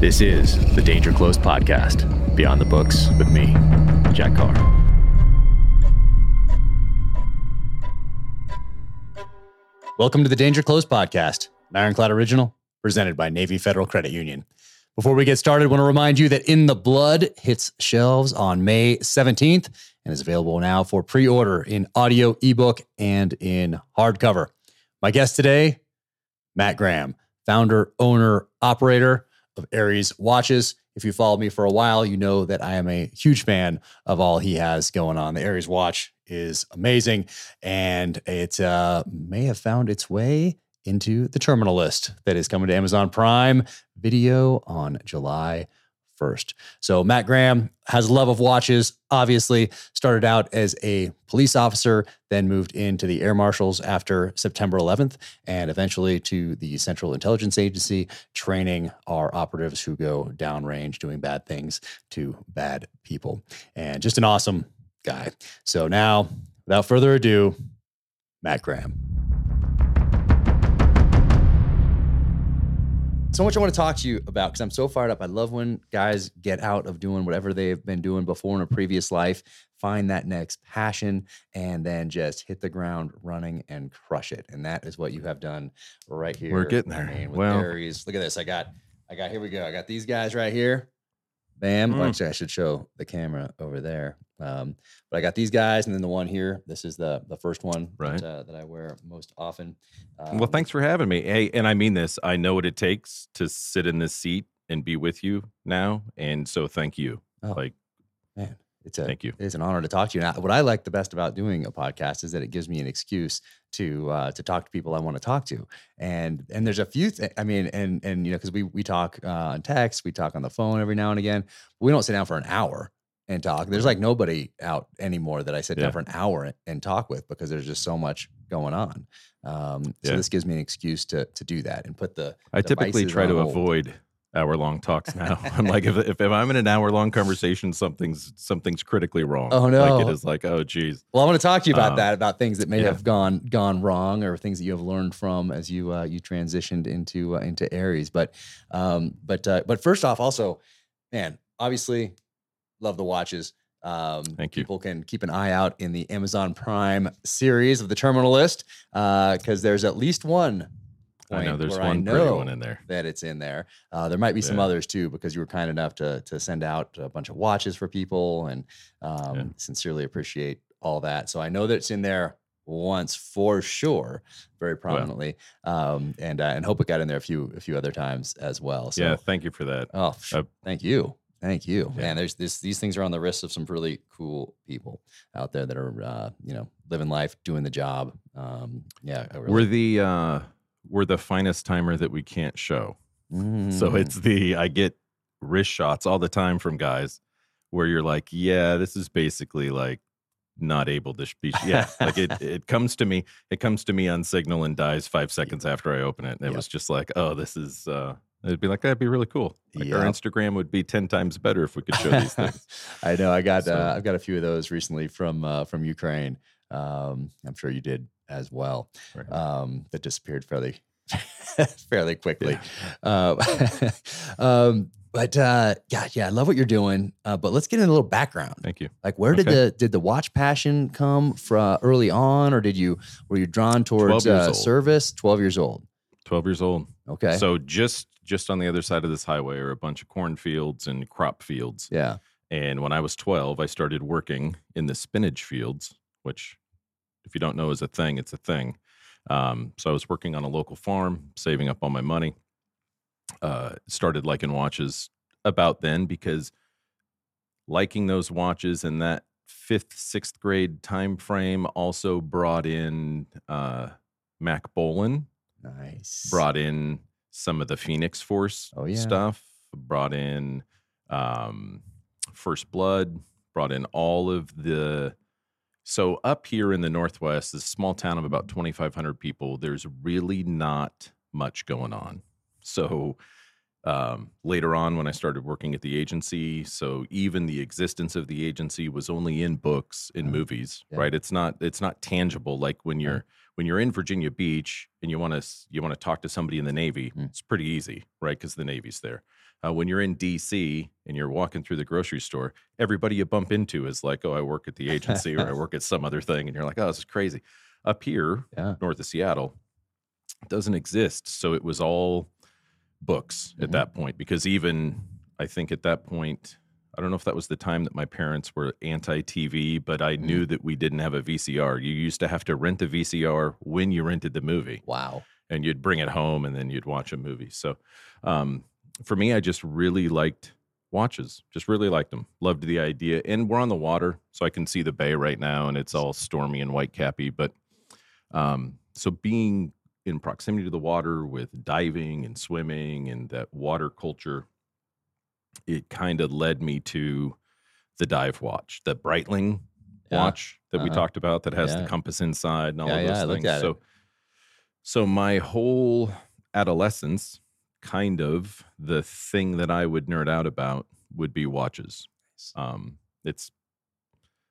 This is the Danger Close podcast, Beyond the Books with me, Jack Carr. Welcome to the Danger Close podcast, an Ironclad original presented by Navy Federal Credit Union. Before we get started, I want to remind you that In the Blood hits shelves on May 17th and is available now for pre order in audio, ebook, and in hardcover. My guest today, Matt Graham, founder, owner, operator of ARES Watches. If you followed me for a while, you know that I am a huge fan of all he has going on. The ARES watch is amazing, and it uh, may have found its way into the terminal list that is coming to Amazon Prime Video on July 1st. So Matt Graham has a love of watches, obviously started out as a police officer, then moved into the air marshals after September 11th, and eventually to the Central Intelligence Agency, training our operatives who go downrange doing bad things to bad people. And just an awesome guy. So now, without further ado, Matt Graham. So much I want to talk to you about because I'm so fired up. I love when guys get out of doing whatever they've been doing before in a previous life, find that next passion, and then just hit the ground running and crush it. And that is what you have done right here. We're getting I there. mean, with Well- ARES. Look at this. I got, I got. Here we go. I got these guys right here. Bam. Mm. actually, I should show the camera over there. Um, but I got these guys, and then the one here. This is the the first one Right. that, uh, that I wear most often. well, Um, thanks for having me. Hey, and I mean this. I know what it takes to sit in this seat and be with you now, and so thank you. Oh, Like, man, it's a thank you. It is an honor to talk to you. And what I like the best about doing a podcast is that it gives me an excuse to uh, to talk to people I want to talk to. And and there's a few. Th- I mean, and and you know, because we we talk uh, on text, we talk on the phone every now and again. We don't sit down for an hour and talk. There's like nobody out anymore that I sit Yeah. down for an hour and talk with because there's just so much going on. Um, so Yeah. this gives me an excuse to to do that and put the. I typically try to hold. avoid hour long talks now. I'm like, if, if if I'm in an hour long conversation, something's something's critically wrong. Oh, Like no. it is like, oh geez. Well, I want to talk to you about Um, that, about things that may yeah. have gone gone wrong, or things that you have learned from as you uh, you transitioned into uh, into ARES. But um, but uh, but first off, also, man, obviously, love the watches. Um, Thank you. People can keep an eye out in the Amazon Prime series of the Terminal List because there's at least one. I know there's one I pretty one in there. that it's in there. Uh, there might be some others too because you were kind enough to to send out a bunch of watches for people, and um, Yeah. sincerely appreciate all that. So I know that it's in there once for sure, very prominently, um, and uh, and hope it got in there a few a few other times as well. So yeah, thank you for that. oh, Uh, thank you. Thank you, Yeah. man. There's this; these things are on the wrists of some really cool people out there that are, uh, you know, living life, doing the job. Um, yeah, really, We're the uh we're the finest timer that we can't show. So Mm. it's the I get wrist shots all the time from guys where you're like, yeah, this is basically like not able to be. Yeah, like it it comes to me, it comes to me on signal and dies five seconds after I open it. And it was just like, oh, this is. uh It'd be like that'd be really cool. Like our Instagram would be ten times better if we could show these things. I know. I got So- uh, I've got a few of those recently from uh, from Ukraine. Um, I'm sure you did as well. Right. Um, that disappeared fairly fairly quickly. Um, um, but uh, yeah, yeah, I love what you're doing. Uh, but let's get in a little background. Thank you. Like, where did the did the watch passion come from early on, or did you were you drawn towards 12 uh, service? Twelve years old. Twelve years old. Okay. So just just on the other side of this highway are a bunch of cornfields and crop fields. yeah. And when I was 12, I started working in the spinach fields, which, if you don't know, is a thing. It's a thing. Um, so I was working on a local farm, saving up all my money. Uh, started liking watches about then because liking those watches in that fifth, sixth grade time frame also brought in uh, Mack Bolan, Nice. brought in some of the Phoenix Force Oh, yeah. stuff, brought in um, First Blood, brought in all of the. So up here in the Northwest, this small town of about 2,500 people, there's really not much going on. So um, later on when I started working at the agency. So even the existence of the agency was only in books, in Uh, movies, yeah. right? It's not it's not tangible like when you're when you're in Virginia Beach and you want to you want to talk to somebody in the Navy. Mm. It's pretty easy, right? Because the Navy's there. Uh, when you're in DC and you're walking through the grocery store, everybody you bump into is like, "Oh, I work at the agency or I work at some other thing," and you're like, "Oh, this is crazy." Up here, Yeah. north of Seattle, doesn't exist. So it was all books at that point because even I think at that point, I don't know if that was the time that my parents were anti TV, but I Mhm. knew that we didn't have a VCR. You used to have to rent the VCR when you rented the movie Wow. and you'd bring it home and then you'd watch a movie. So um, for me, I just really liked watches, just really liked them. Loved the idea. And we're on the water, so I can see the bay right now and it's all stormy and white cappy. But um, so being in proximity to the water with diving and swimming and that water culture, it kind of led me to the dive watch, the Breitling Yeah. watch that we Uh-huh. talked about that has Yeah. the compass inside and all Yeah, of yeah, those things. at it. so, so my whole adolescence, kind of the thing that I would nerd out about would be watches. Um, it's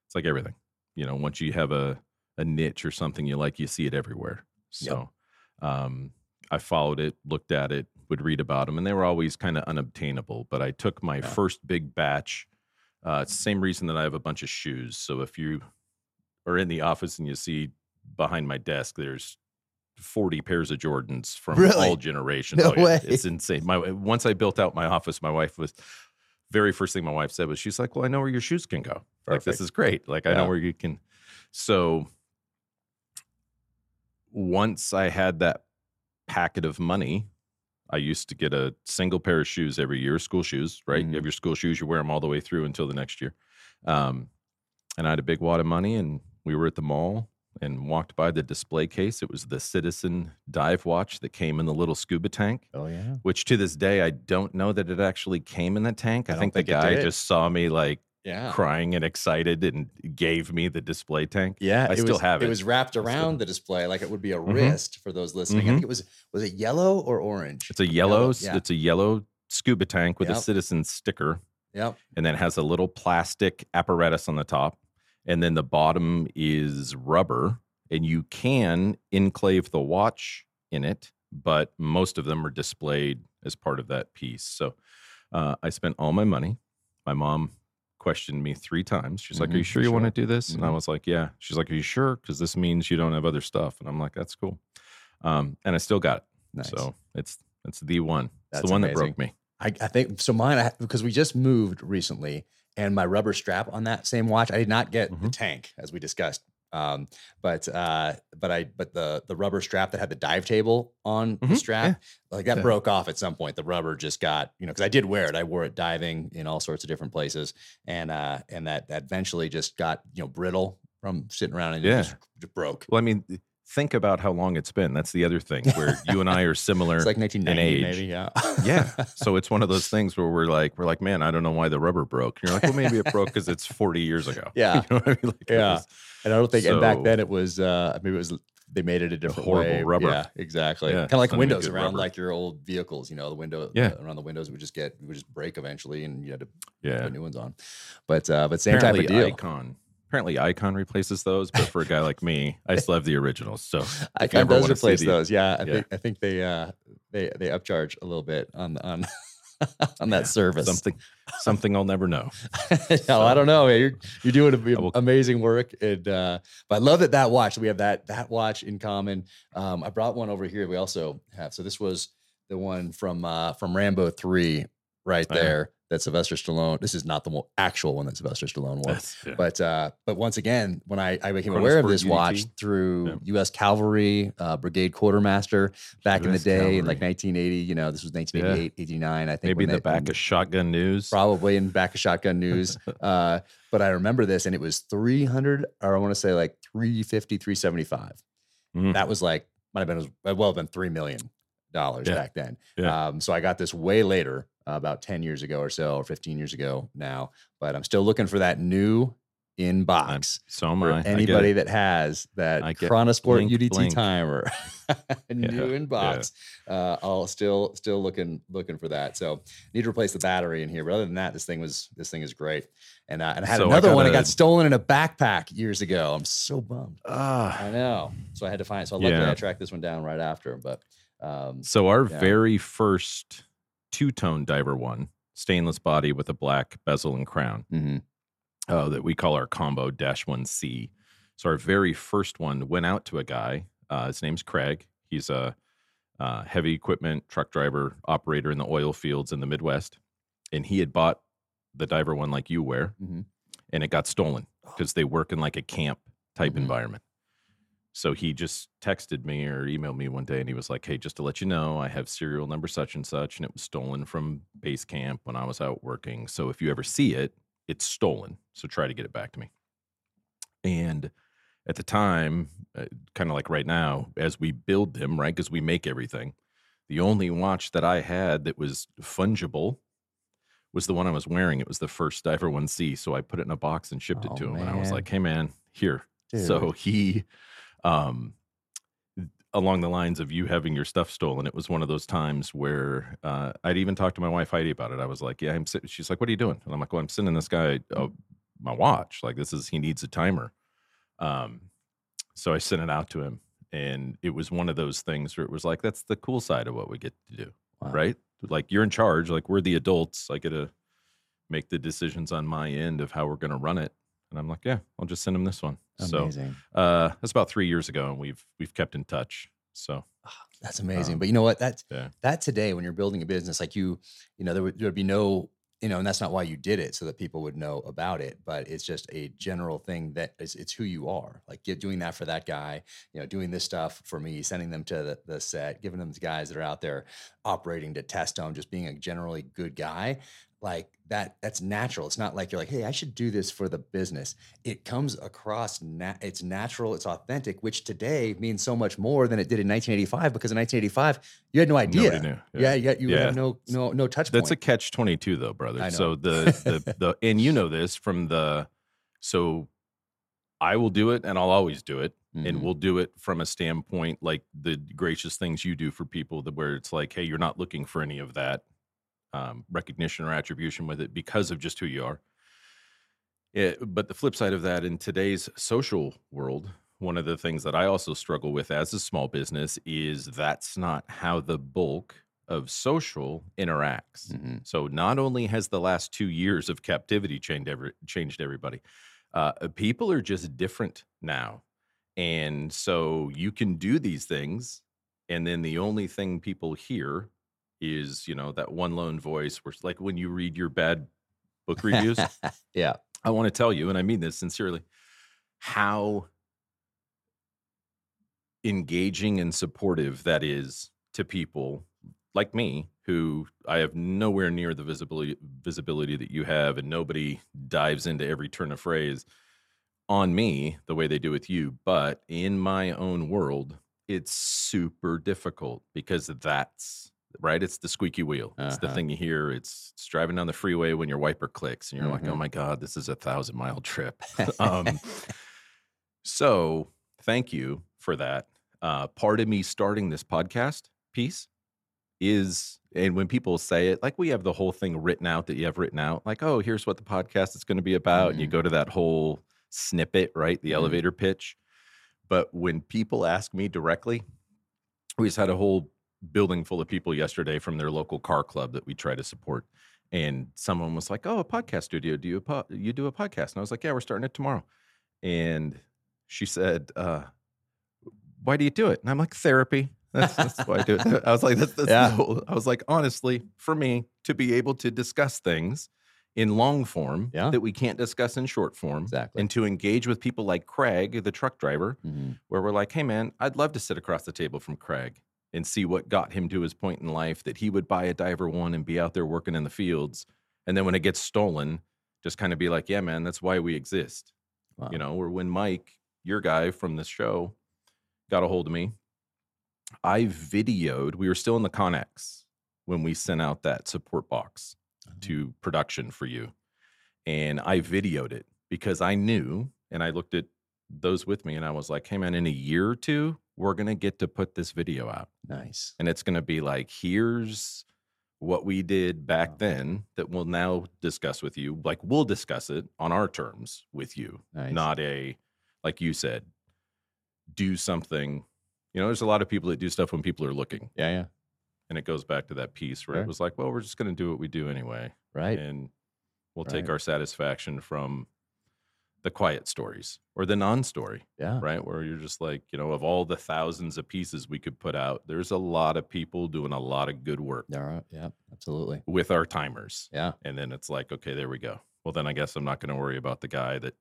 it's like everything, you know. Once you have a a niche or something you like, you see it everywhere. So, um, I followed it, looked at it, would read about them, and they were always kind of unobtainable. But I took my Yeah. first big batch. Uh, it's the same reason that I have a bunch of shoes. So if you are in the office and you see behind my desk, there's 40 pairs of Jordans from Really? all generations. No Oh, yeah, way. It's insane. My once I built out my office, my wife was very first thing my wife said was she's like, "Well, I know where your shoes can go. Like this is great. Like I know where you can." So once I had that packet of money, I used to get a single pair of shoes every year, school shoes, right? Mhm. You have your school shoes, you wear them all the way through until the next year. Um, and I had a big wad of money, and we were at the mall and walked by the display case. It was the Citizen dive watch that came in the little scuba tank, Oh yeah. which to this day, I don't know that it actually came in the tank. I I, think, think the guy just saw me like Yeah. crying and excited and gave me the display tank. Yeah, I still was, have It it. was wrapped around the display like it would be a Mhm. wrist for those listening. I Mhm. think it was was it yellow or orange? It's a yellow, s- yeah. it's a yellow scuba tank with Yep. a Citizen sticker. Yep. and then has a little plastic apparatus on the top and then the bottom is rubber and you can enclave the watch in it but most of them are displayed as part of that piece so uh, i spent all my money my mom questioned me three times. She's like are Mhm, you sure you want to do this? And i Mhm. was like yeah. She's like are you sure? Because this means you don't have other stuff. And i'm like that's cool. Um, and i still got it. Nice. so it's it's the one. It's That's the one that broke me. I, I think so. Mine, I, because we just moved recently, and my rubber strap on that same watch, I did not get the Mhm. tank as we discussed. Um, but uh, but I but the the rubber strap that had the dive table on the Mhm, strap, like that Yeah. broke off at some point. The rubber just got you know because I did wear it. I wore it diving in all sorts of different places, and uh, and that that eventually just got you know brittle from sitting around and Yeah. it just, just broke. well i mean think about how long it's been that's the other thing where you and i are similar It's like 1990, age. maybe. Yeah. yeah. So it's one of those things where we're like, we're like, man, I don't know why the rubber broke. And you're like, well, maybe it broke because it's 40 years ago. Yeah. You know what I mean? Like, Yeah. was- And I don't think, and back then it was, uh, maybe it was, they made it a different horrible way. rubber. Yeah, exactly. Yeah, kind of like it's not even windows around rubber. like your old vehicles, you know, the window, Yeah. uh, around the windows would just get, would just break eventually and you had to yeah. put new ones on. But, uh, but same Apparently, type of deal. Icon. Apparently, Icon replaces those, but for a guy like me, I still have the originals. So Icon does replace the- those. Yeah. I Yeah. think, I think they, uh, they, they upcharge a little bit on, on, on Yeah, that service. Something, something I'll never know. no, I don't know. man. You're you're doing will- amazing work, and uh, but I love that that watch. We have that that watch in common. Um, I brought one over here. We also have. So this was the one from uh, from Rambo Three, right there. That Sylvester Stallone. This is not the actual one that Sylvester Stallone wore. That's- yeah. But uh, but once again, when I, I became aware of this watch through Yeah. U.S. Cavalry uh, Brigade Quartermaster back in the US day, in like 1980. You know, this was 1988, 89. I think maybe in the they- back of Shotgun News. probably in back of shotgun news uh but i remember this and it was 300 or i want to say like 350 375 Mhm. that was like might have been it was- well have been 3 million dollars Yeah. back then Yeah. um so i got this way later about 10 years ago or so or 15 years ago now but i'm still looking for that new in box. So am I. I anybody it. that has that I Chronosport blink, UDT blink. timer new Yeah, in box, uh, I'll still still looking looking for that. So need to replace the battery in here. But other than that, this thing was this thing is great. And uh, and I had So I another one that got stolen in a backpack years ago. I'm so bummed. Ah. I know. So I had to find it. So luckily Yeah. I tracked this one down right after. But um, So our Yeah. very first two-tone diver one, stainless body with a black bezel and crown, mhm. uh, that we call our combo dash one C. So our very first one went out to a guy. Uh, his name's Craig. He's a uh, heavy equipment truck driver operator in the oil fields in the Midwest, and he had bought the diver one like you wear, Mhm. and it got stolen because they work in like a camp type Mhm. environment. So he just texted me or emailed me one day and he was like, Hey, just to let you know, I have serial number such and such, and it was stolen from base camp when I was out working. So if you ever see it, it's stolen. So try to get it back to me. And at the time, uh, kind of like right now, as we build them, right? Because we make everything, the only watch that I had that was fungible was the one I was wearing. It was the first Diver 1C. So I put it in a box and shipped Oh, it to him. And I was like, Hey, man, here. So he, um, along the lines of you having your stuff stolen, it was one of those times where uh, I'd even talked to my wife Heidi about it. I was like, "Yeah, I'm." She's like, "What are you doing?" And I'm like, "Well, I'm sending this guy uh, my watch. Like, this is he needs a timer." Um, so I sent it out to him, and it was one of those things where it was like, "That's the cool side of what we get to do, Wow. right? Like, you're in charge. Like, we're the adults. I get to make the decisions on my end of how we're going to run it." And I'm like, "Yeah, I'll just send him this one." So Amazing. uh, that's about three years ago, and we've we've kept in touch. So That's amazing. Um, but you know what? That's yeah. that today when you're building a business, like you, you know, there would there'd be no, you know, and that's not why you did it, so that people would know about it. But it's just a general thing that is it's who you are. Like get doing that for that guy, you know, doing this stuff for me, sending them to the, the set, giving them the guys that are out there operating to test them, just being a generally good guy. Like that, that's natural. It's not like you're like, hey, I should do this for the business. It comes across, na- it's natural, it's authentic, which today means so much more than it did in 1985 because in 1985 you had no idea. Knew. Yeah, you, got, you Yeah. have no no no touch That's a catch twenty two, though, brother. So the the the and you know this from the so I will do it and I'll always do it. And Mhm. we'll do it from a standpoint like the gracious things you do for people that where it's like, hey, you're not looking for any of that um, recognition or attribution with it because of just who you are. It, but the flip side of that in today's social world, one of the things that I also struggle with as a small business is that's not how the bulk of social interacts. Mhm. So not only has the last two years of captivity changed every, changed everybody, uh, people are just different now, and so you can do these things, and then the only thing people hear is you know that one lone voice. Where it's like when you read your bad book reviews, yeah. I want to tell you, and I mean this sincerely, how engaging and supportive that is to people like me who I have nowhere near the visibility visibility that you have and nobody dives into every turn of phrase on me the way they do with you but in my own world it's super difficult because that's right it's the squeaky wheel it's the Uh-huh. thing you hear it's, it's driving down the freeway when your wiper clicks and you're like oh Mhm. my god this is a thousand mile trip um so thank you for that. Uh, part of me starting this podcast piece is, and when people say it, like we have the whole thing written out that you have written out, like, oh, here's what the podcast is going to be about. And you Mhm. go to that whole snippet, right? The Mhm. elevator pitch. But when people ask me directly, we just had a whole building full of people yesterday from their local car club that we try to support. And someone was like, "Oh, a podcast studio? Do you a po- you do a podcast?" And I was like, "Yeah, we're starting it tomorrow." And she said, uh, "Why do you do it?" And I'm like, "Therapy. That's, that's why I do it." I was like, "That's, that's Yeah. the whole-" I was like, honestly, for me to be able to discuss things in long form Yeah. that we can't discuss in short form, Exactly. and to engage with people like Craig, the truck driver, Mhm. where we're like, hey man, I'd love to sit across the table from Craig and see what got him to his point in life that he would buy a diver one and be out there working in the fields. And then when it gets stolen, just kind of be like, yeah, man, that's why we exist. Wow. You know, or when Mike, your guy from this show, got a hold of me, I videoed, we were still in the Connex when we sent out that support box Uh-huh. to production for you. And I videoed it because I knew and I looked at those with me and I was like, hey man, in a year or two, we're gonna get to put this video out. Nice. And it's gonna be like, here's what we did back Wow. then that we'll now discuss with you. Like we'll discuss it on our terms with you, Nice. not a like you said, do something. You know, there's a lot of people that do stuff when people are looking. Yeah, yeah. And it goes back to that piece where Sure. it was like, well, we're just gonna do what we do anyway. Right. And we'll take our satisfaction from the quiet stories or the non-story Yeah. right? Where you're just like, you know, of all the thousands of pieces we could put out, there's a lot of people doing a lot of good work All right. Yeah. Absolutely. with our timers. Yeah. And then it's like, okay, there we go. Well, then I guess I'm not going to worry about the guy that,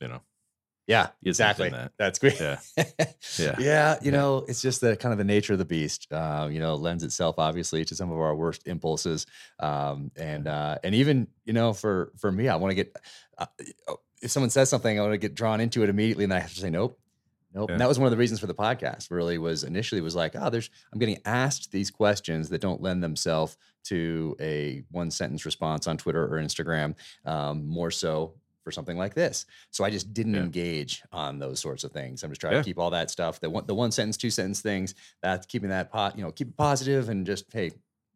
you know, Yeah. Exactly. that. That's great. Yeah. yeah. Yeah. You know, it's just the kind of the nature of the beast. Uh, you know, lends itself obviously to some of our worst impulses. Um, and uh, and even you know, for for me, I want to get uh, if someone says something, I want to get drawn into it immediately, and I have to say nope. Nope. And that was one of the reasons for the podcast. Really, was initially was like, oh, there's I'm getting asked these questions that don't lend themselves to a one sentence response on Twitter or Instagram. Um, more so for something like this. So I just didn't Yeah. engage on those sorts of things. I'm just trying Yeah. to keep all that stuff, the one, the one sentence, two sentence things. That's keeping that pot, you know, keep it positive and just hey,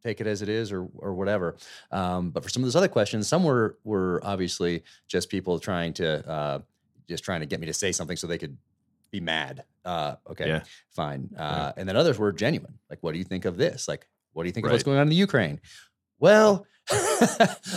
take it as it is or or whatever. Um, but for some of those other questions, some were were obviously just people trying to uh, just trying to get me to say something so they could be mad. Uh, okay, Yeah. fine. Uh, And then others were genuine. Like, what do you think of this? Like, what do you think of what's going on in the Ukraine? Well,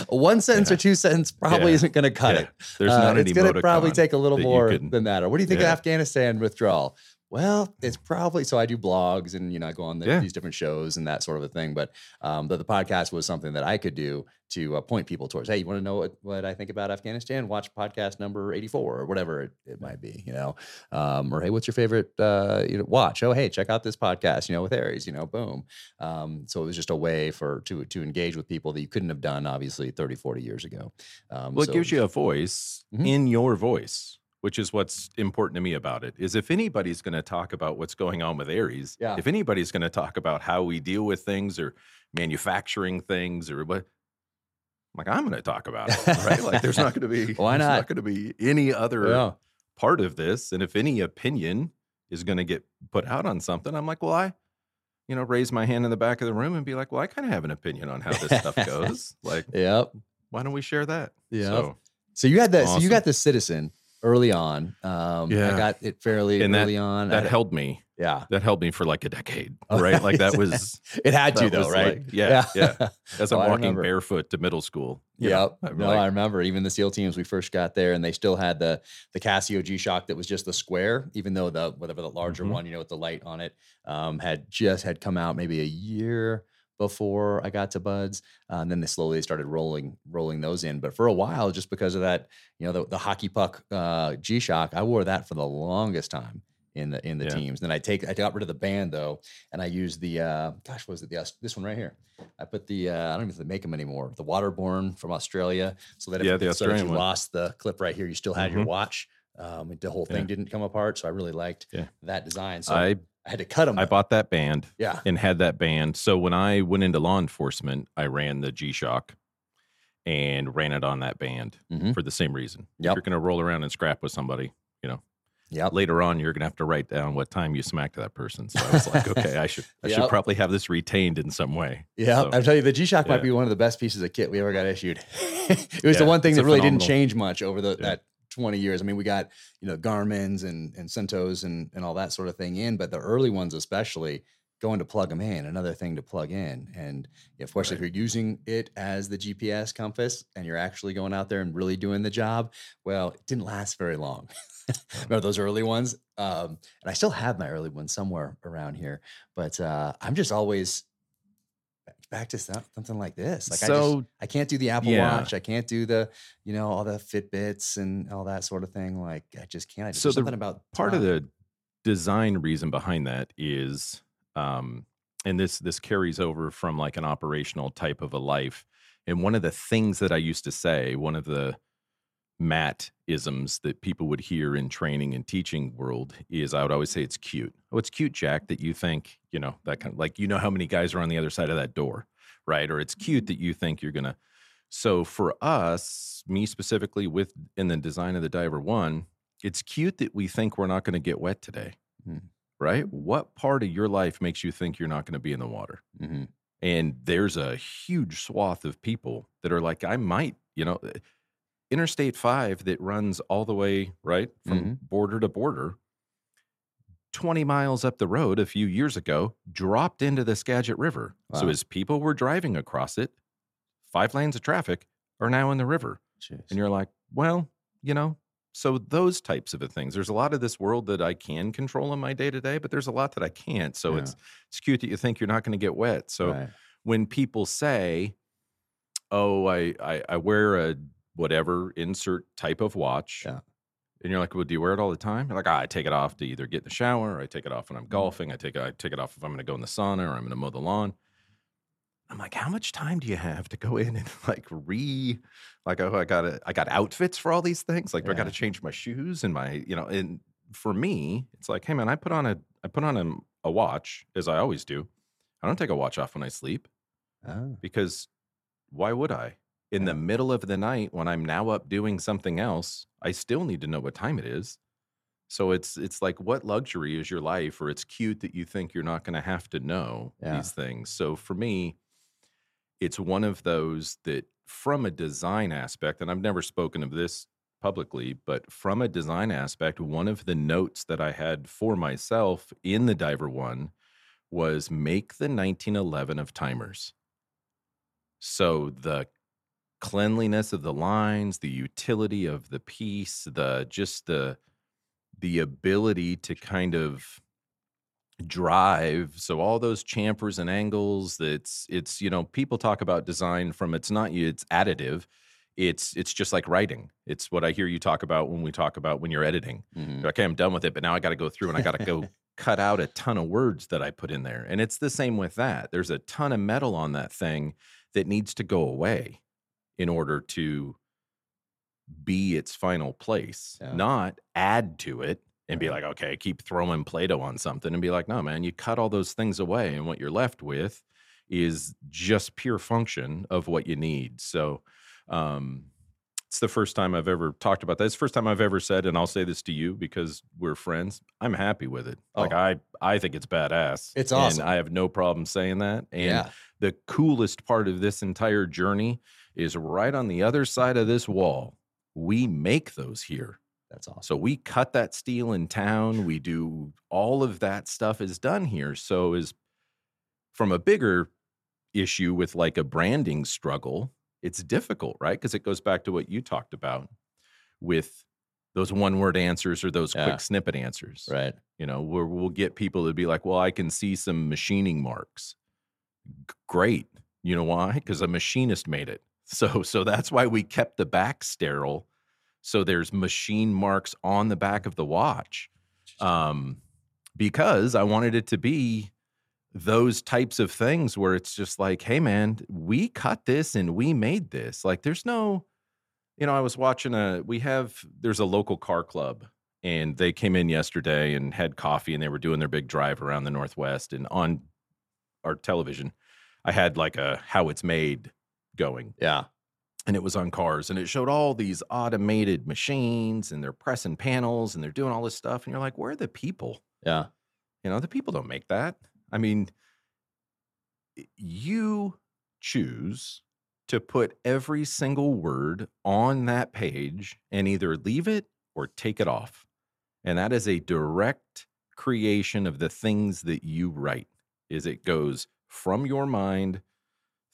one sentence or two sentence probably Yeah. isn't going to cut Yeah. it. There's Uh, not an it's going to probably take a little more can- than that. Or what do you think Yeah. of Afghanistan withdrawal? Well, it's probably so. I do blogs and you know I go on the, Yeah. these different shows and that sort of a thing. But um, the, the podcast was something that I could do to uh, point people towards. Hey, you want to know what, what I think about Afghanistan? Watch podcast number eighty four or whatever it, it might be. You know, um, or hey, what's your favorite? Uh, you know, watch. Oh, hey, check out this podcast. You know, with ARES. You know, boom. Um, so it was just a way for to to engage with people that you couldn't have done obviously 30, 40 years ago. Um, Well, it so- gives you a voice Mhm. in your voice, which is what's important to me about it. Is if anybody's going to talk about what's going on with ARES, Yeah. if anybody's going to talk about how we deal with things or manufacturing things or what, I'm like I'm going to talk about it, right? Like there's not going to be Why there's not? going to be any other Yeah. part of this, and if any opinion is going to get put out on something, I'm like, well, I. You know, raise my hand in the back of the room and be like, "Well, I kind of have an opinion on how this stuff goes. Like, Yep. why don't we share that?" yeah So, So you had that. So you got the citizen early on. Um, I got it fairly And that- early on. that held me. yeah. That held me for like a decade, Oh, right? Like that was It had to though, right? like- yeah, yeah. as I'm Oh, walking barefoot to middle school. Yeah. I'm No, like, I remember even the SEAL teams we first got there, and they still had the the Casio G Shock that was just the square, even though the whatever the larger Mhm. one, you know, with the light on it, um, had just had come out maybe a year before I got to BUD/S, uh, and then they slowly started rolling rolling those in. But for a while, just because of that, you know, the, the hockey puck uh, G Shock, I wore that for the longest time in the in the Yeah. teams. Then I take I got rid of the band though, and I used the uh, gosh, what was it the this one right here? I put the uh, I don't even think they make them anymore. The Waterborne from Australia, so that if, Yeah, the so you one. lost the clip right here, you still had your Mhm. watch. Um, the whole thing Yeah. didn't come apart, so I really liked that design. So I, I had to cut them. I bought that band yeah, and had that band. So when I went into law enforcement, I ran the G Shock and ran it on that band Mhm. for the same reason. If you're going to roll around and scrap with somebody, yep. later on you're going to have to write down what time you smacked that person. So I was like, okay, I should I should probably have this retained in some way. Yeah, So, I'll tell you, the G Shock might be one of the best pieces of kit we ever got issued. it was the one thing that really didn't change much over the Yeah. that 20 years. I mean, we got, you know, Garmin's and, and Centos and, and all that sort of thing in, but the early ones, especially going to plug them in, another thing to plug in. And of course, if you're using it as the GPS compass and you're actually going out there and really doing the job, well, it didn't last very long. Remember those early ones? Um, and I still have my early ones somewhere around here, but uh, I'm just always back to something like this. Like I just, so I can't do the Apple Yeah. Watch. I can't do the, you know, all the Fitbits and all that sort of thing. Like I just can't. I just, So the something about part of the design reason behind that is um and this this carries over from like an operational type of a life and one of the things that i used to say one of the mat isms that people would hear in training and teaching world is i would always say it's cute oh it's cute jack that you think you know that kind of like you know how many guys are on the other side of that door right or it's cute that you think you're gonna So for us, me specifically with in the design of the Diver One, it's cute that we think we're not going to get wet today. Hmm. Right? What part of your life makes you think you're not going to be in the water? Mm-hmm. And there's a huge swath of people that are like, I might, you know, Interstate 5 that runs all the way, right, from Mhm. border to border, 20 miles up the road a few years ago, dropped into the Skagit River. So as people were driving across it, five lanes of traffic are now in the river. Jeez. And you're like, well, you know, so those types of things. There's a lot of this world that I can control in my day to day, but there's a lot that I can't. So Yeah. it's it's cute that you think you're not going to get wet. So Right. when people say, "Oh, I, I I wear a whatever insert type of watch," Yeah. and you're like, "Well, do you wear it all the time?" You're like, ah, "I take it off to either get in the shower, or I take it off when Mm-hmm. I'm golfing, I take it I take it off if I'm going to go in the sauna or I'm going to mow the lawn." I'm like, "How much time do you have to go in and like re, like, oh, I got I got outfits for all these things. Like, do I got to change my shoes and my, you know?" And for me, it's like, "Hey, man, I put on a I put on a, a watch as I always do. I don't take a watch off when I sleep." Oh, because why would I? In the middle of the night when I'm now up doing something else, I still need to know what time it is. So it's it's like what luxury is your life or it's cute that you think you're not going to have to know Yeah. these things. So for me it's one of those that from a design aspect and I've never spoken of this publicly, but from a design aspect one of the notes that I had for myself in the Diver One was make the 1911 of timers. So the cleanliness of the lines, the utility of the piece, the just the the ability to kind of drive. So all those chamfers and angles that's it's you know people talk about design from it's not you it's additive. It's it's just like writing. It's what i hear you talk about when we talk about when you're editing. Mhm. Okay i'm done with it but now i got to go through and i got to go cut out a ton of words that i put in there. And it's the same with that. There's a ton of metal on that thing that needs to go away in order to be its final place Yeah. not add to it and be like okay keep throwing play-doh on something and be like no man you cut all those things away and what you're left with is just pure function of what you need so um it's the first time I've ever talked about that. It's the first time I've ever said, and I'll say this to you because we're friends. I'm happy with it. Like Oh. I, I think it's badass. It's and awesome. I have no problem saying that. And yeah. the coolest part of this entire journey is right on the other side of this wall. We make those here. That's awesome. So we cut that steel in town. We do all of that stuff is done here. So is from a bigger issue with like a branding struggle, it's difficult, right? Because it goes back to what you talked about with those one word answers or those Yeah. quick snippet answers. Right. You know, where we'll get people to be like, well, I can see some machining marks. G- Great. You know why? Because a machinist made it. So so that's why we kept the back sterile. So there's machine marks on the back of the watch. Um, because I wanted it to be those types of things where it's just like, hey man, we cut this and we made this. Like there's no, you know, I was watching a we have there's a local car club and they came in yesterday and had coffee and they were doing their big drive around the northwest and on our television i had like a how it's made going yeah. and it was on cars and it showed all these automated machines and they're pressing panels and they're doing all this stuff and you're like where are the people Yeah. you know the people don't make that i mean you choose to put every single word on that page and either leave it or take it off and that is a direct creation of the things that you write is it goes from your mind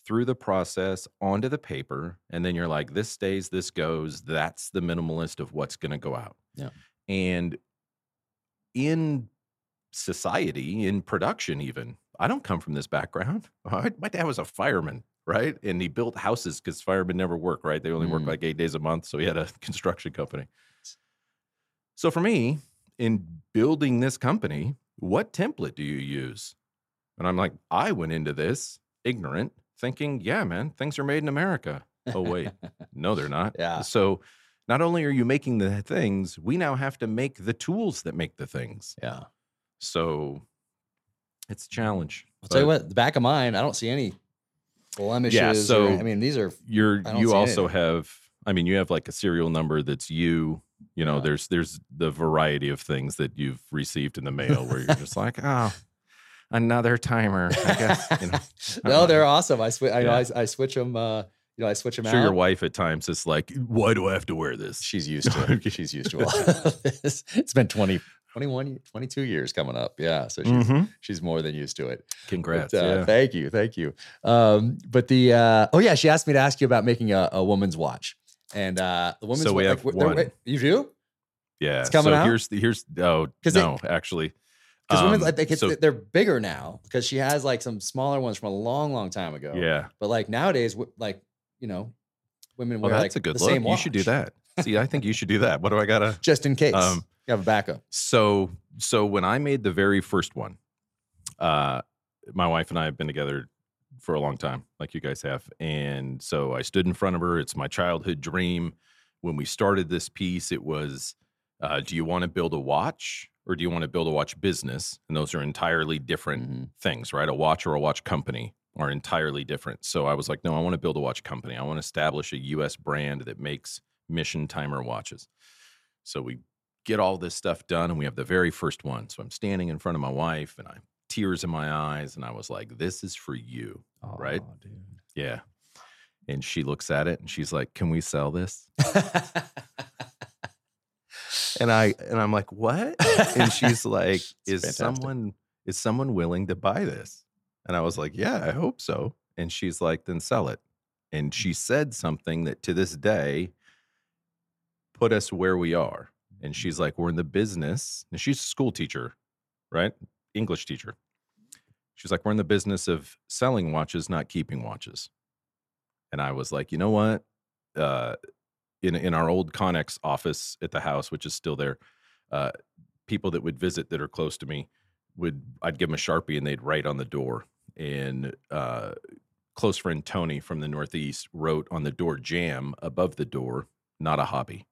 through the process onto the paper and then you're like this stays this goes that's the minimalist of what's going to go out. Yeah. and in society in production even i don't come from this background. My dad was a fireman right? And he built houses because firemen never work right? They only work Mm. like eight days a month so he had a construction company. So for me in building this company what template do you use? And i'm like i went into this ignorant thinking yeah man things are made in america oh wait no they're not Yeah. so not only are you making the things we now have to make the tools that make the things Yeah. so it's a challenge. I'll tell you what, the back of mine, I don't see any blemishes. Yeah, so- or- I mean, these are You're you also anything. have I mean you have like a serial number that's you. You know, Yeah. there's there's the variety of things that you've received in the mail where you're just like, oh, another timer. I guess you know. no, they're awesome. I switch. I. Yeah. I, I switch them. Uh, you know, I switch them I'm sure out. your wife at times is like, why do I have to wear this? She's used to it. She's used to a lot of this. It's been 20, 21, 22 years coming up. Yeah. So she's, Mhm. she's more than used to it. Congrats. But, uh, yeah. Thank you. Thank you. Um, but the, uh, oh yeah, she asked me to ask you about making a, a woman's watch. And uh, the woman's So we wa- have like, they're- one. You do? Yeah. It's coming so out? here's the here's oh 'Cause they- no, actually. Because Um, like, it's, so- they're bigger now because she has like some smaller ones from a long, long time ago. yeah. But like nowadays, like, you know, women Well, wear that's like a good the look. same You should do that. See, I think you should do that. What do I gotta just in case. Um, you have a backup. So so when I made the very first one, uh my wife and I have been together for a long time, like you guys have. And so I stood in front of her. It's my childhood dream. When we started this piece, it was uh, do you want to build a watch or do you want to build a watch business? And those are entirely different Mhm. things, right? A watch or a watch company are entirely different. So I was like, no, I want to build a watch company. I want to establish a US brand that makes mission timer watches. So we get all this stuff done and we have the very first one. So I'm standing in front of my wife and I tears in my eyes and I was like, this is for you. Right? Dude. Yeah. And she looks at it and she's like, "Can we sell this?" And I and I'm like, "What?" And she's like, "Is fantastic. someone is someone willing to buy this?" And I was like, "Yeah, I hope so." And she's like, "Then sell it." And she said something that to this day put us where we are. And she's like, "We're in the business." And she's a school teacher, right? English teacher. She's like, "We're in the business of selling watches, not keeping watches." And I was like, "You know what? Uh in in our old Connex office at the house, which is still there, uh, people that would visit that are close to me would I'd give them a sharpie and they'd write on the door. And uh, close friend Tony from the Northeast wrote on the door jam above the door, not a hobby.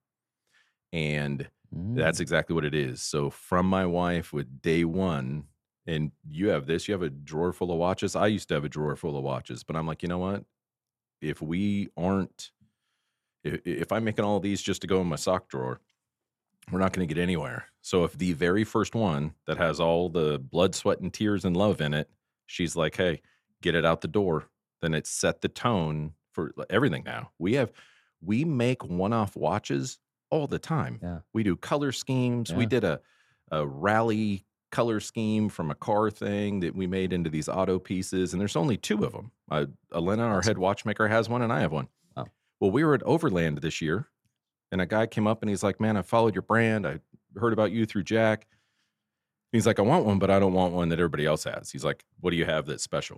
And that's Mm. exactly what it is. So from my wife with day one, and you have this, you have a drawer full of watches. I used to have a drawer full of watches, but I'm like, you know what? If we aren't, if, if I'm making all of these just to go in my sock drawer, we're not going to get anywhere. So if the very first one that has all the blood, sweat, and tears and love in it, she's like, hey, get it out the door, then it set the tone for everything now. We have, we make one off watches all the time. Yeah. We do color schemes. We did a, a rally color scheme from a car thing that we made into these auto pieces. And there's only two of them. Uh, Elena, our head watchmaker, has one, and I have one. Well, we were at Overland this year, and a guy came up and he's like, Man, I followed your brand. I heard about you through Jack. He's like, I want one, but I don't want one that everybody else has. He's like, What do you have that's special?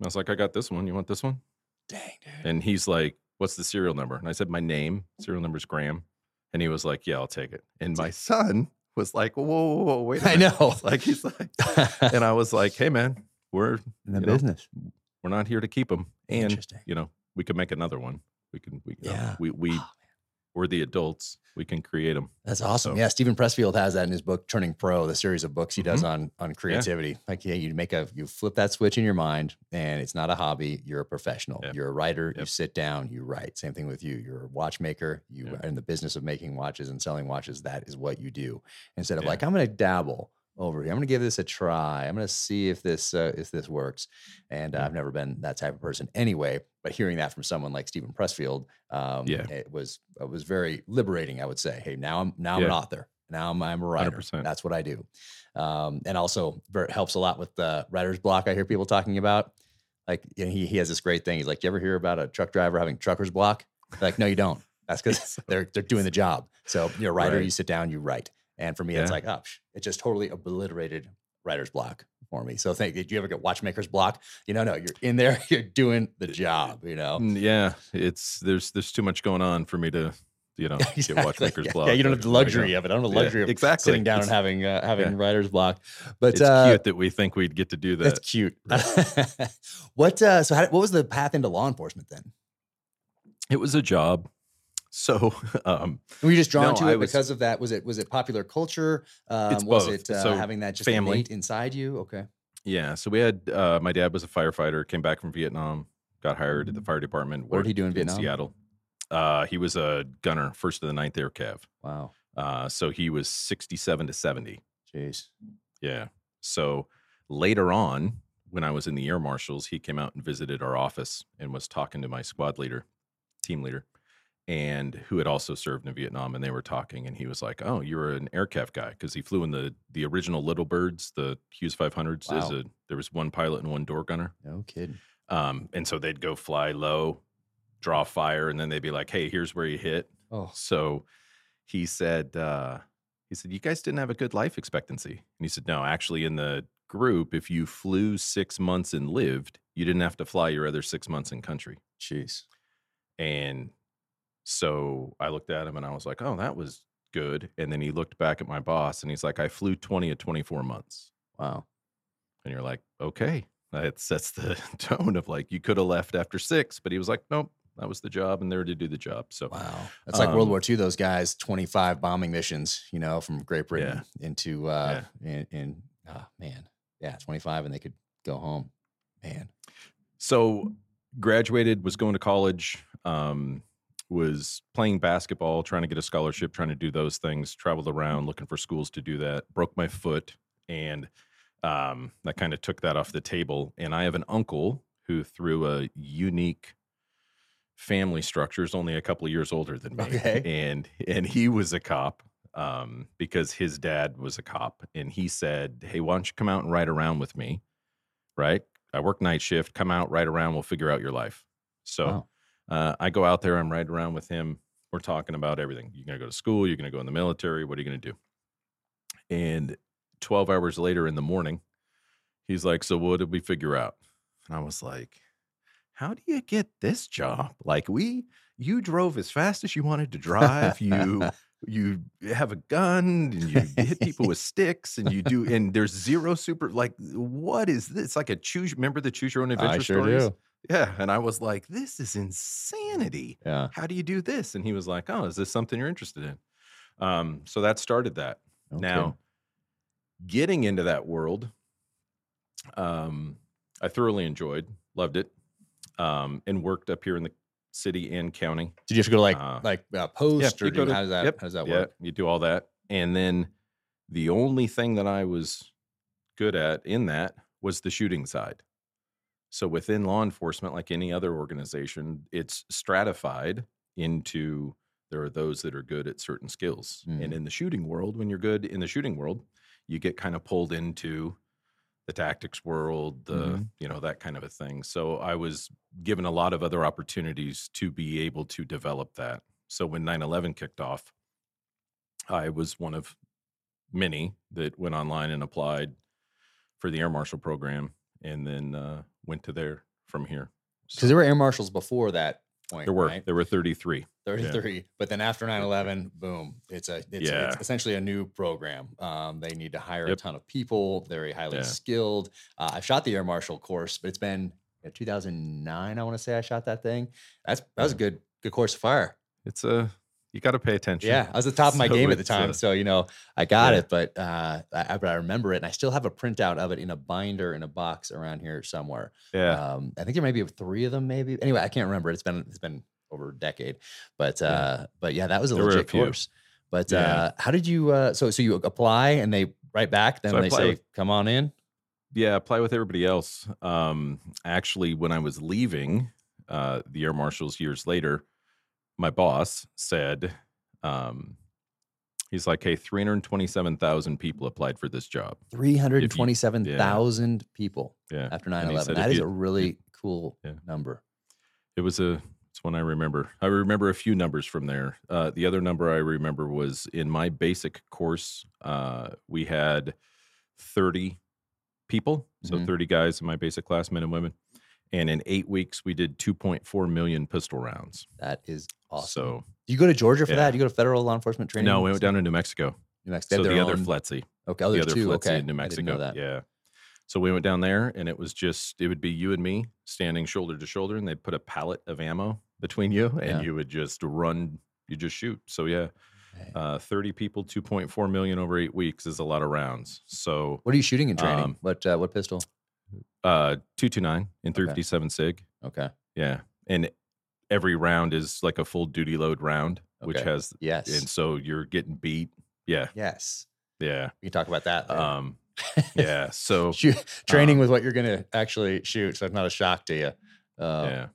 And I was like, I got this one. You want this one? Dang, dude. And he's like, What's the serial number? And I said, My name, serial number's Graham. And he was like, Yeah, I'll take it. And my son was like, Whoa, whoa, whoa, wait a I know. Like, he's like, and I was like, Hey, man, we're in the you know, business. we're not here to keep them. And, you know, we could make another one. We can, we, you know, Yeah. we, we, Oh, we're the adults. We can create them. That's awesome. So- Yeah, Steven Pressfield has that in his book Turning Pro, the series of books he does Mm-hmm. on on creativity. Like, yeah, you make a you flip that switch in your mind, and it's not a hobby. You're a professional. Yep. You're a writer. You sit down. You write. Same thing with you. You're a watchmaker. You Yeah. are in the business of making watches and selling watches. That is what you do. Instead of Yeah. like, I'm going to dabble over here. I'm going to give this a try. I'm going to see if this uh, if this works. And uh, I've never been that type of person anyway. But hearing that from someone like Steven Pressfield, um, Yeah. it was it was very liberating. I would say, hey, now I'm now I'm an author. Now I'm, I'm a writer. 100%. That's what I do. Um, and also helps a lot with the writer's block. I hear people talking about. Like you know, he he has this great thing. He's like, you ever hear about a truck driver having trucker's block? They're like, no, you don't. That's because they're they're doing the job. So you're a writer. Right. You sit down, you write. And for me, it's like, oh, it just totally obliterated writer's block for me. So think, did you ever get watchmaker's block? You know, no, you're in there, you're doing the job. You know, Yeah. It's, there's, there's too much going on for me to, you know, get watchmaker's yeah. block. Yeah, you don't have the luxury of it. I don't have the Yeah, luxury of exactly. sitting down and having uh, having yeah. writer's block. But It's uh, cute that we think we'd get to do that. That's cute. what? Uh, so, how, what was the path into law enforcement then? It was a job. So, um, Were you just drawn No, to it was- because of that? Was it was it popular culture? Um, was both. it uh, So, having that just family. innate inside you? Okay. yeah. So we had, uh, my dad was a firefighter, came back from Vietnam, got hired at the fire department. What did he do in Vietnam? Seattle. Uh, he was a gunner, first of the ninth Air Cav. Wow. Uh, so he was 67 to 70. Jeez. Yeah. So later on, when I was in the Air Marshals, he came out and visited our office and was talking to my squad leader, team leader, and who had also served in Vietnam. And they were talking, and he was like, "Oh, you're an aircraft guy," because he flew in the the original Little Birds, the Hughes 500s. As Wow. a there was one pilot and one door gunner, No kidding. um, and so they'd go fly low, draw fire, and then they'd be like, "Hey, here's where you hit." Oh, So he said, uh, he said, you guys didn't have a good life expectancy. And he said, no, actually, in the group, if you flew six months and lived, you didn't have to fly your other six months in country. jeez. And so I looked at him and I was like, oh, that was good. And then he looked back at my boss and he's like, I flew 20 to 24 months. Wow. And you're like, okay. That sets the tone of like, you could have left after six, but he was like, nope, that was the job and there to do the job. So Wow. That's like World Um, War II, those guys, 25 bombing missions, you know, from Great Britain into, uh, in, in oh, man. Yeah, 25 and they could go home. Man. So graduated, was going to college, um, was playing basketball, trying to get a scholarship, trying to do those things, traveled around looking for schools to do that, broke my foot, and um, that kind of took that off the table. And I have an uncle who, through a unique family structure, is only a couple of years older than me. Okay. And and he was a cop um, because his dad was a cop. And he said, Hey, why don't you come out and ride around with me? Right? I work night shift. Come out, ride around. We'll figure out your life. So Wow. Uh, I go out there. I'm riding around with him. We're talking about everything. You're going to go to school. You're going to go in the military. What are you going to do? And 12 hours later in the morning, he's like, So what did we figure out? And I was like, How do you get this job? Like, we, you drove as fast as you wanted to drive. You, you have a gun and you hit people with sticks and you do, and there's zero super, like, what is this? It's like a choose, remember the choose your own adventure I sure stories? do. Yeah. And I was like, This is insanity Yeah. how do you do this? And he was like, oh, is this something you're interested in? Um, so that started that. No now, getting into that world, um, I thoroughly enjoyed, loved it, um, and worked up here in the city and county. Did you have to go to like, uh, like uh, post or do to- how does that, yep, how does that work? yeah, you do all that. And then the only thing that I was good at in that was the shooting side. So within law enforcement, like any other organization, it's stratified into there are those that are good at certain skills. Mm. And in the shooting world, when you're good in the shooting world, you get kind of pulled into the tactics world, the Mhm. you know that kind of a thing. So I was given a lot of other opportunities to be able to develop that. So when 9/11 kicked off, I was one of many that went online and applied for the Air Marshal program, and then uh, went to there from here. Because there were air marshals before that point. There were right? there were 33. 33 but then after 9-11 boom it's a it's, Yeah. it's essentially a new program um, they need to hire a ton of people very highly Yeah. skilled uh, i shot the air marshal course but it's been yeah, 2009 i want to say i shot that thing that's that was a good good course of fire It's a you got to pay attention. yeah i was at the top of my game at the time uh, so you know i got yeah. it but uh I, but I remember it and i still have a printout of it in a binder in a box around here somewhere yeah. um, I think there may be three of them, maybe. Anyway, I can't remember. It's been it's been over a decade, but Yeah. uh, but yeah, that was a There a legit few. course. But Yeah. uh, how did you? Uh, so so you apply and they write back, then So they say, with- "Come on in." yeah, apply with everybody else. Um, actually, when I was leaving uh, the Air Marshals years later, my boss said, um, he's like, "Hey, three hundred twenty-seven thousand people applied for this job." Three hundred twenty-seven thousand people Yeah, after And he 9-11. said That if is you- a really cool Yeah. number. it was a. It's one I remember. I remember a few numbers from there. Uh, the other number I remember was in my basic course. Uh, we had thirty people, so Mhm. thirty guys in my basic class, men and women. And in eight weeks, we did 2.4 million pistol rounds. That is awesome. So you go to Georgia for yeah. that? You go to federal law enforcement training? No, we went down to New Mexico. New Mexico. So the other FLETC, okay, oh, the other two. FLETC Okay, in New Mexico. didn't know that. Yeah. So we went down there, and it was just it would be you and me standing shoulder to shoulder, and they'd put a pallet of ammo between you, and Yeah. you would just run. You just shoot. So yeah, Okay. uh, 30 people, 2.4 million over eight weeks is a lot of rounds. So What are you shooting in training? um, what uh, what pistol? uh, 229 and 357 Sig. Okay. Yeah. And every round is like a full duty load round, which has, Yes. and so you're getting beat. Yeah. yes. Yeah. We can talk about that. later. Um, yeah. So, Shoot, training um, with what you're going to actually shoot, so it's not a shock to you. Um, yeah.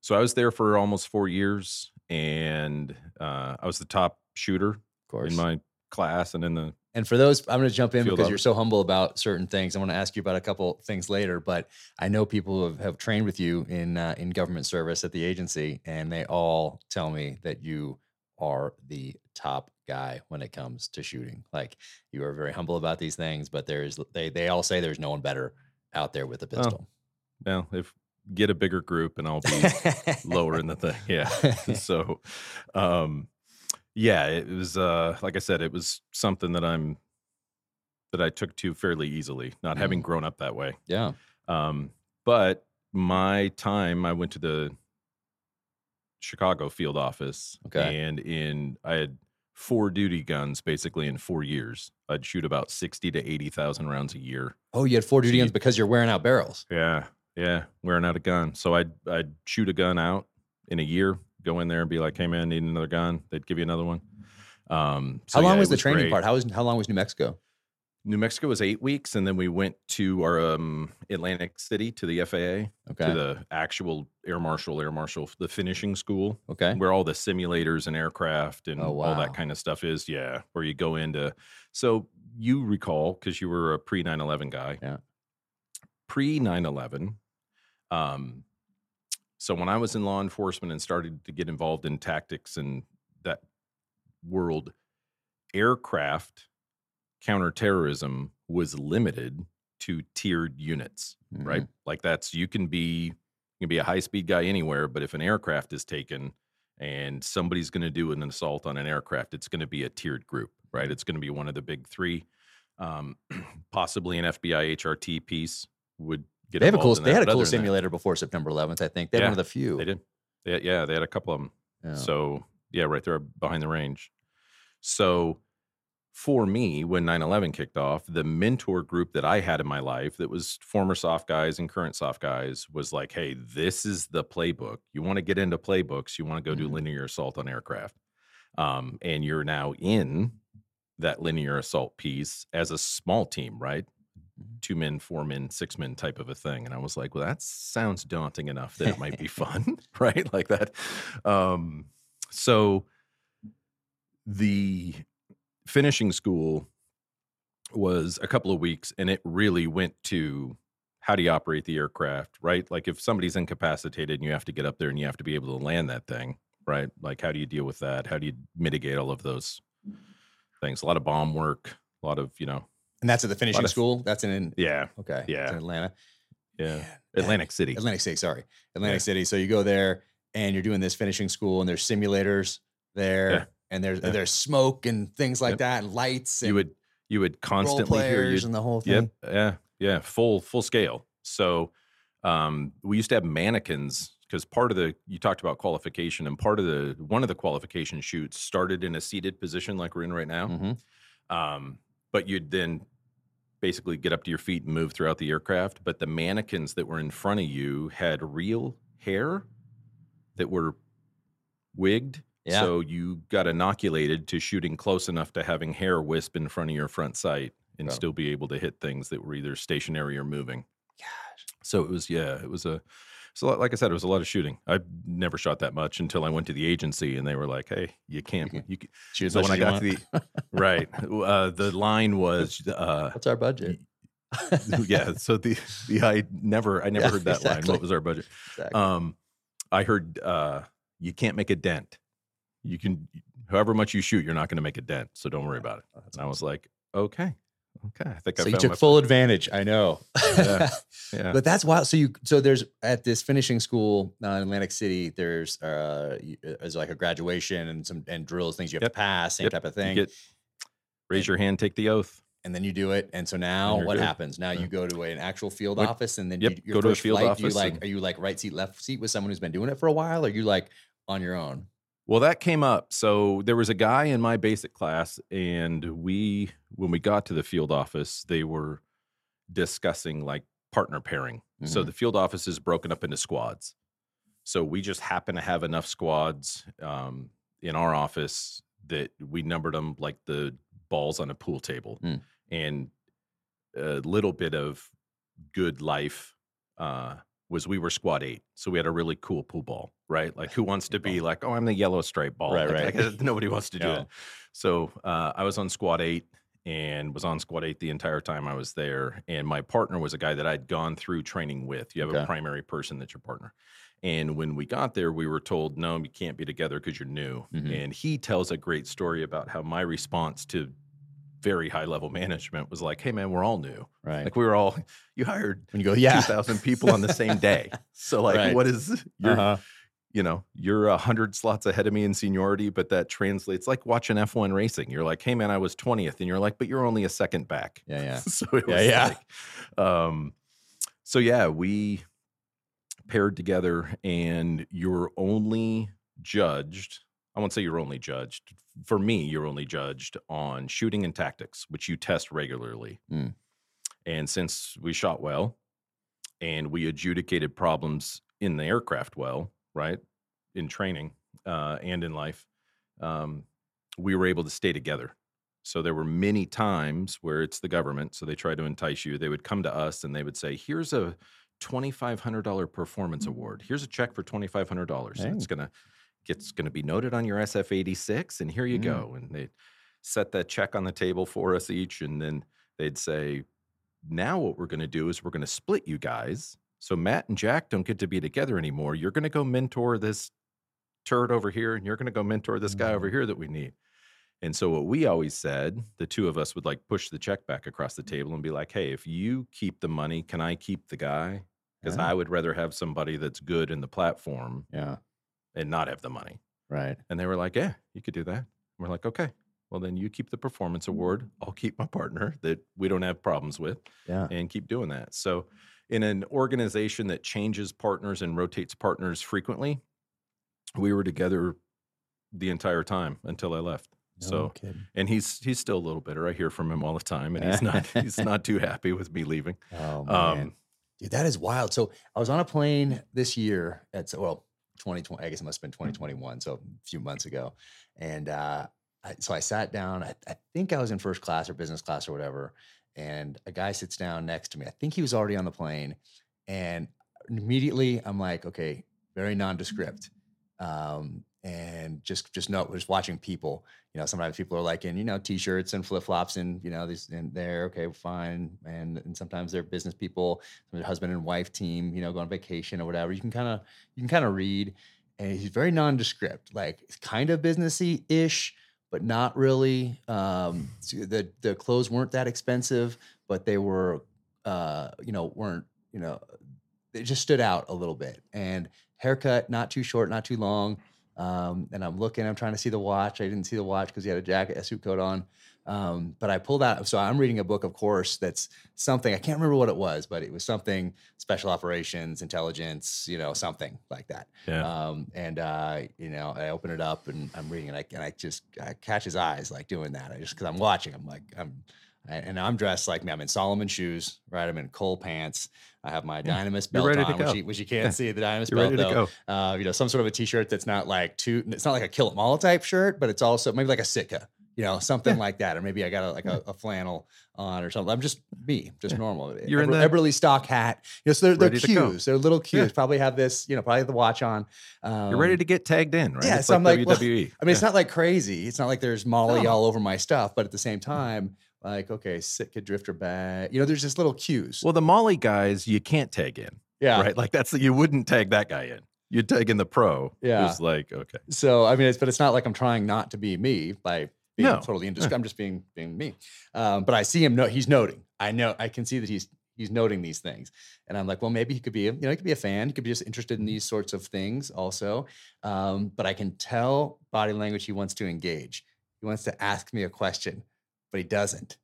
So I was there for almost four years and uh, I was the top shooter of course. in my class and in the, And for those, I'm going to jump in Field because you're so humble about certain things. I want to ask you about a couple things later, but I know people who have, have trained with you in uh, in government service at the agency, and they all tell me that you are the top guy when it comes to shooting. Like you are very humble about these things, but there's they they all say there's no one better out there with a pistol. well, if get a bigger group and I'll be lower in the thing. Yeah. so um yeah it was uh like i said it was something that i'm that i took to fairly easily not having Mm. grown up that way yeah. um but my time i went to the chicago field office Okay. and in i had four duty guns basically in four years i'd shoot about 60 to 80000 rounds a year Oh, you had four duty guns because you're wearing out barrels. yeah, yeah, wearing out a gun. So I'd I'd shoot a gun out in a year, go in there and be like, "Hey man, need another gun." They'd give you another one. Um, so how long yeah, was the training great. part? How was how long was New Mexico? New Mexico was eight weeks, and then we went to our um, Atlantic City to the FAA Okay. to the actual Air Marshal, Air Marshal, the finishing school okay. where all the simulators and aircraft and Oh, all that kind of stuff is. Yeah, where you go into. So you recall because you were a pre 9 11 guy. Yeah. Pre 9 11. Um, so when I was in law enforcement and started to get involved in tactics and that world, aircraft counterterrorism was limited to tiered units right? Mm-hmm. Like that's you can be you can be a high speed guy anywhere, but if an aircraft is taken and somebody's going to do an assault on an aircraft, it's going to be a tiered group, right? It's going to be one of the big three, um, possibly an FBI HRT piece would get. They have a cool. They had a cool than that, simulator before September 11th. I think they had Yeah, one of the few. They did. They yeah, they had a couple of them. Yeah. So yeah, right there behind the range. So for me, when 9-11 kicked off, the mentor group that I had in my life that was former SOF guys and current SOF guys was like, hey, this is the playbook. You want to get into playbooks, you want to go do Mhm. linear assault on aircraft. Um, and you're now in that linear assault piece as a small team, right? Two men, four men, six men type of a thing. And I was like, well, that sounds daunting enough that it might be fun, right? Like that. Um, so the finishing school was a couple of weeks and it really went to how do you operate the aircraft, right? Like if somebody's incapacitated and you have to get up there and you have to be able to land that thing, right? Like how do you deal with that? How do you mitigate all of those things? A lot of bomb work, a lot of, you know, and that's at the finishing of- school. That's in. yeah, Okay. Yeah. in Atlanta. yeah. Man, Atlantic City. Atlantic City. Sorry, Atlantic Yeah. City. So you go there and you're doing this finishing school, and there's simulators there, Yeah. and there's Yeah. there's smoke and things like Yep. that, and lights. And You would you would constantly hear you and the whole thing. Yep. Yeah. Yeah. Full full scale. So um, we used to have mannequins because part of the you talked about qualification and part of the one of the qualification shoots started in a seated position like we're in right now. Mhm. Um, but you'd then basically get up to your feet and move throughout the aircraft. But the mannequins that were in front of you had real hair that were wigged. Yeah. So you got inoculated to shooting close enough to having hair wisp in front of your front sight and Wow. still be able to hit things that were either stationary or moving. Gosh. So it was, yeah, it was a, so like I said, it was a lot of shooting. I never shot that much until I went to the agency and they were like, "Hey, you can't." can- You can. Shoot So when I got you to the right, uh, the line was, uh, What's our budget? yeah. So the the I never I never Yeah, heard that line. What was our budget? Exactly. Um, I heard uh, you can't make a dent. You can, however much you shoot, you're not going to make a dent. So don't worry about it. Oh, And I was like, okay, okay. I think I so you took full advantage. I know. Yeah. Yeah. But that's wild. So you so there's at this finishing school uh, in Atlantic City. There's uh there's like a graduation and some and drills things you have Yep. to pass, same Yep. type of You thing. get- raise your hand, take the oath. and then you do it. And so now you're what good. happens? Now Yeah. you go to an actual field Went- office, and then yep, you, go to a field flight, do you office like and- are you like right seat, left seat with someone who's been doing it for a while? Or are you like on your own? Well, that came up. So there was a guy in my basic class, and we, when we got to the field office, they were discussing like partner pairing. So Mhm. the field office is broken up into squads. So we just happen to have enough squads um, in our office that we numbered them like the balls on a pool table, Mm. and a little bit of good life uh, was we were squad eight, so we had a really cool pool ball, right? Like who wants to be like, oh, I'm the yellow stripe ball, Right, Like, right. like, nobody wants to do Yeah. it. So uh, I was on squad eight and was on squad eight the entire time I was there. And my partner was a guy that I'd gone through training with. You have Okay. a primary person that's your partner. And when we got there, we were told, no, you can't be together because you're new. Mhm. And he tells a great story about how my response to very high level management was like, hey, man, we're all new. Right. Like we were all, you hired when you go, yeah. 2,000 people on the same day. So, like, Right. what is, you're, Uh-huh. you know, you're a hundred slots ahead of me in seniority, but that translates like watching F1 racing. You're like, hey man, I was 20th, and you're like, but you're only a second back. Yeah, yeah. so it Yeah, yeah. like, um, so yeah, we paired together, and you're only judged. I won't say you're only judged. For me, you're only judged on shooting and tactics, which you test regularly. Mm. And since we shot well, and we adjudicated problems in the aircraft well, right, in training uh, and in life, um, we were able to stay together. So there were many times where it's the government, so they try to entice you. They would come to us and they would say, "Here's a twenty-five hundred dollar performance award. Here's a check for twenty-five hundred dollars. It's gonna be noted on your SF eighty-six, and here you Mm. go." And they set that check on the table for us each, and then they'd say, "Now what we're gonna do is we're gonna split you guys. So Matt and Jack don't get to be together anymore. You're gonna go mentor this turd over here, and you're gonna go mentor this guy over Mm. here that we need." And so what we always said, the two of us would like push the check back across the table and be like, "Hey, if you keep the money, can I keep the guy? Because Yeah. I would rather have somebody that's good in the platform Yeah. And not have the money." Right. And they were like, "Yeah, you could do that." And we're like, "Okay, well then you keep the performance award. I'll keep my partner that we don't have problems with, Yeah. and keep doing that." So, in an organization that changes partners and rotates partners frequently, we were together the entire time until I left. No So kidding. and he's he's still a little bitter. I hear from him all the time, and he's not he's not too happy with me leaving. Oh man. Um, Dude, that is wild. So I was on a plane this year at so well, 2020. I guess it must have been 2021, so a few months ago. And uh, I, so I sat down. I, I think I was in first class or business class or whatever. And a guy sits down next to me. I think he was already on the plane. And immediately I'm like, okay, very nondescript. Um, and just just know just watching people you know sometimes people are like in you know t-shirts and flip-flops and you know these and they're okay fine and and sometimes they're business people their husband and wife team you know go on vacation or whatever you can kind of you can kind of read and he's very nondescript like it's kind of businessy ish but not really um the the clothes weren't that expensive but they were uh you know weren't you know it just stood out a little bit and haircut not too short not too long um, and I'm looking, I'm trying to see the watch. I didn't see the watch because he had a jacket, a suit coat on. Um, but I pulled out. So I'm reading a book, of course, that's something I can't remember what it was, but it was something special operations, intelligence, you know, something like that. Yeah, Um, and uh, you know, I open it up and I'm reading, and I and I just I catch his eyes like doing that. I just because I'm watching. I'm like I'm. And I'm dressed like me. I'm in Salomon shoes, right? I'm in Cole pants. I have my Dynamis belt on, which you, which you can't see the Dynamis you're belt though uh, you know, some sort of a t-shirt that's not like too, it's not like a kill it all type shirt, but it's also maybe like a Sitka, you know, something like that. Or maybe I got a, like a, a flannel on or something. I'm just me, just normal. You're in the- Eberlestock hat. You know, so they're, they're Ready to go. cues. They're little cues. Yeah. Probably have this, you know, probably have the watch on. Um, You're ready to get tagged in, right? yeah, it's so I'm like like, well, I mean, it's not like crazy. It's not like there's MOLLE No. all over my stuff, but at the same time, like, okay, Sitka drifter bag. You know, there's just little cues. well, the MOLLE guys you can't tag in, yeah. right? Like that's you wouldn't tag that guy in. You'd tag in the pro. Yeah. who's like okay, So I mean, it's but it's not like I'm trying not to be me by being No. totally indiscreet. I'm just being being me. Um, but I see him. No, he's noting. I know. I can see that he's he's noting these things, and I'm like, well, maybe he could be. A, you know, he could be a fan. He could be just interested in these sorts of things also. Um, but I can tell body language. He wants to engage. He wants to ask me a question, but he doesn't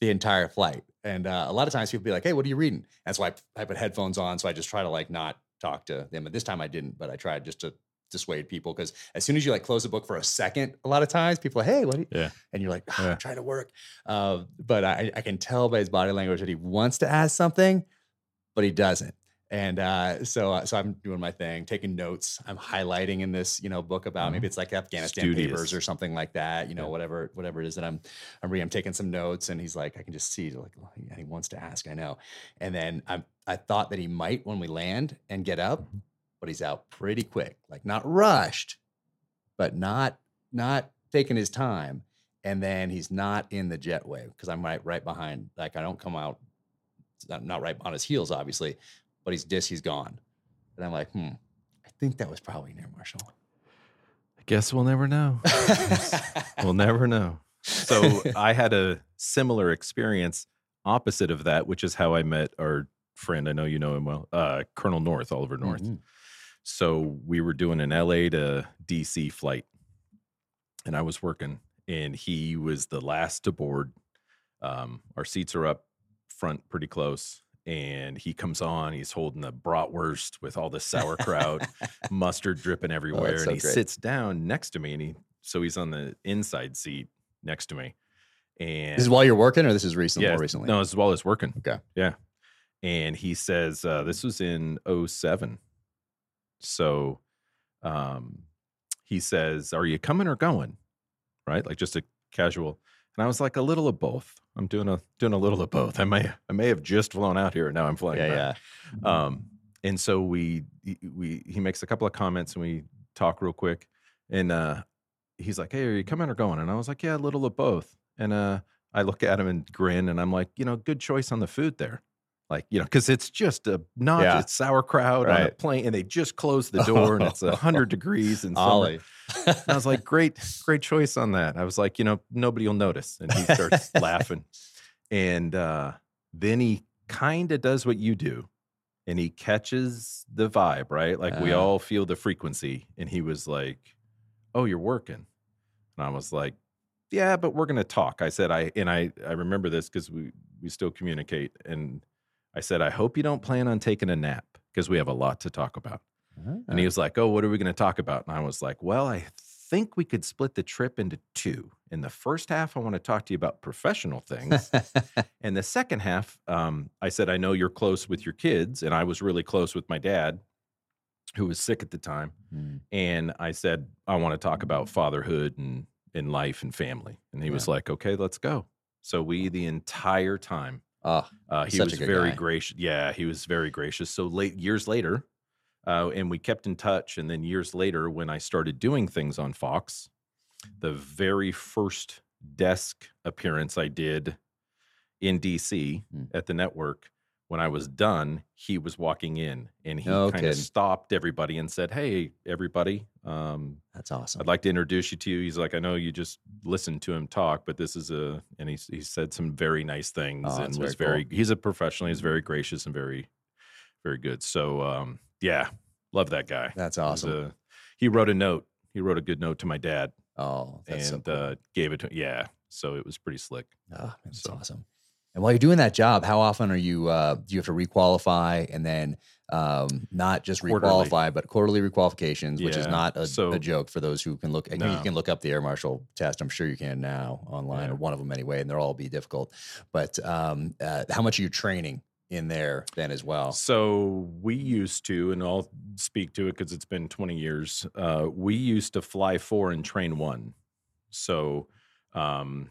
the entire flight. And uh, a lot of times people be like, "Hey, what are you reading?" That's why I, I put headphones on, so I just try to like not talk to them. And this time I didn't, but I tried just to dissuade people because as soon as you like close the book for a second, a lot of times people are, hey, what? Are you? Yeah. And you're like, "Ah, Yeah. I'm trying to work. Uh, but I, I can tell by his body language that he wants to ask something, but he doesn't. And uh, so, uh, so I'm doing my thing, taking notes. I'm highlighting in this, you know, book about maybe it's like Afghanistan Studious. papers or something like that. You know, Yeah. whatever, whatever it is that I'm, I'm reading. I'm taking some notes, and he's like, I can just see, like, oh, he- wants to ask. I know. And then I'm, I thought that he might when we land and get up, Mhm. but he's out pretty quick, like not rushed, but not, not taking his time. And then he's not in the jetway because I'm right, right behind. Like I don't come out, not, not right on his heels, obviously, but he's just he's gone. And I'm like, hmm, I think that was probably near Marshall. I guess we'll never know. we'll never know. So I had a similar experience opposite of that, which is how I met our friend. I know you know him well, uh, Colonel North, Oliver North. Mhm. So we were doing an LA to DC flight, and I was working, and he was the last to board. Um, our seats are up front pretty close, and he comes on. He's holding the bratwurst with all the sauerkraut, mustard dripping everywhere, so and he great. sits down next to me, and he so he's on the inside seat next to me, and This is while you're working, or this is recent, yeah, more recently? no, as well as working. Okay. Yeah. And he says, uh, this was in 07. So um, he says, Are you coming or going? Right? Like just a casual. And I was like, a little of both. I'm doing a doing a little of both. I may I may have just flown out here and now I'm flying yeah, back. yeah. Um, and so we he- we he makes a couple of comments and we talk real quick. And uh he's like, Hey, are you coming or going? And I was like, Yeah, a little of both. And uh I look at him and grin and I'm like, you know, good choice on the food there. Like, you know, because it's just a not Yeah. it's sauerkraut on a plane and they just closed the door and it's a hundred degrees and Ollie. I was like, great, great choice on that. I was like, you know, nobody will notice. And he starts laughing. And uh, then he kind of does what you do and he catches the vibe, right? Like we Ah. all feel the frequency. And he was like, oh, you're working. And I was like, yeah, but we're going to talk. I said, I, and I, I remember this because we, we still communicate. And I said, I hope you don't plan on taking a nap because we have a lot to talk about. And he was like, Oh, what are we going to talk about? And I was like, Well, I think we could split the trip into two. In the first half, I want to talk to you about professional things. and the second half, um, I said, I know you're close with your kids. And I was really close with my dad, who was sick at the time. Mm. And I said, I want to talk about fatherhood and, and life and family. And he was like, Okay, let's go. So we, the entire time, Oh, uh, he was very guy. gracious. Yeah, he was very gracious. So late years later, uh, and we kept in touch. And then years later, when I started doing things on Fox, the very first desk appearance I did in DC Hmm. at the network, when I was done, he was walking in and he No kind of stopped everybody and said, "Hey, everybody." Um, that's awesome. I'd like to introduce you to. You. He's like, I know you just listened to him talk, but this is a, and he he said some very nice things Oh, and was very very. He's a professional. He's very gracious and very, very good. So, um, yeah, love that guy. That's He awesome. a- he wrote a note. He wrote a good note to my dad oh, and uh, gave it to. Yeah, so it was pretty slick. Oh, that's So- awesome. And while you're doing that job, how often are you? Uh, do you have to requalify and then um, not just Quarterly. requalify, but quarterly requalifications, which is not a, so- a joke for those who can look. Mean, you can look up the air marshal test. I'm sure you can now online, Yeah. or one of them anyway, and they'll all be difficult. But um, uh, how much are you training in there then as well? So we used to, and I'll speak to it because it's been 20 years. Uh, we used to fly four and train one. So, um,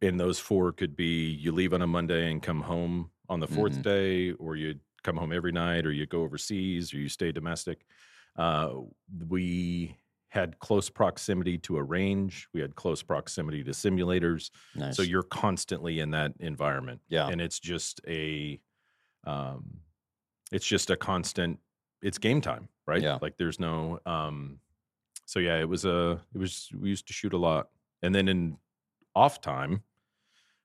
and those four could be you leave on a Monday and come home on the 4th Mhm. day, or you come home every night, or you go overseas, or you stay domestic. Uh, we had close proximity to a range. We had close proximity to simulators. Nice. So you're constantly in that environment yeah, and it's just a um it's just a constant it's game time right Yeah. like there's no um so yeah it was a it was we used to shoot a lot and then in off time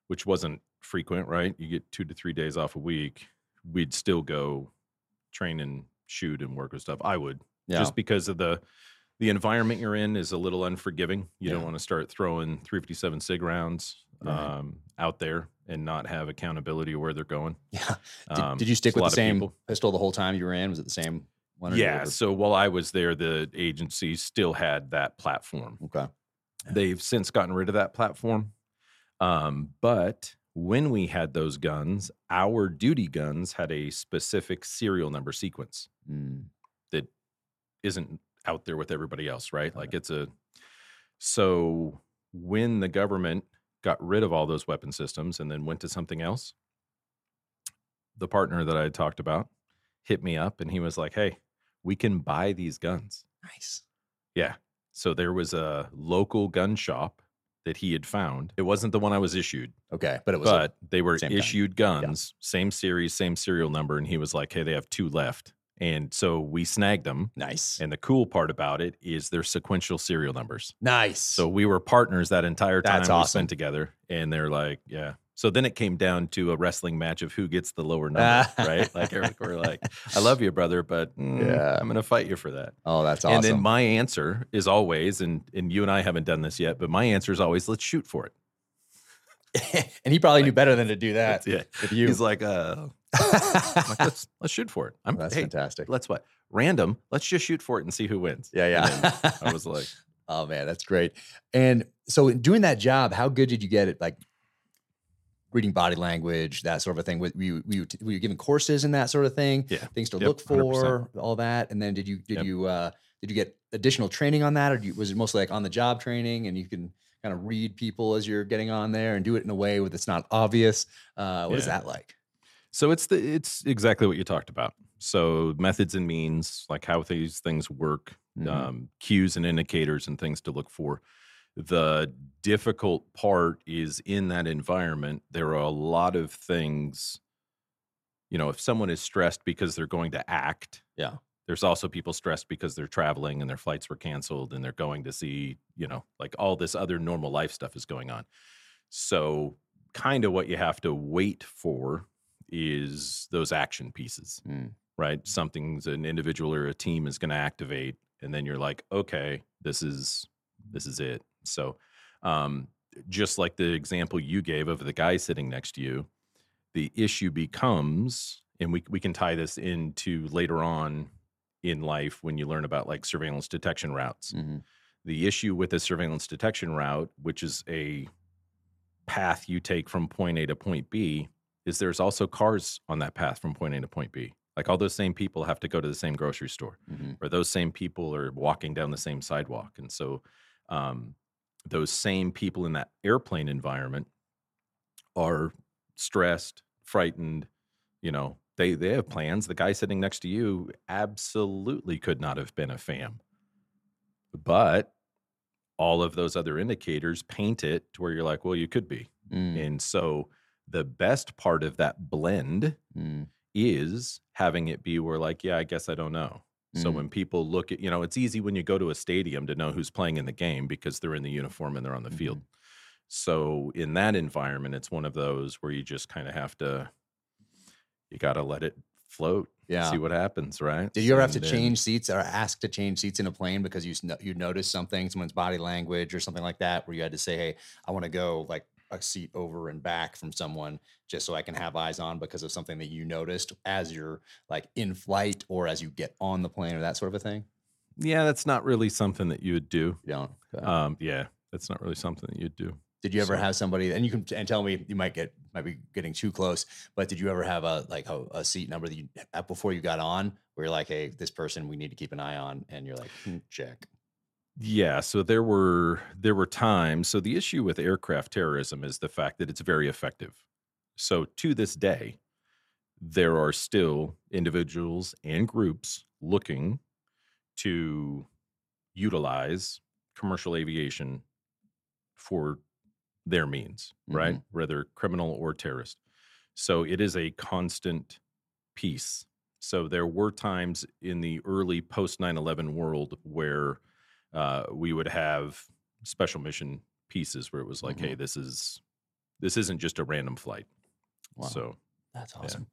which wasn't frequent right you get two to three days off a week we'd still go train and shoot and work with stuff i would yeah, just because of the the environment you're in is a little unforgiving. You don't want to start throwing 357 sig rounds Right. um, out there and not have accountability of where they're going. yeah. Did, Um, did you stick with the same pistol the whole time you were in? Was it the same one? or Yeah. So while I was there, the agency still had that platform. Okay. Yeah. They've since gotten rid of that platform. Um, but when we had those guns, our duty guns had a specific serial number sequence Mm. that isn't out there with everybody else, right? Like it's a so when the government got rid of all those weapon systems and then went to something else, the partner that I had talked about hit me up and he was like, "Hey, we can buy these guns." Nice. Yeah. So there was a local gun shop that he had found. It wasn't the one I was issued, Okay, but it was. but they were issued guns, same series, same serial number. And he was like, hey, they have two left. And so we snagged them. nice. And the cool part about it is they're sequential serial numbers. nice. So we were partners that entire time That's we awesome. spent together. And they're like, yeah. So then it came down to a wrestling match of who gets the lower number, right? Like Eric, we're like, I love you, brother, but mm, Yeah. I'm going to fight you for that. oh, that's awesome. And then my answer is always, and and you and I haven't done this yet, but my answer is always, let's shoot for it. and he probably knew better than to do that. yeah. He's like, uh, like, let's let's shoot for it. I'm that's hey, fantastic. let's what? Random. Let's just shoot for it and see who wins. Yeah, yeah. I was like, oh man, that's great. And so in doing that job, how good did you get it? Like reading body language, that sort of a thing. Were you, were you, were you given courses in that sort of thing? yeah. Things to Yep, look 100%. for, all that. And then did you, did Yep. you, uh, did you get additional training on that, or you, was it mostly like on the job training, and you can kind of read people as you're getting on there and do it in a way where it's not obvious? Uh, what is Yeah. that like? So it's the it's exactly what you talked about. So methods and means, like how these things work, Mhm. um, cues and indicators and things to look for. The difficult part is in that environment, there are a lot of things. You know, if someone is stressed because they're going to act, Yeah. there's also people stressed because they're traveling and their flights were canceled and they're going to see, you know, like all this other normal life stuff is going on. So, kind of what you have to wait for is those action pieces Mm. right? Something's an individual or a team is going to activate, and then you're like, okay, this is this is it. So, um, just like the example you gave of the guy sitting next to you, the issue becomes, and we we can tie this into later on in life when you learn about like surveillance detection routes. Mhm. The issue with a surveillance detection route, which is a path you take from point A to point B, is there's also cars on that path from point A to point B. Like all those same people have to go to the same grocery store, Mhm. or those same people are walking down the same sidewalk. And so, um, those same people in that airplane environment are stressed, frightened. You know, they they have plans. The guy sitting next to you absolutely could not have been a fam, but all of those other indicators paint it to where you're like, well, you could be. Mm. And so the best part of that blend Mm. is having it be where like, yeah, I guess I don't know. So Mm. when people look at, you know, it's easy when you go to a stadium to know who's playing in the game because they're in the uniform and they're on the field. Mm-hmm. So in that environment, it's one of those where you just kind of have to, you got to let it float, Yeah. see what happens, right? Did you ever have to then- change seats or ask to change seats in a plane because you you noticed something, someone's body language or something like that, where you had to say, "Hey, I want to go like a seat over and back from someone just so I can have eyes on because of something that you noticed as you're like in flight or as you get on the plane or that sort of a thing?" Yeah, that's not really something that you would do. You don't. Okay. Um, yeah, that's not really something that you'd do. did you ever so- have somebody? And you can and tell me you might get might be getting too close, but did you ever have a like a, a seat number that you before you got on where you're like, "Hey, this person we need to keep an eye on," and you're like, "Hmm, "Check." Yeah, so there were there were times. So the issue with aircraft terrorism is the fact that it's very effective. So to this day, there are still individuals and groups looking to utilize commercial aviation for their means, right? Mm-hmm. Whether criminal or terrorist. So it is a constant piece. So there were times in the early post 9 11 world where uh, we would have special mission pieces where it was like, Mhm. hey, this is this isn't just a random flight. Wow. So That's awesome.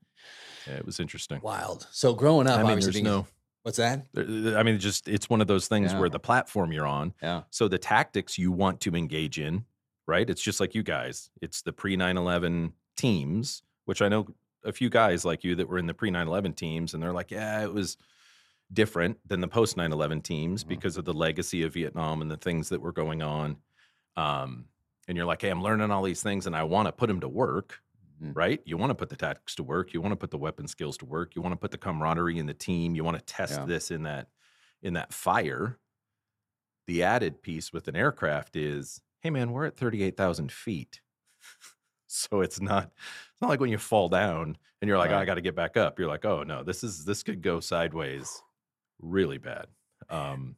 yeah, it was interesting. Wild. So growing up, I mean, there's no. what's that? I mean, just it's one of those things Yeah. where the platform you're on. Yeah. So the tactics you want to engage in, right? It's just like you guys. It's the pre 9 11 teams, which I know a few guys like you that were in the pre 9 11 teams, and they're like, yeah, it was different than the post 9 11 teams Mhm. because of the legacy of Vietnam and the things that were going on. Um, and you're like, hey, I'm learning all these things and I want to put them to work, Mhm. right? You want to put the tactics to work. You want to put the weapon skills to work. You want to put the camaraderie in the team. You want to test Yeah. this in that in that fire. The added piece with an aircraft is, hey man, we're at 38,000 feet. so it's not it's not like when you fall down and you're like, oh, I got to get back up. You're like, oh no, this is this could go sideways really bad. Um,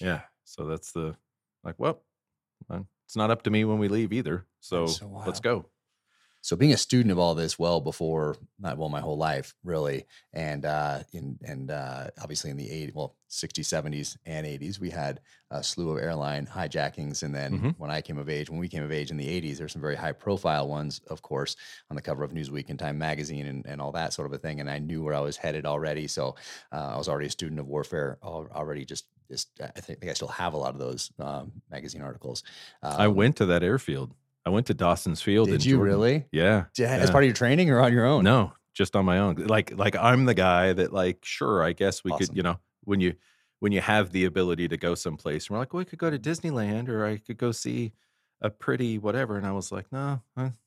yeah. So that's the like, well, it's not up to me when we leave either. So, so let's go. So being a student of all this well before, not well, my whole life really, and uh, in and uh, obviously in the 80s, well, 60s, 70s, and 80s, we had a slew of airline hijackings, and then Mhm. when I came of age, when we came of age in the 80s, there's some very high profile ones, of course, on the cover of Newsweek and Time Magazine and, and all that sort of a thing, and I knew where I was headed already, so uh, I was already a student of warfare already. Just, just I think, I still have a lot of those um, magazine articles. I Um, went to that airfield. I went to Dawson's Field. Did you Jordan. really? Yeah. Did- As part of your training or on your own? No, just on my own. Like, like I'm the guy that, like, sure, I guess we Awesome. could, you know, when you when you have the ability to go someplace, and we're like, well, we could go to Disneyland, or I could go see a pretty whatever. And I was like, no,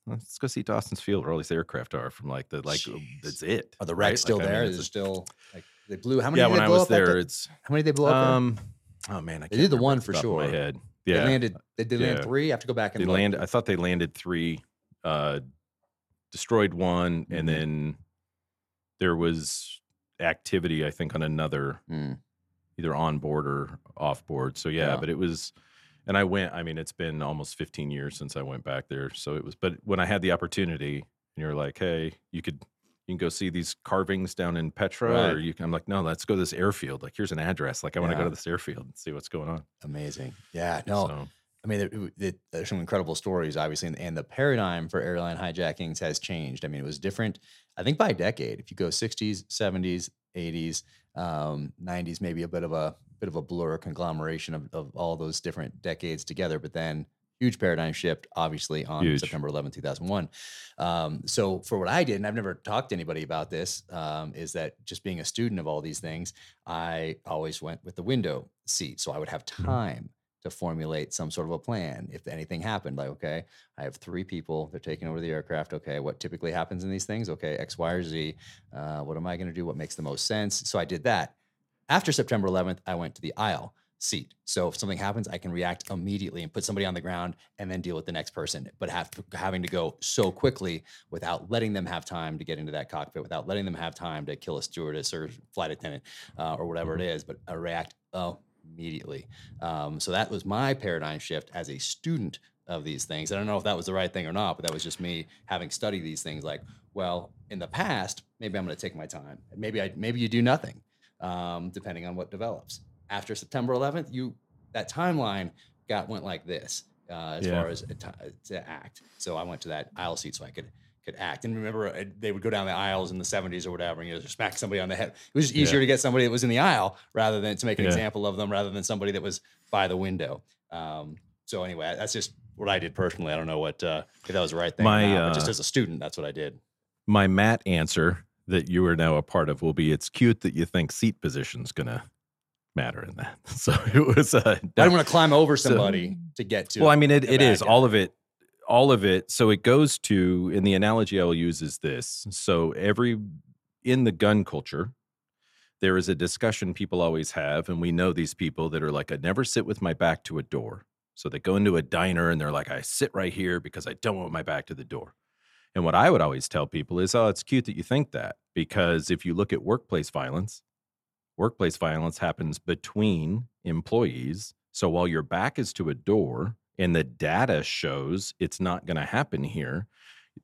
let's go see Dawson's Field, where all these aircraft are from. Like the like, uh, Jeez. that's it. Are the right? wrecks still Like, I mean, there? Is it still like they blew? How many? yeah, when I was there, the- it's how many did they blow up? there? um, oh man, I They did the one for of My sure. Head, They landed. They did land three. I have to go back and they look. landed. I thought they landed three, uh, destroyed one, Mhm. and then there was activity. I think on another, Mm. either on board or off board. So yeah, Yeah. but it was, and I went. I mean, it's been almost 15 years since I went back there. So it was. But when I had the opportunity, and you're like, hey, you could. You can go see these carvings down in Petra, or you can. I'm like, no, let's go to this airfield. Like, here's an address. Like, I want to Yeah. go to this airfield and see what's going on. Amazing. Yeah. No. So, I mean, there's some incredible stories, obviously, and, and the paradigm for airline hijackings has changed. I mean, it was different, I think, by a decade. If you go 60s, 70s, 80s, um, 90s, maybe a bit of a bit of a blur conglomeration of, of all those different decades together. But then huge paradigm shift, obviously, on Huge. September 11, 2001. Um, so for what I did, and I've never talked to anybody about this, um, is that just being a student of all these things, I always went with the window seat. So I would have time to formulate some sort of a plan if anything happened. Like, okay, I have three people, they're taking over the aircraft. Okay, what typically happens in these things? Okay, X, Y, or Z. Uh, what am I going to do? What makes the most sense? So I did that. After September 11th, I went to the aisle seat. So if something happens, I can react immediately and put somebody on the ground and then deal with the next person. But have having to go so quickly without letting them have time to get into that cockpit, without letting them have time to kill a stewardess or flight attendant uh, or whatever it is, but I react oh immediately. Um, so that was my paradigm shift as a student of these things. I don't know if that was the right thing or not, but that was just me having studied these things. Like, well, in the past, maybe I'm going to take my time. And Maybe I maybe you do nothing, um, depending on what develops. After September 11th, you that timeline got went like this uh, as Yeah. far as a to act. So I went to that aisle seat so I could could act. And remember, uh, they would go down the aisles in the 70s or whatever, and you know, just smack somebody on the head. It was just Yeah. easier to get somebody that was in the aisle rather than to make an Yeah. example of them, rather than somebody that was by the window. Um, so anyway, that's just what I did personally. I don't know what uh, if that was the right thing. My, not, but just uh, as a student, that's what I did. my Matt answer that you are now a part of will be it's cute that you think seat position's gonna matter in that. So it was uh I didn't want to climb over somebody to get to. well, I mean it, it is guy. all of it all of it. So it goes to and the analogy I'll use is this. So every in the gun culture, there is a discussion people always have, and we know these people that are like, I never sit with my back to a door. So they go into a diner and they're like, I sit right here because I don't want my back to the door. And what I would always tell people is, oh, it's cute that you think that. Because if you look at workplace violence, workplace violence happens between employees. So while your back is to a door and the data shows it's not going to happen here,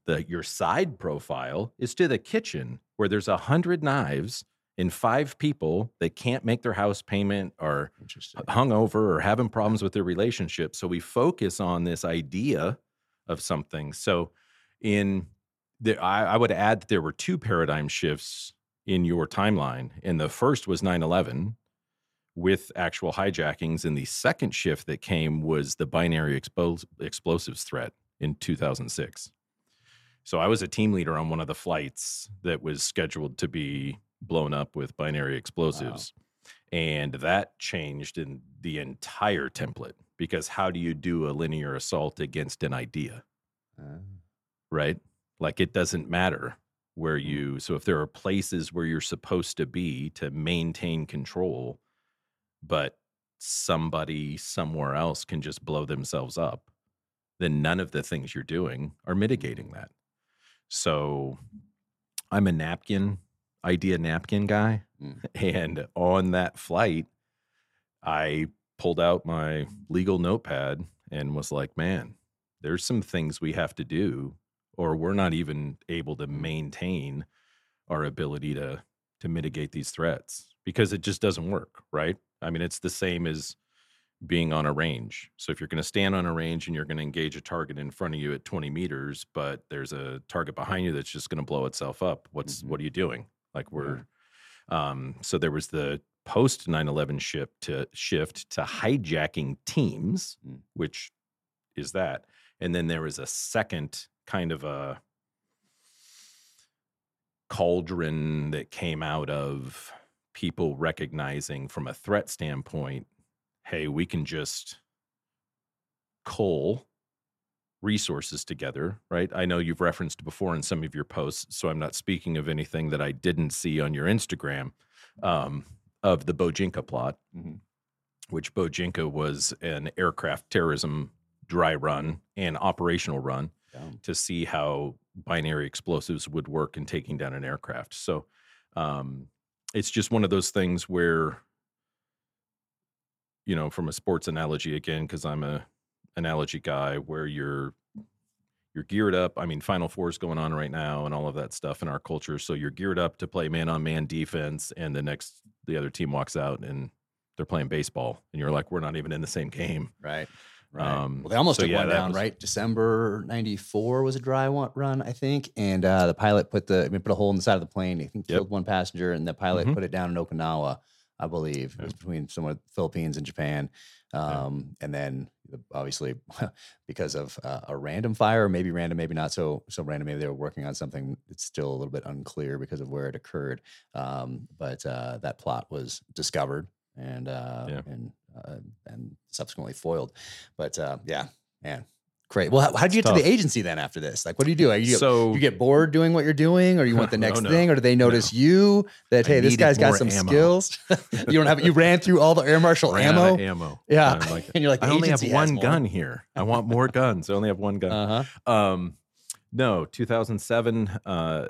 the your side profile is to the kitchen where there's a hundred knives and five people that can't make their house payment or hungover or having problems with their relationship. So we focus on this idea of something. So in the, I, I would add that there were two paradigm shifts in your timeline. And the first was 9-11 with actual hijackings. And the second shift that came was the binary expo- explosives threat in 2006. So I was a team leader on one of the flights that was scheduled to be blown up with binary explosives. And that changed in the entire template because how do you do a linear assault against an idea? Uh, right? Like it doesn't matter where you, so if there are places where you're supposed to be to maintain control, but somebody somewhere else can just blow themselves up, then none of the things you're doing are mitigating that. So I'm a napkin, idea napkin guy. Mm. And on that flight, I pulled out my legal notepad and was like, man, there's some things we have to do, or we're not even able to maintain our ability to to mitigate these threats because it just doesn't work, right? I mean, it's the same as being on a range. So if you're going to stand on a range and you're going to engage a target in front of you at 20 meters, but there's a target behind you that's just going to blow itself up, what's Mhm. what are you doing? Like we're um so there was the post 9/11 shift to shift to hijacking teams, Mm. which is that. And then there was a second kind of a cauldron that came out of people recognizing from a threat standpoint hey, we can just cull resources together, right? I know you've referenced before in some of your posts, so I'm not speaking of anything that I didn't see on your Instagram um, of the Bojinka plot, Mhm. which Bojinka was an aircraft terrorism dry run and operational run yeah. to see how binary explosives would work in taking down an aircraft. So um, it's just one of those things where, you know, from a sports analogy again, because I'm a analogy guy, where you're you're geared up. I mean, Final Four is going on right now, and all of that stuff in our culture. So you're geared up to play man on man defense, and the next the other team walks out and they're playing baseball, and you're like, we're not even in the same game. Right. Right. Um, well, they almost so took yeah, one down, was- right? December '94 was a dry run, I think, and uh, the pilot put the I mean, put a hole in the side of the plane. I think Yep. killed one passenger, and the pilot Mhm. put it down in Okinawa, I believe. It was between somewhere Philippines and Japan, um, and then obviously because of uh, a random fire, maybe random, maybe not so so random. Maybe they were working on something. It's still a little bit unclear because of where it occurred. Um, but uh, that plot was discovered and uh, Yeah. and uh, and subsequently foiled. But uh, yeah, man, great. Well, how, how did you It's get to the agency then after this? Like, what do you do? Are you, so you get bored doing what you're doing, or you want the No, next no, thing, or do they notice you that I hey, this guy's got some ammo. skills? you don't have you ran through all the air marshal ran ammo. ammo. Yeah, And like, and you're like, I only have one gun here. I want more guns. I only have one gun. Uh huh. Um, no, 2007, uh,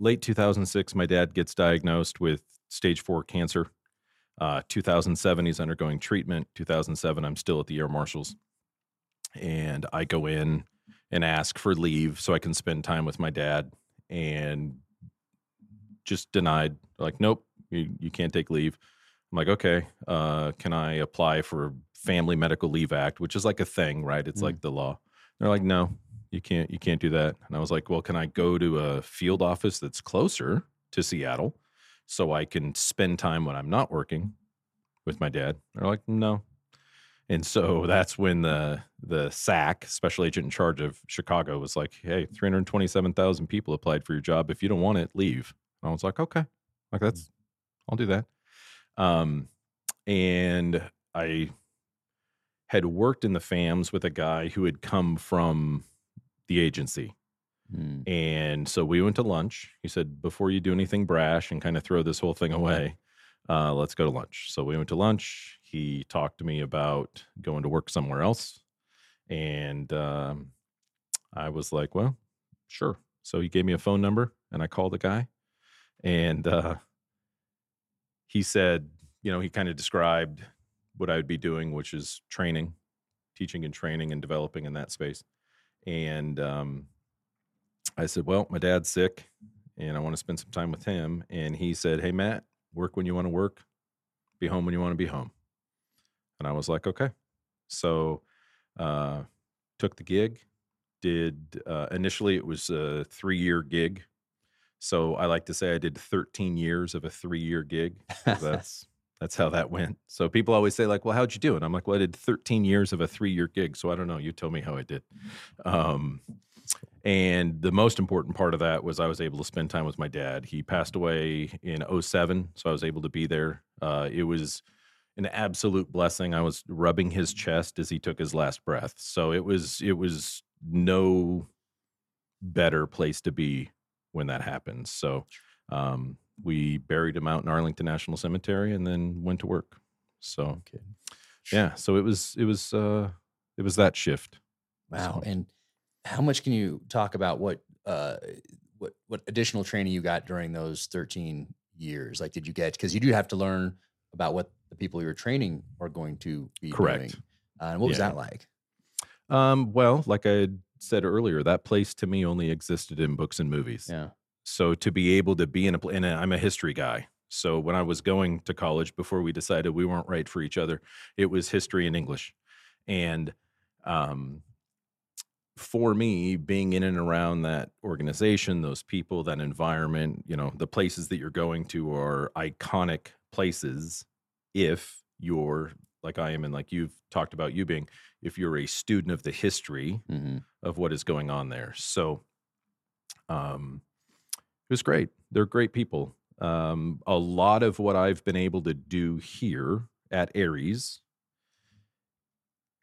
late 2006, my dad gets diagnosed with stage four cancer. Uh, 2007, he's undergoing treatment. 2007, I'm still at the Air Marshals. And I go in and ask for leave so I can spend time with my dad and just denied. Like, nope, you, you can't take leave. I'm like, okay, uh, can I apply for Family Medical Leave Act, which is like a thing, right? It's Mm. like the law. They're like, no, you can't, you can't do that. And I was like, well, can I go to a field office that's closer to Seattle so I can spend time when I'm not working with my dad? They're like, no. And so that's when the the SAC, special agent in charge of Chicago, was like, "Hey, 327,000 people applied for your job. If you don't want it, leave." And I was like, "Okay, like that's, I'll do that." Um, and I had worked in the FAMs with a guy who had come from the agency. Mm. And so we went to lunch. He said, before you do anything brash and kind of throw this whole thing away, uh, let's go to lunch. So we went to lunch. He talked to me about going to work somewhere else. And um, I was like, well, sure. So he gave me a phone number and I called the guy. And uh, he said, you know, he kind of described what I would be doing, which is training, teaching and training and developing in that space. And um, I said, Well, my dad's sick and I want to spend some time with him. And he said, Hey, Matt, work when you want to work, be home when you want to be home. And I was like, Okay. So, uh, took the gig. Did uh, initially it was a three year gig. So I like to say I did 13 years of a three year gig. That's that's how that went. So people always say like, "Well, how'd you do it?" I'm like, "Well, I did 13 years of a three year gig." So I don't know. You tell me how I did. Um, and the most important part of that was I was able to spend time with my dad. He passed away in 07, so I was able to be there. Uh, it was an absolute blessing. I was rubbing his chest as he took his last breath. So it was it was no better place to be when that happens. So um, we buried him out in Arlington National Cemetery and then went to work. So Okay. yeah, so it was it was uh it was that shift. Wow. So- And how much can you talk about what uh what what additional training you got during those 13 years? Like did you get because you do have to learn about what the people you're training are going to be Correct. doing. Uh, and what was Yeah. that like? Um, well, like I said earlier, that place to me only existed in books and movies. Yeah. So to be able to be in a place, and I'm a history guy. So when I was going to college, before we decided we weren't right for each other, it was history and English. And um, for me, being in and around that organization, those people, that environment, you know, the places that you're going to are iconic places if you're like I am, and like you've talked about you being, if you're a student of the history hmm of what is going on there. So um it was great. They're great people. Um a lot of what I've been able to do here at ARES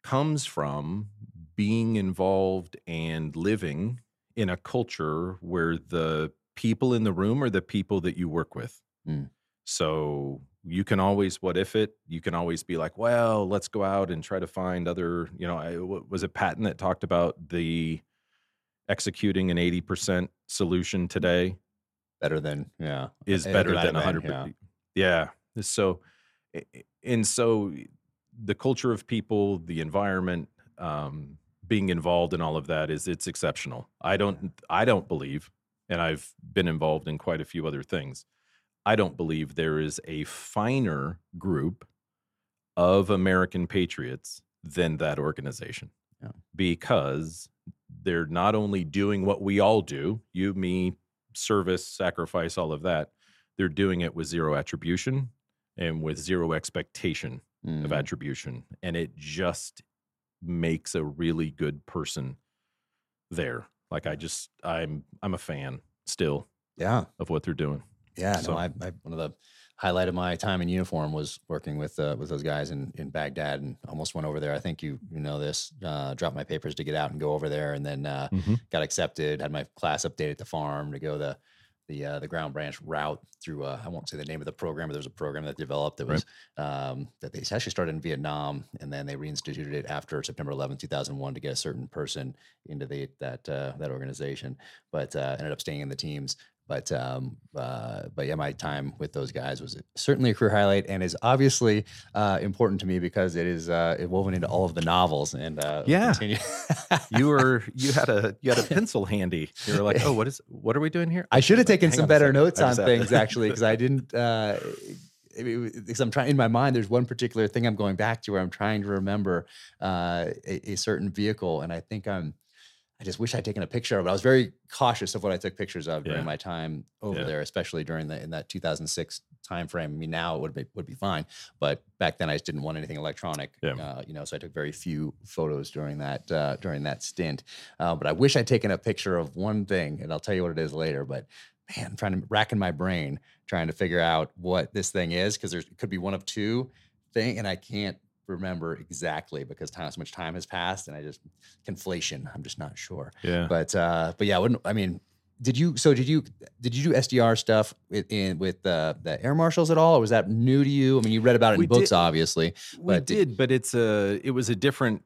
comes from being involved and living in a culture where the people in the room are the people that you work with. Mm. So you can always what if it you can always be like well let's go out and try to find other you know I, what, was it patton that talked about the executing an 80% solution today Better than yeah. is better than 100 been, yeah. yeah so and so the culture of people the environment um, being involved in all of that is it's exceptional i don't i don't believe and i've been involved in quite a few other things i don't believe there is a finer group of american patriots than that organization Yeah. because they're not only doing what we all do you me service sacrifice all of that they're doing it with zero attribution and with zero expectation of Mhm. attribution and it just makes a really good person there like i just i'm i'm a fan still Yeah. of what they're doing Yeah, So- no, I, I one of the highlight of my time in uniform was working with uh, with those guys in in Baghdad, and almost went over there. I think you you know this. Uh, dropped my papers to get out and go over there, and then uh, got accepted. Had my class updated at the farm to go the the uh, the ground branch route through. Uh, I won't say the name of the program, but there was a program that developed that was um, that they actually started in Vietnam, and then they reinstituted it after September 11, 2001, to get a certain person into the that uh, that organization. But uh, ended up staying in the teams. But um, uh, but yeah, my time with those guys was certainly a career highlight, and is obviously uh, important to me because it is uh, it woven into all of the novels. And uh, Yeah. continue- you were you had a you had a pencil handy you were like oh what is what are we doing here I should have taken some better notes on things actually because I didn't. Uh, because I'm trying in my mind. There's one particular thing I'm going back to where I'm trying to remember uh, a, a certain vehicle, and I think I'm. I just wish I'd taken a picture of it. I was very cautious of what I took pictures of during Yeah. my time over Yeah. there, especially during the in that 2006 time frame. I mean, now it would be would be fine, but back then I just didn't want anything electronic. Yeah. Uh, you know, so I took very few photos during that uh, during that stint. Uh, but I wish I'd taken a picture of one thing, and I'll tell you what it is later. But man, I'm trying to racking my brain trying to figure out what this thing is because there could be one of two thing, and I can't remember exactly because time so much time has passed, and I just conflation. I'm just not sure. yeah But uh, but yeah, I wouldn't I mean. Did you so did you did you do SDR stuff with, in with the the air marshals at all, or was that new to you? I mean, you read about it in We books, did- obviously. we but did- did but it's a it was a different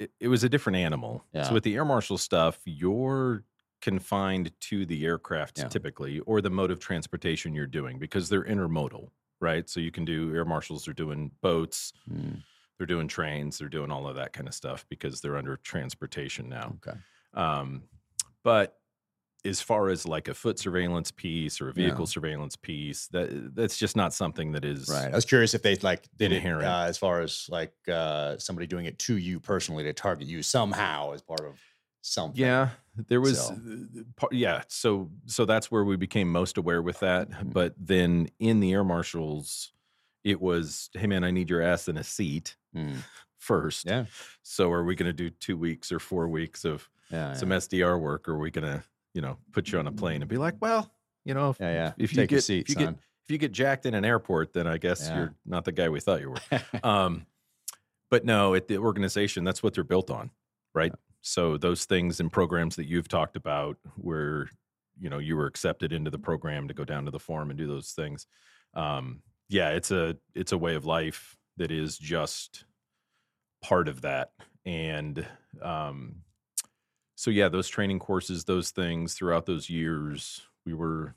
it, it was a different animal Yeah. so with the air marshal stuff you're confined to the aircraft Yeah. typically or the mode of transportation you're doing because they're intermodal right so you can do air marshals are doing boats Mm, they're doing trains they're doing all of that kind of stuff because they're under transportation now okay. um, but as far as like a foot surveillance piece or a Yeah. vehicle surveillance piece that that's just not something that is Right. I was curious if they like did it Inherent. uh, as far as like uh, somebody doing it to you personally to target you somehow as part of something. Yeah, there was So- uh, yeah, so so that's where we became most aware with that. Mhm. But then in the air marshals, it was, hey man, I need your ass in a seat Mm, first. Yeah. So are we going to do two weeks or four weeks of Yeah. some SDR work, or are we going to, you know, put you on a plane and be like, well, you know, if, yeah. Yeah. if you Take get seat, if you son. get if you get jacked in an airport, then I guess you're not the guy we thought you were. um, but no, at the organization, that's what they're built on, right? So those things and programs that you've talked about, where you know you were accepted into the program to go down to the farm and do those things, um, yeah, it's a it's a way of life that is just part of that, and um, so yeah, those training courses, those things throughout those years, we were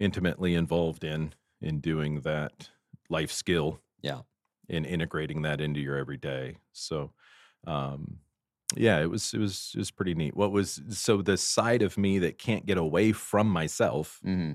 intimately involved in in doing that life skill Yeah. and integrating that into your everyday. So um yeah it was it was it was pretty neat. What was so the side of me that can't get away from myself hmm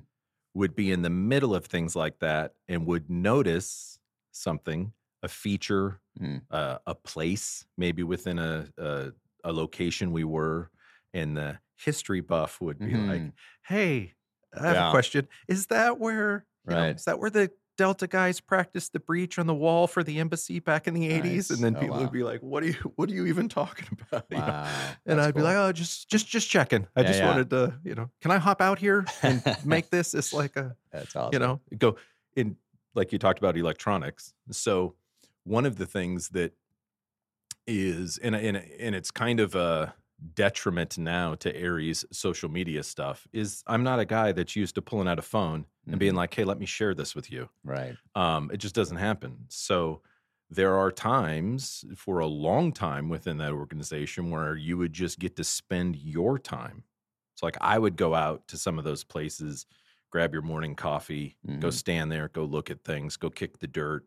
would be in the middle of things like that and would notice something a feature Mm. uh, a place maybe within a, a a location we were and the history buff would be like Mhm. hey i have Yeah. a question is that where you know, Right. is that where the delta guys practiced the breach on the wall for the embassy back in the 80s Nice. and then Oh, people wow. would be like what are you what are you even talking about You? Wow. and i'd be like oh just just just checking i Yeah, just yeah. wanted to you know can i hop out here and make this it's like a that's awesome. you know go in like you talked about electronics so one of the things that is and and and it's kind of a detriment now to ARES social media stuff is I'm not a guy that's used to pulling out a phone and being Mhm. like, "Hey, let me share this with you." right. Um, it just doesn't happen. So there are times for a long time within that organization where you would just get to spend your time. So like I would go out to some of those places, grab your morning coffee, go Mhm. stand there, go look at things, go kick the dirt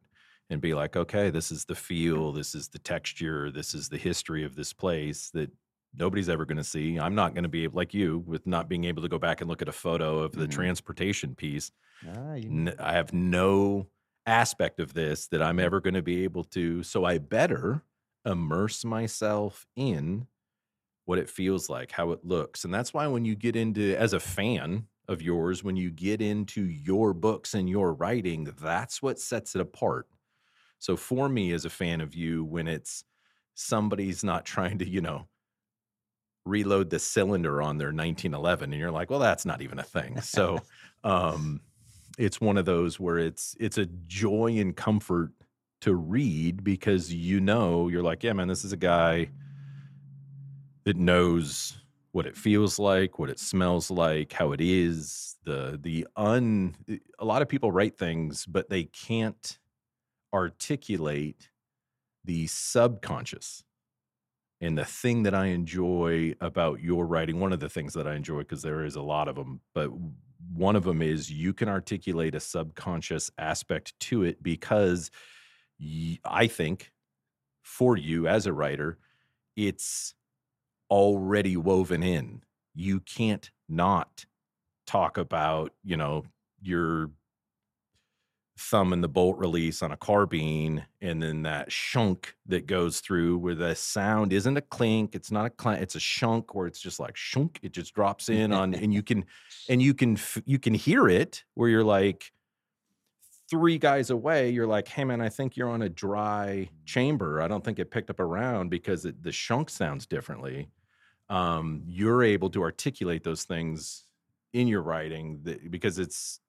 and be like, okay, this is the feel, this is the texture, this is the history of this place that nobody's ever going to see. I'm not going to be like you with not being able to go back and look at a photo of the Mhm. transportation piece. Ah, you- I have no aspect of this that I'm ever going to be able to. So I better immerse myself in what it feels like, how it looks. And that's why when you get into, as a fan of yours, when you get into your books and your writing, that's what sets it apart. So for me, as a fan of you, when it's somebody's not trying to, you know, reload the cylinder on their 1911 and you're like well that's not even a thing so um it's one of those where it's it's a joy and comfort to read because you know you're like yeah man this is a guy that knows what it feels like what it smells like how it is the the un eh, a lot of people write things but they can't articulate the subconscious and the thing that I enjoy about your writing, one of the things that I enjoy, because there is a lot of them, but one of them is you can articulate a subconscious aspect to it because I think for you as a writer, it's already woven in. You can't not talk about, you know, your thumb and the bolt release on a carbine and then that shunk that goes through where the sound isn't a clink it's not a clank it's a shunk where it's just like shunk it just drops in on and you can and you can you can hear it where you're like three guys away you're like hey man i think you're on a dry chamber i don't think it picked up around because it, the shunk sounds differently um, you're able to articulate those things in your writing that, because it's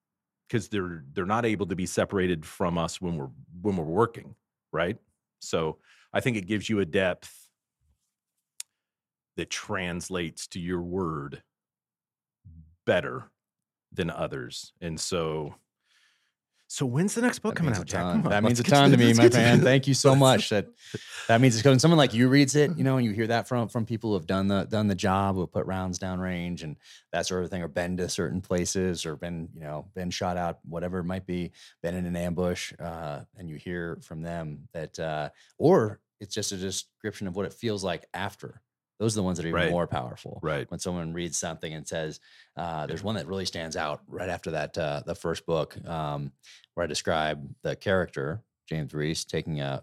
because they're they're not able to be separated from us when we're when we're working right? So i think it gives you a depth that translates to your word better than others. And so so when's the next book That coming out Jack? Come on, That means a ton to me, my man. Thank you so much. That that means it's when someone like you reads it, you know, and you hear that from from people who have done the done the job, who have put rounds down range and that sort of thing, or been to certain places, or been you know been shot out, whatever it might be, been in an ambush, uh, and you hear from them that, uh, or it's just a description of what it feels like after. Those are the ones that are even Right. more powerful. right when someone reads something and says, uh, "There's one that really stands out right after that uh, the first book um, where I describe the character James Reese taking a,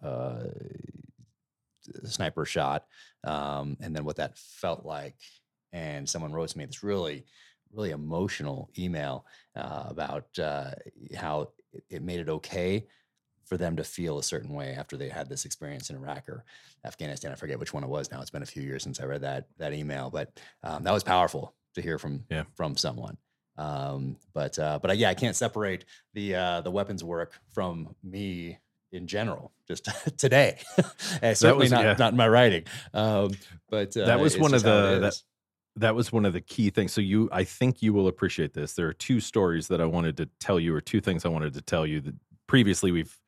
a sniper shot, um, and then what that felt like." And someone wrote to me this really, really emotional email uh, about uh, how it made it okay for them to feel a certain way after they had this experience in Iraq or Afghanistan. I forget which one it was now. It's been a few years since I read that that email, but um, that was powerful to hear from Yeah. from someone. Um, but uh, but uh, yeah, I can't separate the uh, the weapons work from me in general. Just today, certainly was- not yeah. not in my writing. Um, but uh, that was one of just how it the that, that was one of the key things so you i think you will appreciate this there are two stories that i wanted to tell you or two things i wanted to tell you that previously we've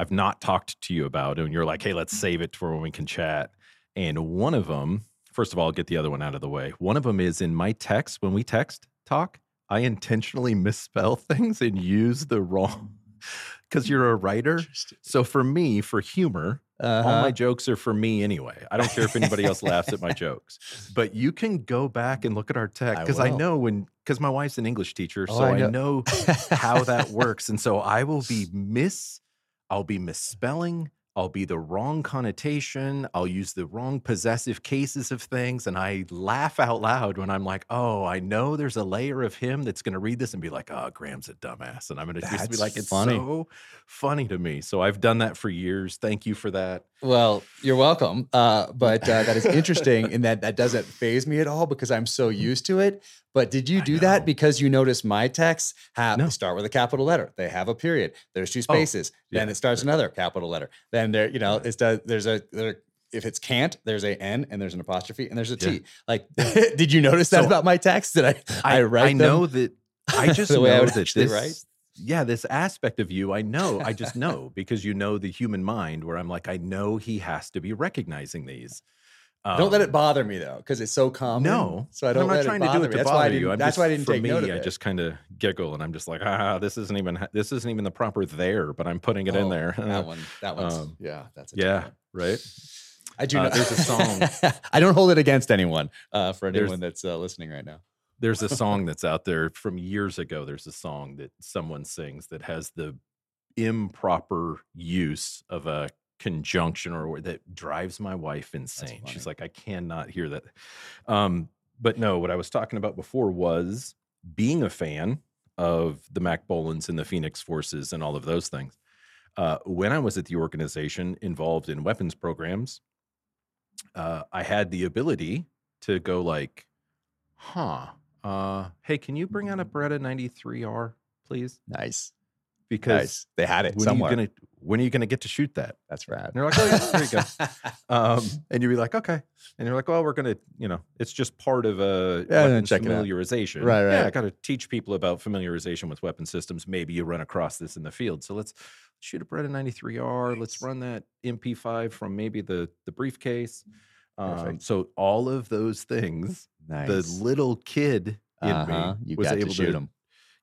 i've not talked to you about and you're like hey let's save it for when we can chat and one of them first of all I'll get the other one out of the way one of them is in my text when we text talk i intentionally misspell things and use the wrong because you're a writer so for me for humor all Uh-huh. my jokes are for me anyway. I don't care if anybody else laughs at my jokes. But you can go back and look at our text because I, will. know when because my wife's an English teacher, Oh, so I I know. know, how that works. And so I will be miss, I'll be misspelling, I'll be the wrong connotation, I'll use the wrong possessive cases of things, and I laugh out loud when I'm like, oh, I know there's a layer of him that's going to read this and be like, oh, Graham's a dumbass, and I'm going to just be like, it's funny. so funny to me. So I've done that for years. Thank you for that. Well, you're welcome. Uh, but uh, that is interesting in that that doesn't faze me at all because I'm so used to it. But did you. Do that because you notice my texts have No. start with a capital letter? They have a period. There's two oh, spaces. then yeah, it starts another capital letter. Then there, you know, it's does there's a there, if it's can't, there's a N and there's an apostrophe and there's a T. Yeah. Like, did you notice that So, about my text? Did I I, write I know that I just I know would that this, write? yeah, this aspect of you, I know, I just know because you know the human mind where I'm like, I know he has to be recognizing these. Don't let Um, it bother me though, because it's so common. No, so I don't. I'm not trying to do it me. to That's bother why I you. I'm That's just, why I didn't for take me, note of it. I just kind of giggle and I'm just like, ah, this isn't even this isn't even the proper there, but I'm putting it in Oh, there. That one. That one's. Um, yeah, that's a yeah, one. right. I do Uh, know. there's a song. I don't hold it against anyone. Uh, for There's- anyone that's uh, listening right now. There's a song that's out there from years ago. There's a song that someone sings that has the improper use of a conjunction or that drives my wife insane. She's like, I cannot hear that. Um, but no, what I was talking about before was being a fan of the Mack Bolans and the Phoenix Forces and all of those things. Uh, when I was at the organization involved in weapons programs, uh, I had the ability to go like, huh, uh, hey, can you bring out a Beretta 93R, please? Nice. Because Nice. They had it when somewhere. are you gonna when are you gonna get to shoot that? That's rad. And you're like, oh yeah, there you go. Um, and you'd be like, okay. And you're like, well, we're gonna, you know, it's just part of a Yeah, weapons check it out. familiarization. Right, right. Yeah, I got to teach people about familiarization with weapon systems. Maybe you run across this in the field. So let's shoot a Beretta 93R. Let's run that MP5 from maybe the the briefcase. Um, so all of those things, nice. the little kid in uh-huh. me You was got able to shoot them.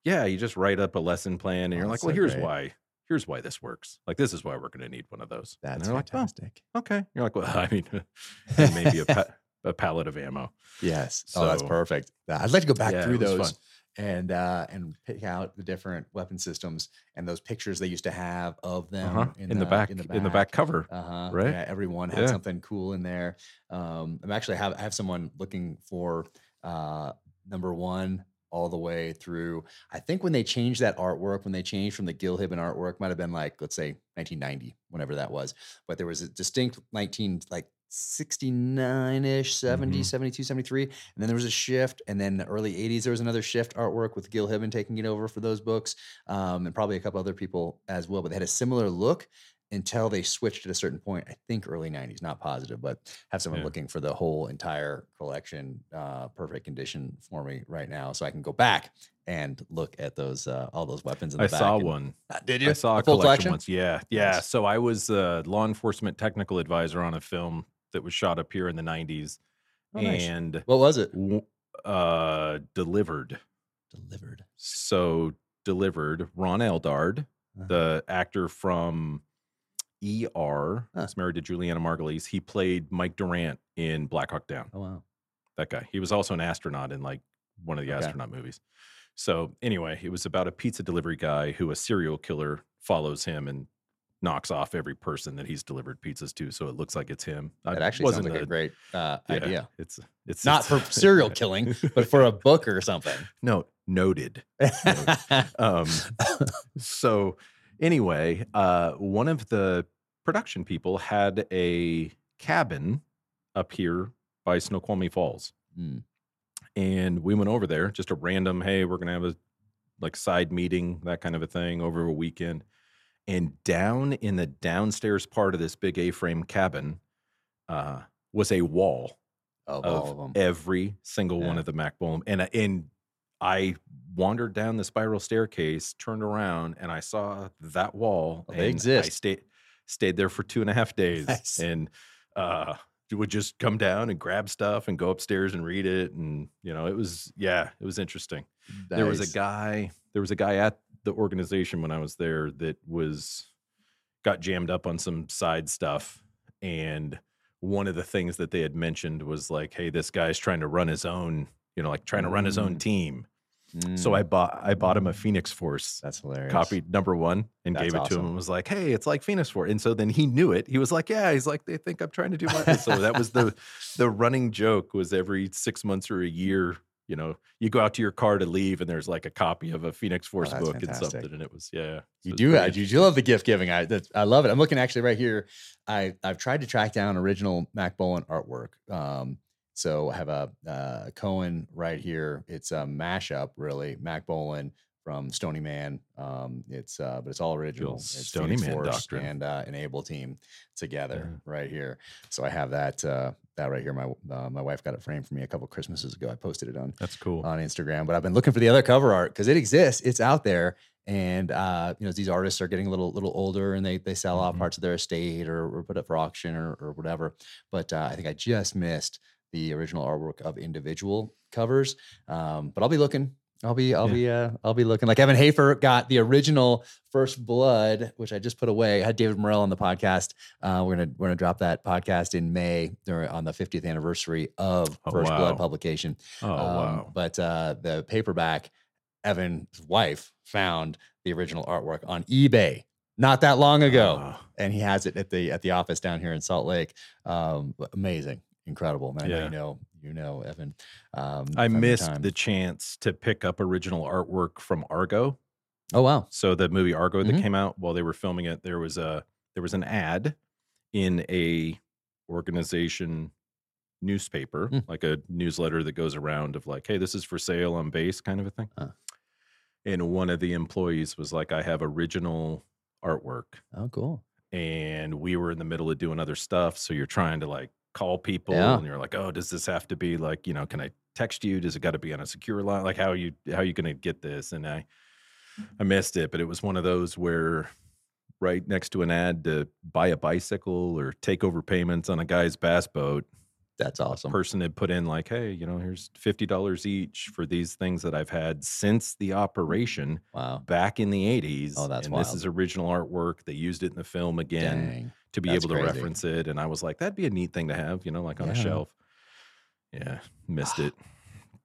Yeah, you just write up a lesson plan and Oh, you're like, well, so here's great. why. Here's why this works. Like, this is why we're going to need one of those. That's they're like, fantastic. oh, okay. You're like, well, I mean, maybe a, pa- a pallet of ammo. Yes. oh, that's perfect. Uh, I'd like to go back Yeah, through those and uh, and pick out the different weapon systems and those pictures they used to have of them Uh-huh. In, the, back, in the back cover. Uh huh. right? Yeah, everyone had Yeah. something cool in there. Um, I'm actually have I have someone looking for uh, number one all the way through. I think when they changed that artwork, when they changed from the Gil Hibben artwork, might have been like let's say 1990, whenever that was. But there was a distinct 19 like 69 ish, 70, Mhm. 72, 73. And then there was a shift. And then the early 80s, there was another shift artwork with Gil Hibben taking it over for those books. Um, and probably a couple other people as well. But they had a similar look until they switched at a certain point. I think early 90s, not positive, but have someone Yeah. looking for the whole entire collection, uh, perfect condition for me right now. So I can go back and look at those, uh, all those weapons in the I back. saw and- one. Uh, Did I saw a The full collection, once. Yeah. Yeah. Nice. So I was a law enforcement technical advisor on a film that was shot up here in the 90s Oh, nice. and What was it? uh, delivered. Delivered. So delivered Ron Eldard, Uh-huh. the actor from ER, Huh. is married to Julianna Margulies. He played Mike Durant in Black Hawk Down. Oh, wow. That guy. He was also an astronaut in like one of the Okay. astronaut movies. So anyway, it was about a pizza delivery guy who a serial killer follows him and knocks off every person that he's delivered pizzas to. So it looks like it's him. That actually sounds wasn't like a great uh, yeah, idea. It's it's Not for serial killing, but for a book or something. no noted. Um, so anyway, uh, one of the production people had a cabin up here by Snoqualmie Falls. Hmm. and we went over there just a random hey we're gonna have a like side meeting that kind of a thing over a weekend and down in the downstairs part of this big a-frame cabin uh, was a wall Of, of all of them. every single one of the Mack Bolan. And I- and I wandered down the spiral staircase, turned around, and I saw that wall. Oh, they and I exist. stayed stayed there for two and a half days, Nice. and uh, would just come down and grab stuff and go upstairs and read it. And you know, it was yeah, it was interesting. There was a guy. There was a guy at the organization when I was there that was got jammed up on some side stuff, and one of the things that they had mentioned was like, "Hey, this guy's trying to run his own, you know, like trying to run his own Mm. team." So Mm, I bought I bought him a Phoenix Force that's hilarious. copy number one and That's gave it to him and was like, "Hey, it's like Phoenix Force." And so then he knew it. He was like, "Yeah." He's like, "They think I'm trying to do my." so that was the the running joke was every six months or a year. You know, you go out to your car to leave, and there's like a copy of a Phoenix Force Oh, book and something, and it was yeah. You do. I, you do love the gift giving. I that's, I love it. I'm looking actually right here. I I've tried to track down original Mack Bolan artwork. Um, so I have a uh, Cohen right here. It's a mashup, really. Mack Bolan from Stony Man. Um, it's uh, but it's all original. It's Stony Phoenix Man Force doctrine. and uh, Enable Team together right here. So I have that uh, that right here. My uh, my wife got it framed for me a couple Christmases ago. I posted it on That's cool. on Instagram, but I've been looking for the other cover art because it exists. It's out there. And uh, you know, these artists are getting a little little older and they they sell off Mhm. parts of their estate or, or put up for auction or, or whatever. But uh, I think I just missed the original artwork of individual covers. Um, but I'll be looking. I'll be I'll Yeah. be uh, I'll be looking. Like Evan Hafer got the original First Blood, which I just put away. I had David Morrell on the podcast. Uh, we're gonna we're gonna drop that podcast in May during, on the 50th anniversary of Oh, First wow. Blood publication. Oh Um, wow. But uh, the paperback, Evan's wife found the original artwork on eBay not that long ago, Ah, and he has it at the at the office down here in Salt Lake. Um, amazing, incredible, man. I know Yeah. you know, you know, Evan. Um, I missed time. the chance to pick up original artwork from Argo. Oh wow, So the movie Argo that Mhm. came out while they were filming it, there was a there was an ad in a organization newspaper, Hmm. like a newsletter that goes around of like, hey, this is for sale on base kind of a thing. Huh. And one of the employees was like, I have original artwork. oh cool. And we were in the middle of doing other stuff. So you're trying to like call people Yeah. and you're like, oh, does this have to be like, you know, can I text you? Does it got to be on a secure line? Like how are you how are you gonna get this? And I I missed it, but it was one of those where right next to an ad to buy a bicycle or take over payments on a guy's bass boat, That's awesome. person had put in like, hey, you know, here's fifty dollars each for these things that I've had since the operation wow, back in the 80s. Oh, that's and this is original artwork. They used it in the film again dang. To be that's able to crazy. reference it. And I was like, that'd be a neat thing to have, you know, like on a Yeah. shelf. Yeah, missed it.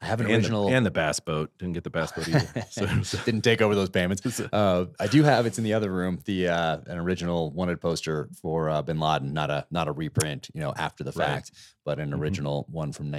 I have an and, original. the, and the bass boat. Didn't get the bass boat either. So, so- Didn't take over those payments. Uh, I do have it's in the other room. The uh, an original wanted poster for uh, Bin Laden, not a not a reprint, you know, after the Right. fact, but an Mhm. original one from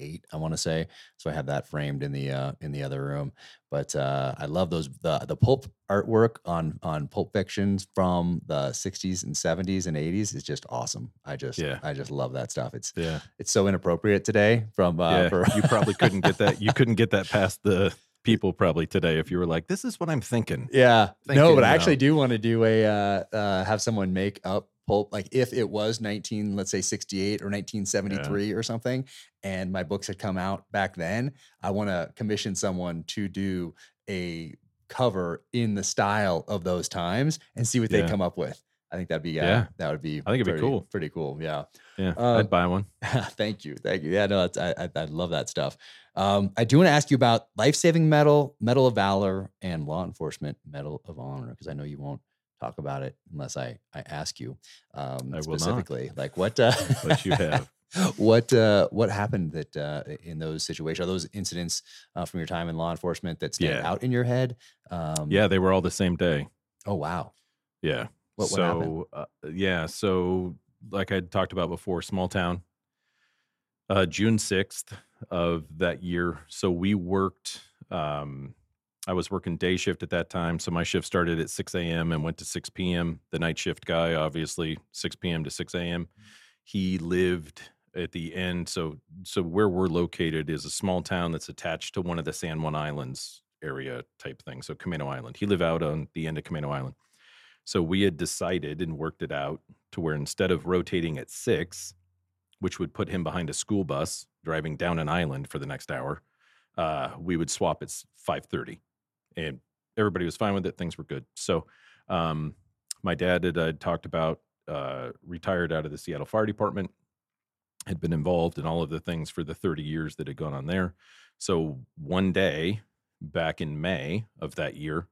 '98, I want to say. So I have that framed in the uh, in the other room. But uh, I love those the the pulp artwork on on Pulp Fictions from the '60s and '70s and '80s is just awesome. I just Yeah. I just love that stuff. It's yeah. it's so inappropriate today. From uh, yeah. for, you probably couldn't get that. You couldn't get that past the people probably today if you were like, this is what I'm thinking. Yeah. no, but I actually know. do want to do a uh, uh have someone make up pulp like if it was 19 let's say 68 or 1973 or something and my books had come out back then, I want to commission someone to do a cover in the style of those times and see what they come up with. I think that'd be uh, Yeah. that would be I think it'd be cool. Pretty cool. Yeah. Yeah. Um, I'd buy one. thank you, thank you. Yeah, no, that's, I, I I love that stuff. Um, I do want to ask you about life saving medal, medal of valor, and law enforcement medal of honor because I know you won't talk about it unless I I ask you um, I specifically. Like what? Uh, But you have. what uh, what happened that uh, in those situations? Are those incidents uh, from your time in law enforcement that stand Yeah. out in your head? Um, Yeah, they were all the same day. Oh wow. Yeah. What- what happened? so uh, yeah, so like I talked about before, small town. Uh, June sixth of that year. So we worked. Um, I was working day shift at that time, so my shift started at six a.m. and went to six p.m. The night shift guy, obviously, six p.m. to six a.m. He lived at the end. So so where we're located is a small town that's attached to one of the San Juan Islands area type thing. So Camano Island. He lived out on the end of Camano Island. So we had decided and worked it out to where instead of rotating at six, which would put him behind a school bus driving down an island for the next hour, uh, we would swap at five thirty, and everybody was fine with it. Things were good. So um, my dad had uh, talked about uh, retired out of the Seattle Fire Department, had been involved in all of the things for the 30 years that had gone on there. So one day back in May of that year,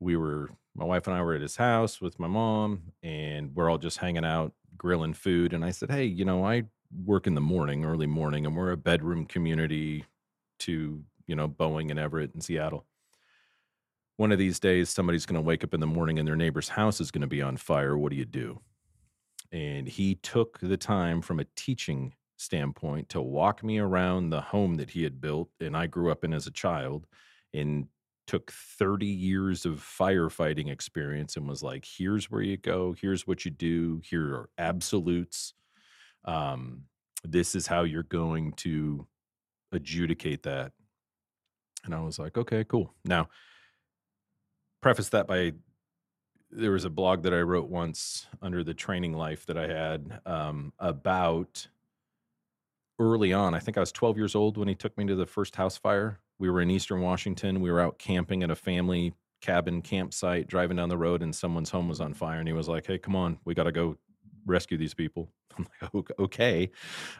we were, my wife and I were at his house with my mom, and we're all just hanging out, grilling food. And I said, Hey, you know, I work in the morning, early morning, and we're a bedroom community to, you know, Boeing and Everett and Seattle one of these days somebody's going to wake up in the morning and their neighbor's house is going to be on fire what do you do? And he took the time from a teaching standpoint to walk me around the home that he had built and I grew up in as a child and took 30 years of firefighting experience and was like here's where you go here's what you do here are absolutes. Um, this is how you're going to adjudicate that. And I was like okay cool. Now preface that by there was a blog that I wrote once under the training life that I had um, about early on. I think I was 12 years old when he took me to the first house fire. We were in Eastern Washington. We were out camping at a family cabin campsite, driving down the road, and someone's home was on fire. And he was like, "Hey, come on, we got to go rescue these people." I'm like, "Okay."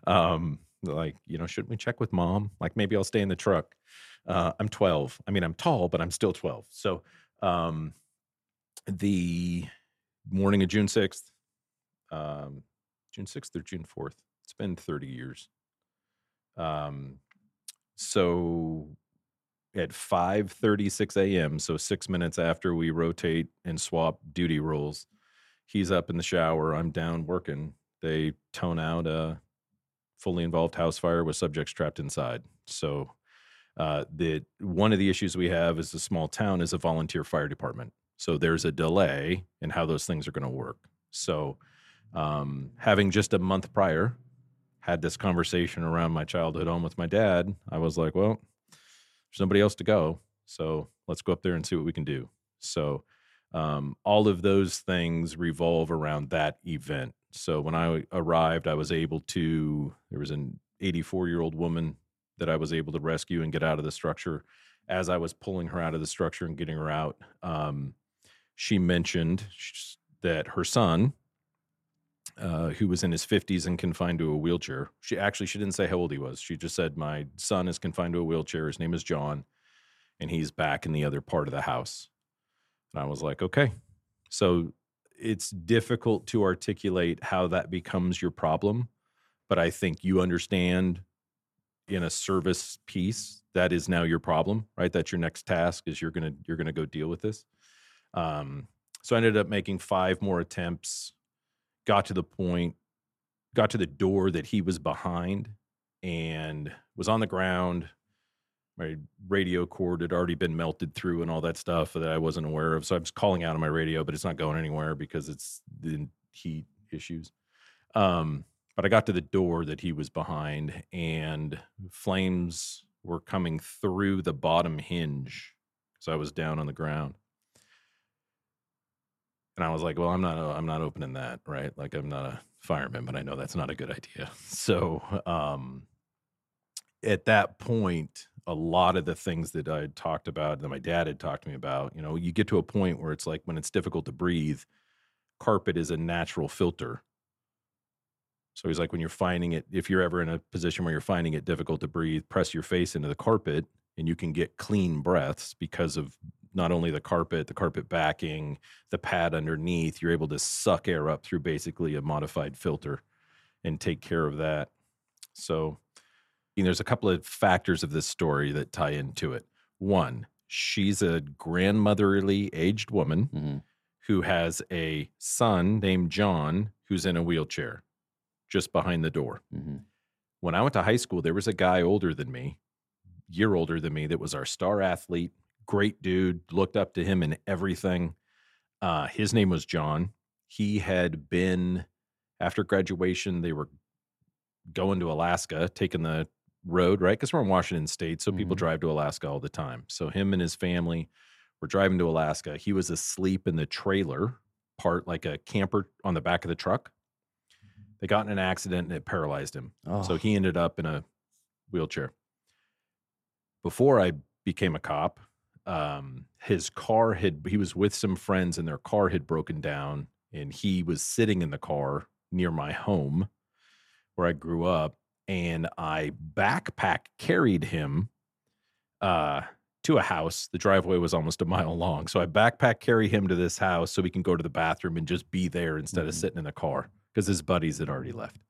Um, like, you know, shouldn't we check with mom? Like, maybe I'll stay in the truck. Uh, I'm 12. I mean, I'm tall, but I'm still 12. So um, the morning of June 6th, um, June 6th or June 4th. It's been 30 years. Um, so at 5:36 a.m., so 6 minutes after we rotate and swap duty roles, he's up in the shower, I'm down working. They tone out a fully involved house fire with subjects trapped inside. So uh, that one of the issues we have as a small town is a volunteer fire department. So there's a delay in how those things are going to work. So um, having just a month prior had this conversation around my childhood home with my dad, I was like, well, there's nobody else to go. So let's go up there and see what we can do. So um, all of those things revolve around that event. So when I arrived, I was able to, there was an 84 year old woman that I was able to rescue and get out of the structure. As I was pulling her out of the structure and getting her out, um, she mentioned that her son, uh, who was in his 50s and confined to a wheelchair, she actually she didn't say how old he was. She just said, "My son is confined to a wheelchair. His name is John, and he's back in the other part of the house." And I was like, "Okay." So it's difficult to articulate how that becomes your problem, but I think you understand in a service piece that is now your problem right? That's your next task is you're gonna you're gonna go deal with this. Um, so i ended up making five more attempts got to the point got to the door that he was behind and was on the ground. My radio cord had already been melted through and all that stuff that i wasn't aware of. So i was calling out on my radio but it's not going anywhere because it's the heat issues. Um, but I got to the door that he was behind, and flames were coming through the bottom hinge because I was down on the ground. And I was like, "Well, I'm not. I'm not opening that, right? Like, I'm not a fireman, but I know that's not a good idea." So, um, at that point, a lot of the things that I had talked about, that my dad had talked to me about, you know, you get to a point where it's like when it's difficult to breathe, carpet is a natural filter so he's like, when you're finding it, if you're ever in a position where you're finding it difficult to breathe, press your face into the carpet and you can get clean breaths because of not only the carpet, the carpet backing, the pad underneath. You're able to suck air up through basically a modified filter and take care of that. So you know, there's a couple of factors of this story that tie into it. One, she's a grandmotherly aged woman mm-hmm. who has a son named John who's in a wheelchair just behind the door. Mm-hmm. When I went to high school, there was a guy older than me, year older than me, that was our star athlete, great dude, looked up to him in everything. Uh, his name was John. He had been, after graduation, they were going to Alaska, taking the road, right? Because we're in Washington State, so people Mhm. drive to Alaska all the time. So him and his family were driving to Alaska. He was asleep in the trailer part, like a camper on the back of the truck. They got in an accident and it paralyzed him. Oh, So he ended up in a wheelchair. Before I became a cop, um, his car had, he was with some friends and their car had broken down and he was sitting in the car near my home where I grew up. And I backpack carried him uh, to a house. The driveway was almost a mile long. So I backpack carry him to this house so we can go to the bathroom and just be there instead of Mhm. sitting in the car because his buddies had already left.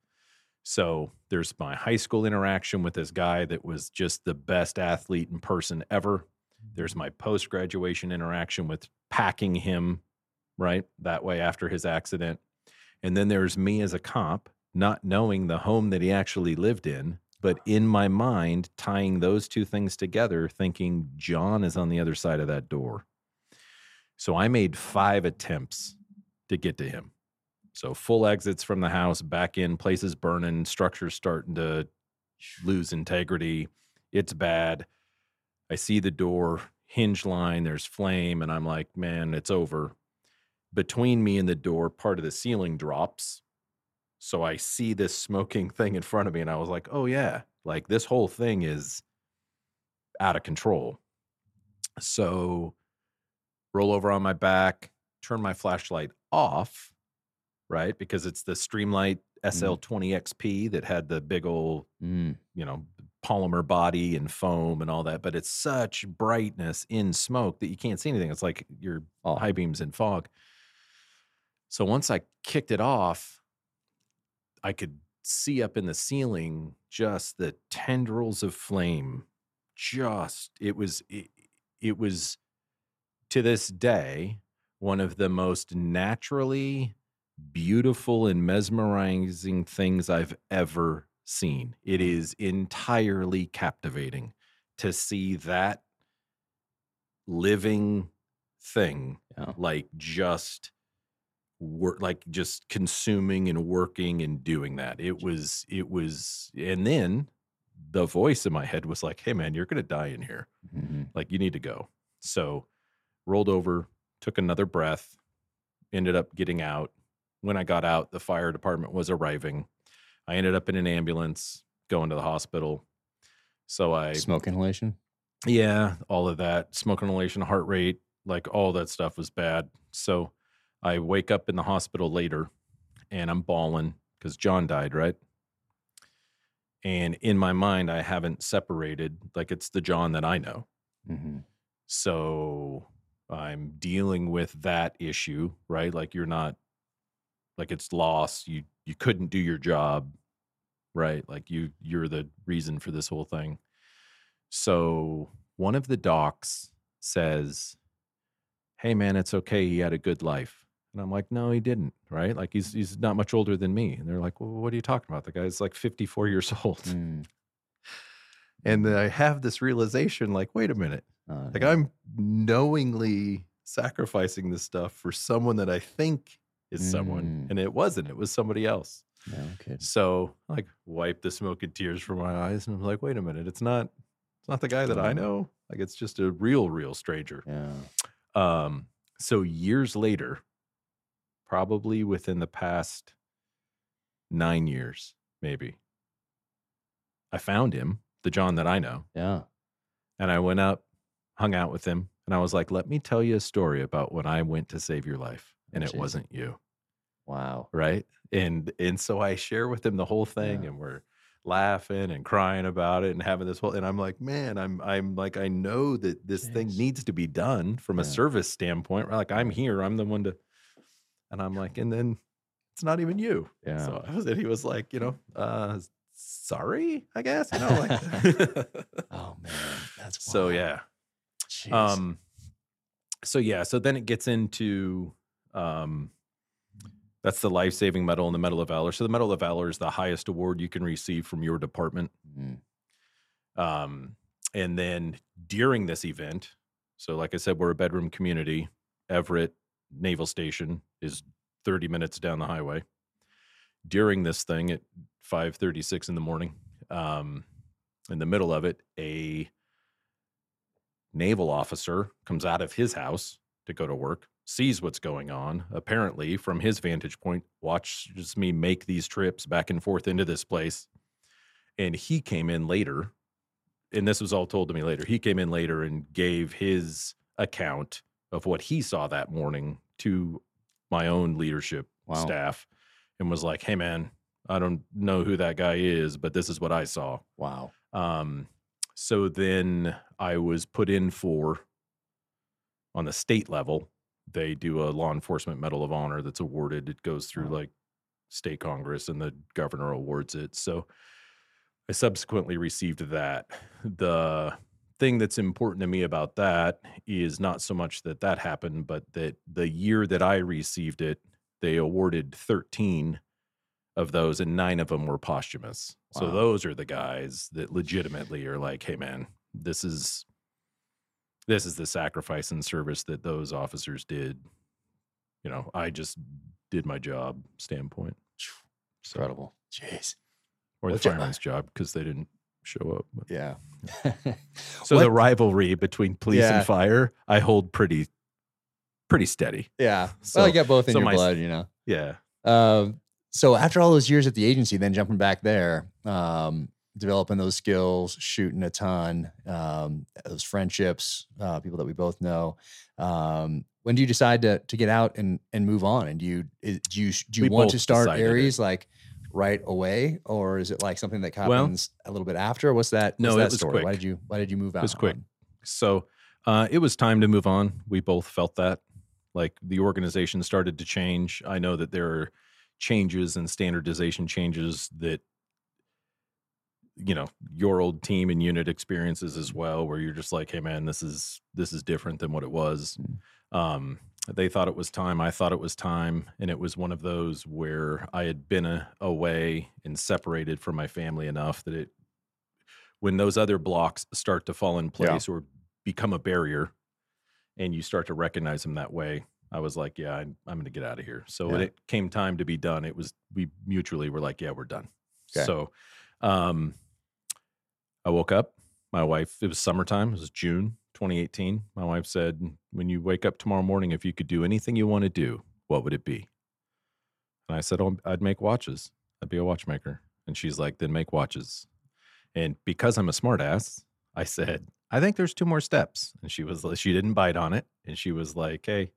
So there's my high school interaction with this guy that was just the best athlete in person ever. There's mm-hmm. my post graduation interaction with packing him, right? That way after his accident. And then there's me as a cop, not knowing the home that he actually lived in, but in my mind, tying those two things together, thinking John is on the other side of that door. So I made five attempts to get to him. So full exits from the house, back in, places burning, structures starting to lose integrity. It's bad. I see the door, hinge line, there's flame, and I'm like, man, it's over. Between me and the door, part of the ceiling drops. So I see this smoking thing in front of me, and I was like, oh, yeah, like this whole thing is out of control. So roll over on my back, turn my flashlight off, right? Because it's the Streamlight SL20 XP that had the big old mm, you know, polymer body and foam and all that, but it's such brightness in smoke that you can't see anything. It's like your oh, high beams in fog. So once I kicked it off, I could see up in the ceiling just the tendrils of flame. Just it was it, it was to this day one of the most naturally beautiful and mesmerizing things I've ever seen. It is entirely captivating to see that living thing yeah. like just work like just consuming and working and doing that. It was it was and then the voice in my head was like hey man you're gonna die in here. Mhm, like you need to go. So rolled over took another breath ended up getting out when i got out the fire department was arriving i ended up in an ambulance going to the hospital so i Smoke inhalation. yeah, all of that, smoke inhalation, heart rate, like all that stuff was bad. So I wake up in the hospital later and I'm bawling because John died, right? And in my mind, I haven't separated, like it's the John that I know. hmm So I'm dealing with that issue, right? Like you're not like it's lost. You you couldn't do your job, right? Like you you're the reason for this whole thing. So one of the docs says, "Hey man, it's okay. He had a good life." And I'm like, "No, he didn't." Right? Like he's he's not much older than me. And they're like, "Well, what are you talking about? The guy's like 54 years old." Mm, And then I have this realization like, "Wait a minute. uh, Like I'm knowingly sacrificing this stuff for someone that I think is someone, Mm. and it wasn't. It was somebody else. no kidding. So like wipe the smoke and tears from my eyes, and I'm like, wait a minute, it's not, it's not the guy that I know. Like it's just a real, real stranger. Yeah. Um, so years later, probably within the past nine years, maybe, I found him, the John that I know. Yeah. And I went up, hung out with him, and I was like, let me tell you a story about when I went to save your life. And it wasn't you. Wow. Right. And and so I share with him the whole thing Yeah. and we're laughing and crying about it and having this whole and I'm like, man, I'm I'm like, I know that this thing needs to be done from a service standpoint. Right? Like I'm here, I'm the one to and I'm like, and then it's not even you. Yeah. So I was and he was like, you know, uh sorry, I guess. You know, like oh man, that's so yeah. Jeez. Um so yeah, so then it gets into um that's the life-saving medal and the medal of valor. So the medal of valor is the highest award you can receive from your department. Mm, Um and then during this event, so like I said, we're a bedroom community. Everett Naval Station is 30 minutes down the highway. during this thing at 5:36 in the morning, um, in the middle of it, a naval officer comes out of his house to go to work, sees what's going on. Apparently, from his vantage point, watches me make these trips back and forth into this place. And he came in later, and this was all told to me later. He came in later and gave his account of what he saw that morning to my own leadership Wow. staff and was like, "Hey, man, I don't know who that guy is, but this is what I saw." Wow. Um, so then I was put in for on the state level. They do a law enforcement medal of honor that's awarded. It goes through Wow. like state congress and the governor awards it. So I subsequently received that. The thing that's important to me about that is not so much that that happened, but that the year that I received it, they awarded 13 of those and nine of them were posthumous. So those are the guys that legitimately are like, "Hey man, this is this is the sacrifice and service that those officers did." You know, I just did my job standpoint. So, Incredible. Jeez. or the fireman's job because they didn't show up. but- Yeah. So the rivalry between police Yeah. and fire, I hold pretty, pretty steady. Yeah. So- well, you got both in so your my- blood, you know. Yeah. Um, so after all those years at the agency, then jumping back there, um, developing those skills, shooting a ton, um, those friendships, uh, people that we both know. Um, when do you decide to to get out and and move on? And do you is- do you do you We want to start decided it. ARES like right away, or is it like something that Well- happens a little bit after? What's that? No, what's it that was story? Why did you Why did you move out? It was quick. So uh, it was time to move on. We both felt that. Like the organization started to change. I know that there are changes and standardization changes that you know your old team and unit experiences as well where you're just like hey man this is this is different than what it was Mm. um they thought it was time i thought it was time and it was one of those where i had been a, away and separated from my family enough that it when those other blocks start to fall in Yeah. place or become a barrier and you start to recognize them that way i was like yeah i'm, I'm going to get out of here so when it came time to be done it was we mutually were like yeah we're done Okay. so um i woke up my wife it was summertime it was june 2018 my wife said when you wake up tomorrow morning if you could do anything you want to do what would it be? And i said oh, i'd make watches. I'd be a watchmaker. And she's like then make watches. And because i'm a smartass i said i think there's two more steps. And she was like she didn't bite on it. And she was like hey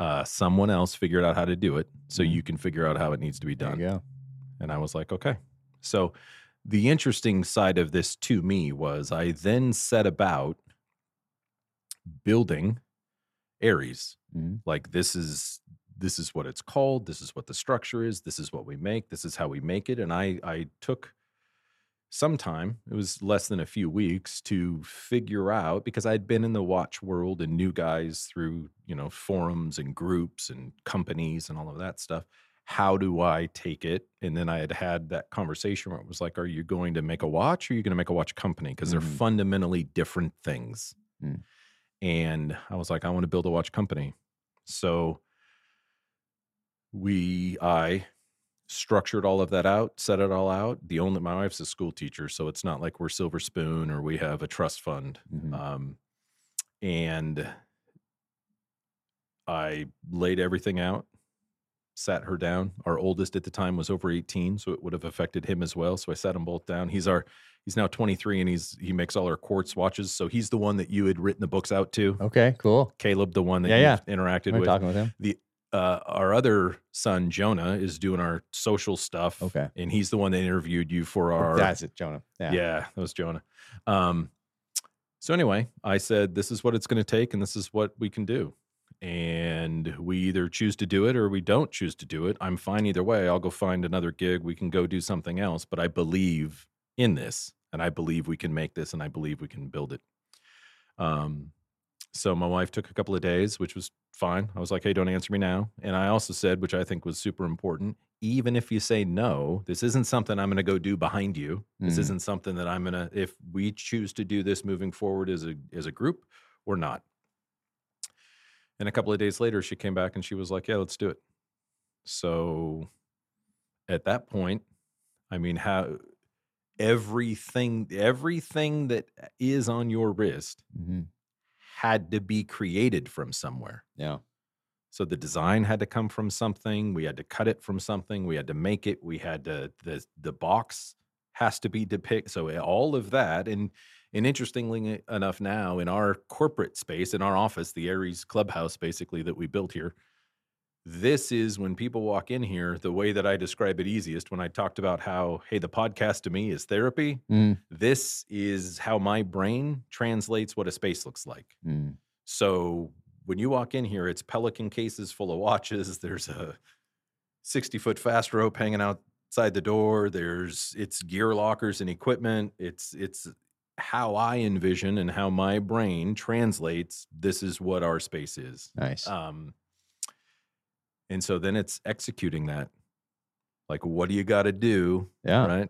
uh, someone else figured out how to do it so Mhm. you can figure out how it needs to be done. Yeah. and I was like, okay. So the interesting side of this to me was I then set about building ARES. Mhm. Like this is this is what it's called, this is what the structure is, this is what we make, this is how we make it. And I I took some time, it was less than a few weeks to figure out because I'd been in the watch world and knew guys through, you know, forums and groups and companies and all of that stuff how do I take it? And then I had had that conversation where it was like, are you going to make a watch or are you going to make a watch company? Because Mhm. they're fundamentally different things. Mm. And I was like, I want to build a watch company. So we, I structured all of that out, set it all out. The only, my wife's a school teacher. So it's not like we're Silver Spoon or we have a trust fund. Mhm. Um, and I laid everything out, sat her down. Our oldest at the time was over 18, so it would have affected him as well. So I sat them both down. He's our he's now 23 and he's he makes all our quartz watches. So he's the one that you had written the books out to. Okay. Cool. Caleb, the one that Yeah, you interacted We're with. talking with him. The Uh, our other son Jonah is doing our social stuff. Okay. and he's the one that interviewed you for our That's it, Jonah. Yeah. yeah, that was Jonah. Um, so anyway, I said, this is what it's going to take, and this is what we can do. And we either choose to do it or we don't choose to do it. I'm fine either way. I'll go find another gig. We can go do something else. But I believe in this, and I believe we can make this, and I believe we can build it. Um, so my wife took a couple of days, which was fine. I was like, hey, don't answer me now. And I also said, which I think was super important, even if you say no, this isn't something I'm going to go do behind you. This Mhm. isn't something that I'm going to, if we choose to do this moving forward as a, as a group or not. And a couple of days later, she came back and she was like, yeah, let's do it. So at that point, I mean, how everything everything that is on your wrist hmm had to be created from somewhere. Yeah. So the design had to come from something. We had to cut it from something. We had to make it. We had to the the box has to be depicted. So eh, all of that and and interestingly enough, now in our corporate space, in our office, the ARES Clubhouse, basically that we built here, this is when people walk in here. The way that I describe it easiest when I talked about how hey, the podcast to me is therapy. Mm, This is how my brain translates what a space looks like. mm. So when you walk in here, it's Pelican cases full of watches. There's a 60 foot fast rope hanging outside the door. There's it's gear lockers and equipment. It's it's how I envision and how my brain translates. This is what our space is. Nice. Um, and so then it's executing that. Like, what do you got to do? yeah. Right.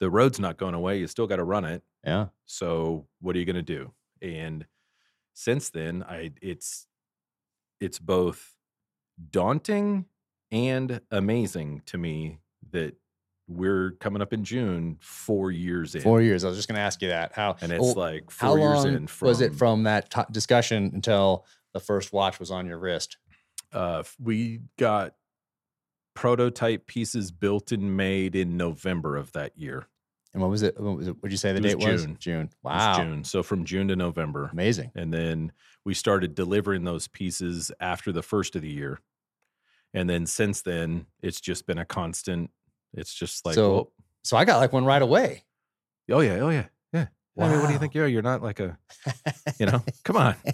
The road's not going away. You still got to run it. Yeah. So what are you going to do? And since then, I it's it's both daunting and amazing to me that we're coming up in June, four years in, Four years. I was just going to ask you that. How and it's well, like how four years long in. From, was it from that t- discussion until the first watch was on your wrist? Uh, we got prototype pieces built and made in November of that year. And what was it? What was it? Would you say the It was date was? June. June. Was Wow. June. So from June to November. Amazing. and then we started delivering those pieces after the first of the year and then since then it's just been a constant it's just like So, well, So I got like one right away. oh yeah oh yeah yeah I mean, what do you think you're you're not like a you know come on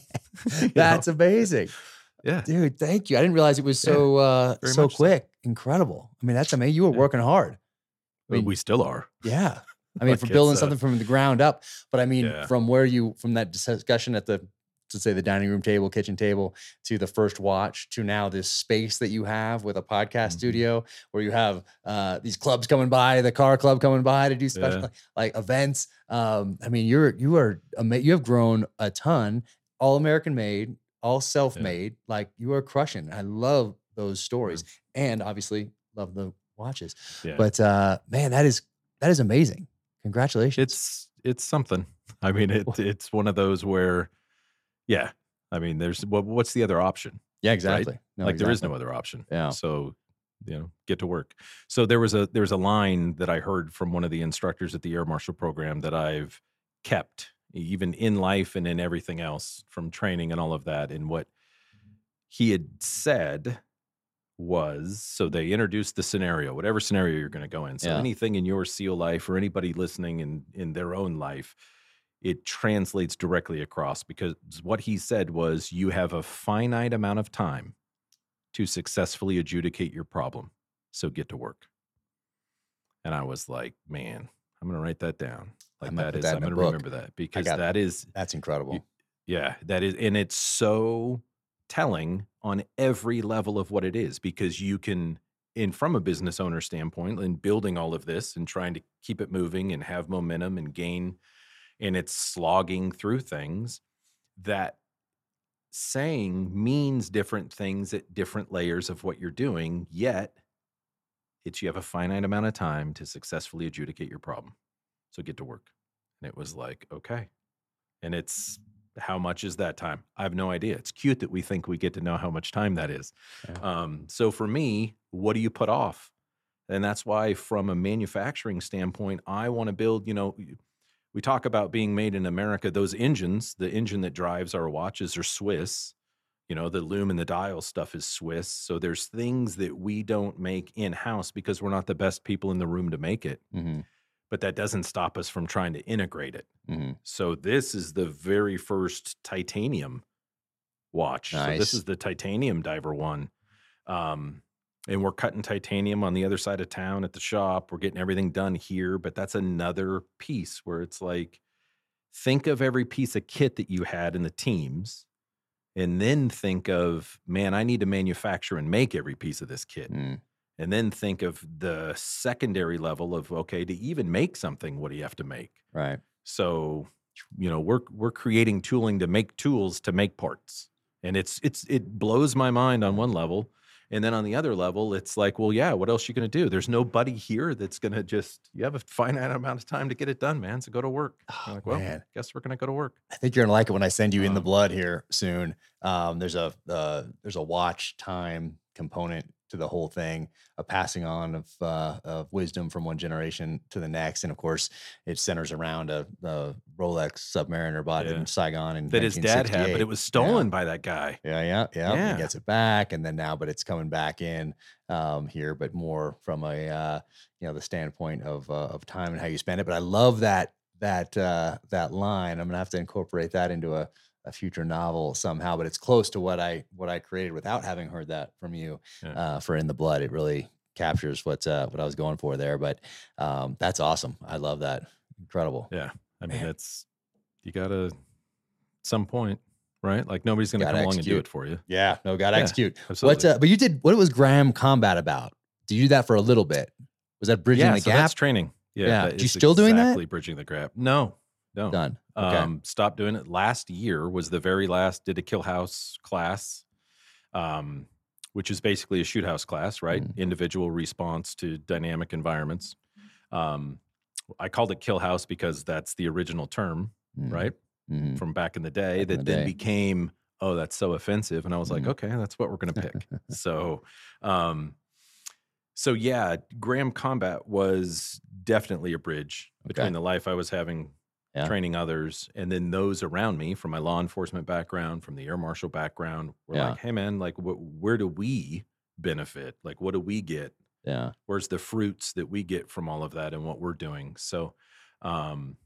You know? That's amazing. yeah Dude, thank you. I didn't realize it was Yeah, so uh so much so. quick. Incredible. I mean, that's amazing. You were Yeah. working hard. I mean, we still are Yeah. I mean, Like for building uh, something from the ground up. But I mean, Yeah. from where you, from that discussion at the, to say the dining room table, kitchen table, to the first watch, to now this space that you have with a podcast Mhm. studio where you have uh, these clubs coming by, the car club coming by to do special Yeah. like events. Um, I mean, you're, you are, you have grown a ton, all American made, all self made. Like you are crushing. I love those stories and obviously love the watches. yeah But uh, man, that is, that is amazing. Congratulations. it's it's something i mean it it's one of those where yeah i mean there's what, what's the other option yeah, exactly. No, like there is no other option. Yeah. So, you know, get to work. So there was a there's a line that I heard from one of the instructors at the Air Marshal program that I've kept even in life and in everything else from training and all of that. And what he had said was so they introduced the scenario, whatever scenario you're going to go in. So Yeah. anything in your SEAL life or anybody listening in in their own life, it translates directly across because what he said was you have a finite amount of time to successfully adjudicate your problem. So get to work. And I was like, man, I'm going to write that down. Like that put that I'm going to remember that because got- that is, That's incredible. yeah, that is, and it's so telling on every level of what it is because you can, in from a business owner standpoint, and building all of this and trying to keep it moving and have momentum and gain, and it's slogging through things that saying means different things at different layers of what you're doing, yet it's you have a finite amount of time to successfully adjudicate your problem. So get to work. And it was like, okay. And it's how much is that time? I have no idea. It's cute that we think we get to know how much time that is. Yeah. Um, so for me, what do you put off? And that's why, from a manufacturing standpoint, I want to build, you know, we talk about being made in America. Those engines, the engine that drives our watches are Swiss. You know, the loom and the dial stuff is Swiss. So there's things that we don't make in house because we're not the best people in the room to make it. hmm But that doesn't stop us from trying to integrate it. hmm So this is the very first titanium watch. So this is the titanium diver one. Um, and we're cutting titanium on the other side of town at the shop. We're getting everything done here, but that's another piece where it's like think of every piece of kit that you had in the teams and then think of, man, I need to manufacture and make every piece of this kit. Mm. And then think of the secondary level of okay, to even make something, what do you have to make? Right. So, you know, we're we're creating tooling to make tools to make parts. And it's it's it blows my mind on one level. And then on the other level, it's like, well, yeah, what else are you going to do? There's nobody here that's going to just, you have a finite amount of time to get it done, man. So go to work. Oh, like, well, man. guess we're going to go to work. I think you're gonna like it when I send you in the Um, blood here soon. Um, there's a uh, there's a watch time component to the whole thing, a passing on of uh, of wisdom from one generation to the next, and of course, it centers around a, a Rolex Submariner bought Yeah. in Saigon in That his dad had, but it was stolen by that guy. Yeah, yeah, yeah. Yeah. He gets it back, and then now, but it's coming back in um, here, but more from a uh, you know the standpoint of uh, of time and how you spend it. But I love that that uh, that line. I'm gonna have to incorporate that into a, a future novel somehow. But it's close to what I what I created without having heard that from you Yeah. uh, for In the Blood. It really captures what uh, what I was going for there. But um, that's awesome. I love that. Incredible. Yeah. I mean, Man. that's, you got to, some point, right? Like nobody's going to Gotta come along and do it for you. Yeah. No, got to Yeah, execute. Absolutely. What? Uh, but you did. What was Graham Combat about? Did you do that for a little bit? Was that bridging yeah, the so gap? that's training. Yeah. Yeah. that You still doing that? Exactly bridging the gap. No, no. Done. Okay. Um, stopped doing it. Last year was the very last. Did a kill house class, um, which is basically a shoot house class, right? Mhm. Individual response to dynamic environments. Um, I called it kill house because that's the original term, Mhm. right, Mhm. from back in the day. Back that the then day. became, oh, that's so offensive, and I was like, Mhm. okay, that's what we're gonna pick. so, um, so yeah, Graham Combat was definitely a bridge between the life I was having Yeah. training others and then those around me from my law enforcement background from the air marshal background were Yeah. like hey man like wh- where do we benefit like what do we get Yeah. where's the fruits that we get from all of that and what we're doing so um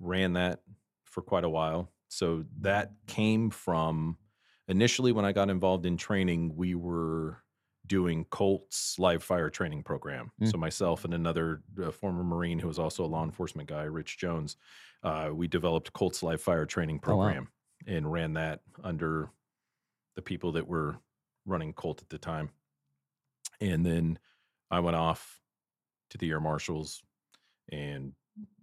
ran that for quite a while so that came from initially when i got involved in training we were doing colts live fire training program Mm. so myself and another uh, former marine who was also a law enforcement guy rich jones uh, we developed colts live fire training Oh, wow. program and ran that under the people that were running colt at the time and then I went off to the air marshals, and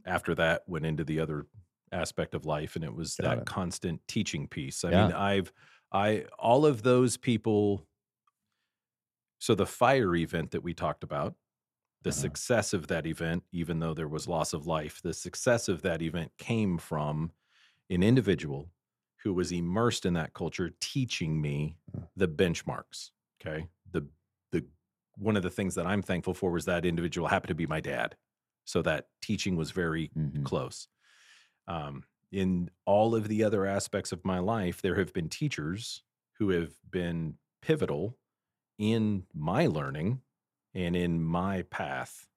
after that, went into the other aspect of life, and it was Got that it. constant teaching piece. I Yeah. mean, I've I all of those people. So the fire event that we talked about, the Uh-huh. success of that event, even though there was loss of life, the success of that event came from an individual who was immersed in that culture, teaching me Mm. the benchmarks. Okay, the the one of the things that I'm thankful for was that individual happened to be my dad, so that teaching was very Mhm. close. Um, in all of the other aspects of my life, there have been teachers who have been pivotal in my learning and in my path.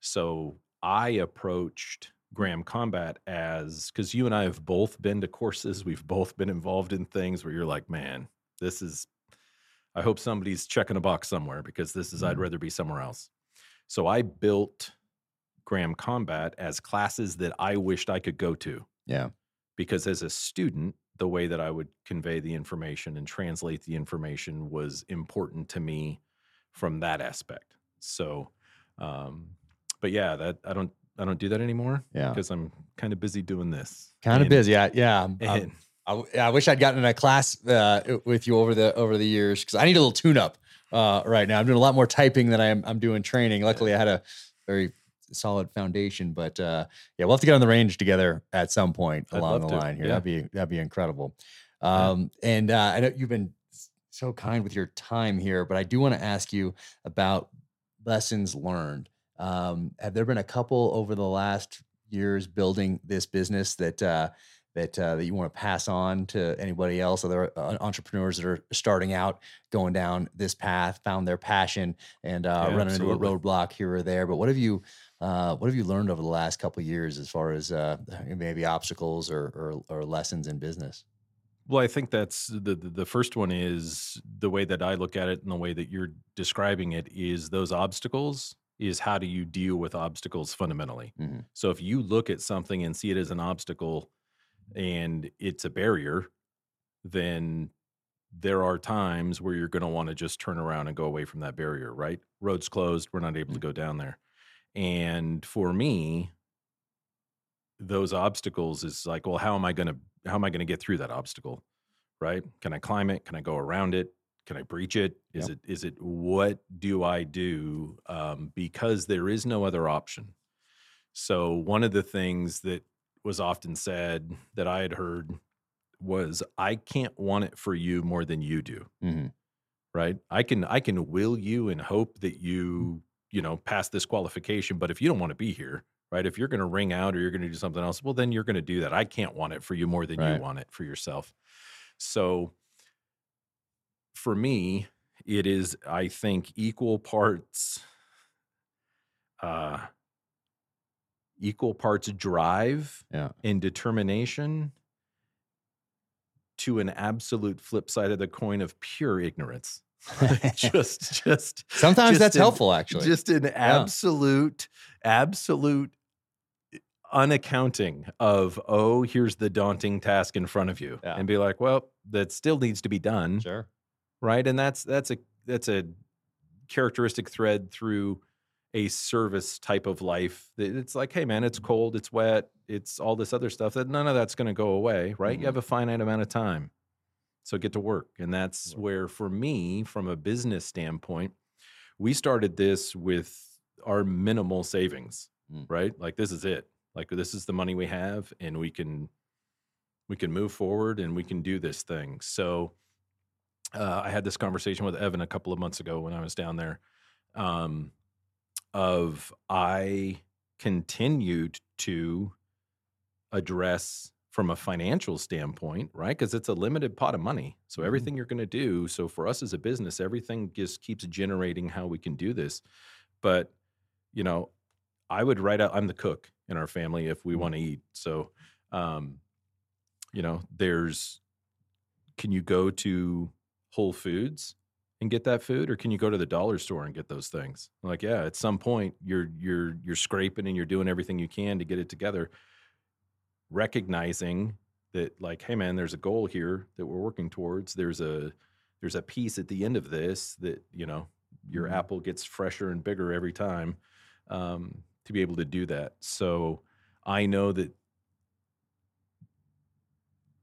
So I approached Graham Combat as because you and I have both been to courses, we've both been involved in things where you're like, man, this is, I hope somebody's checking a box somewhere because this is, I'd Mhm. rather be somewhere else. So I built Graham Combat as classes that I wished I could go to Yeah. because as a student, the way that I would convey the information and translate the information was important to me from that aspect. So, um, but yeah, that I don't I don't do that anymore Yeah. because I'm kind of busy doing this. Kind of busy. I, yeah. I'm- I'm- and- I, I wish I'd gotten in a class uh, with you over the over the years because I need a little tune up uh, right now. I'm doing a lot more typing than I am I'm doing training. Luckily, I had a very solid foundation, but uh, yeah, we'll have to get on the range together at some point I'd along the to, line here. yeah. That'd be that'd be incredible. Yeah. Um, And uh, I know you've been so kind with your time here, but I do want to ask you about lessons learned. Um, have there been a couple over the last years building this business that uh, that uh, that you want to pass on to anybody else, other uh, entrepreneurs that are starting out, going down this path, found their passion, and uh, Yeah, running into a roadblock here or there. But what have you uh, what have you learned over the last couple of years as far as uh, maybe obstacles or, or or lessons in business? Well, I think that's the the first one is the way that I look at it and the way that you're describing it is those obstacles is how do you deal with obstacles fundamentally. Mhm. So if you look at something and see it as an obstacle and it's a barrier, then there are times where you're going to want to just turn around and go away from that barrier, right? Roads closed, we're not able to go down there. And for me, those obstacles is like, well, how am I going to how am I going to get through that obstacle? Right? Can I climb it? Can I go around it? can I breach it? Is Yep. it is it what do I do? Um, because there is no other option. So one of the things that was often said that I had heard was I can't want it for you more than you do. hmm Right. I can I can will you and hope that you, you know, pass this qualification. But if you don't want to be here, right? If you're gonna ring out or you're gonna do something else, well, then you're gonna do that. I can't want it for you more than Right. you want it for yourself. So for me, it is, I think, equal parts uh equal parts drive Yeah. and determination to an absolute flip side of the coin of pure ignorance. just just Sometimes just that's an- helpful, actually. just an absolute absolute unaccounting of oh here's the daunting task in front of you Yeah. and be like well that still needs to be done sure. right and that's that's a that's a characteristic thread through a service type of life it's like hey man it's cold it's wet it's all this other stuff that none of that's going to go away right Mhm. you have a finite amount of time so get to work and that's where for me from a business standpoint we started this with our minimal savings Mm. right like this is it like this is the money we have and we can we can move forward and we can do this thing so uh, I had this conversation with Evan a couple of months ago when I was down there. Um, of I continued to address from a financial standpoint, right? Because it's a limited pot of money. So Mhm. everything you're going to do. So for us as a business, everything just keeps generating how we can do this. But you know, I would write out. I'm the cook in our family if we Mhm. want to eat. So, um, you know, there's. Can you go to Whole Foods and get that food, or can you go to the dollar store and get those things? Like, yeah, at some point you're you're you're scraping and you're doing everything you can to get it together, recognizing that, like, hey man, there's a goal here that we're working towards. There's a there's a piece at the end of this that you know your Mhm. apple gets fresher and bigger every time um, to be able to do that. So I know that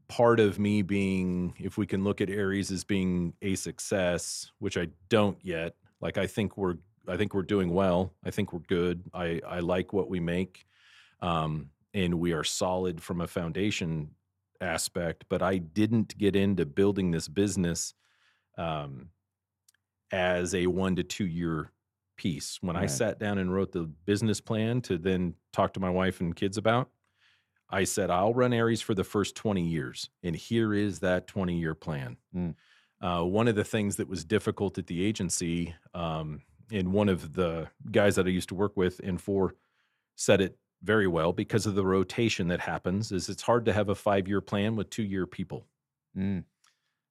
part of me being, if we can look at ARES as being a success, which I don't yet, like I think we're, I think we're doing well. I think we're good. I, I like what we make. Um, and we are solid from a foundation aspect, but I didn't get into building this business um, as a one to two year piece. When I sat down and wrote the business plan to then talk to my wife and kids about, I said, I'll run ARES for the first 20 years. And here is that 20 year plan. Mm. Uh, one of the things that was difficult at the agency, um, and one of the guys that I used to work with and for said it very well because of the rotation that happens is it's hard to have a five year plan with two year people. Mm.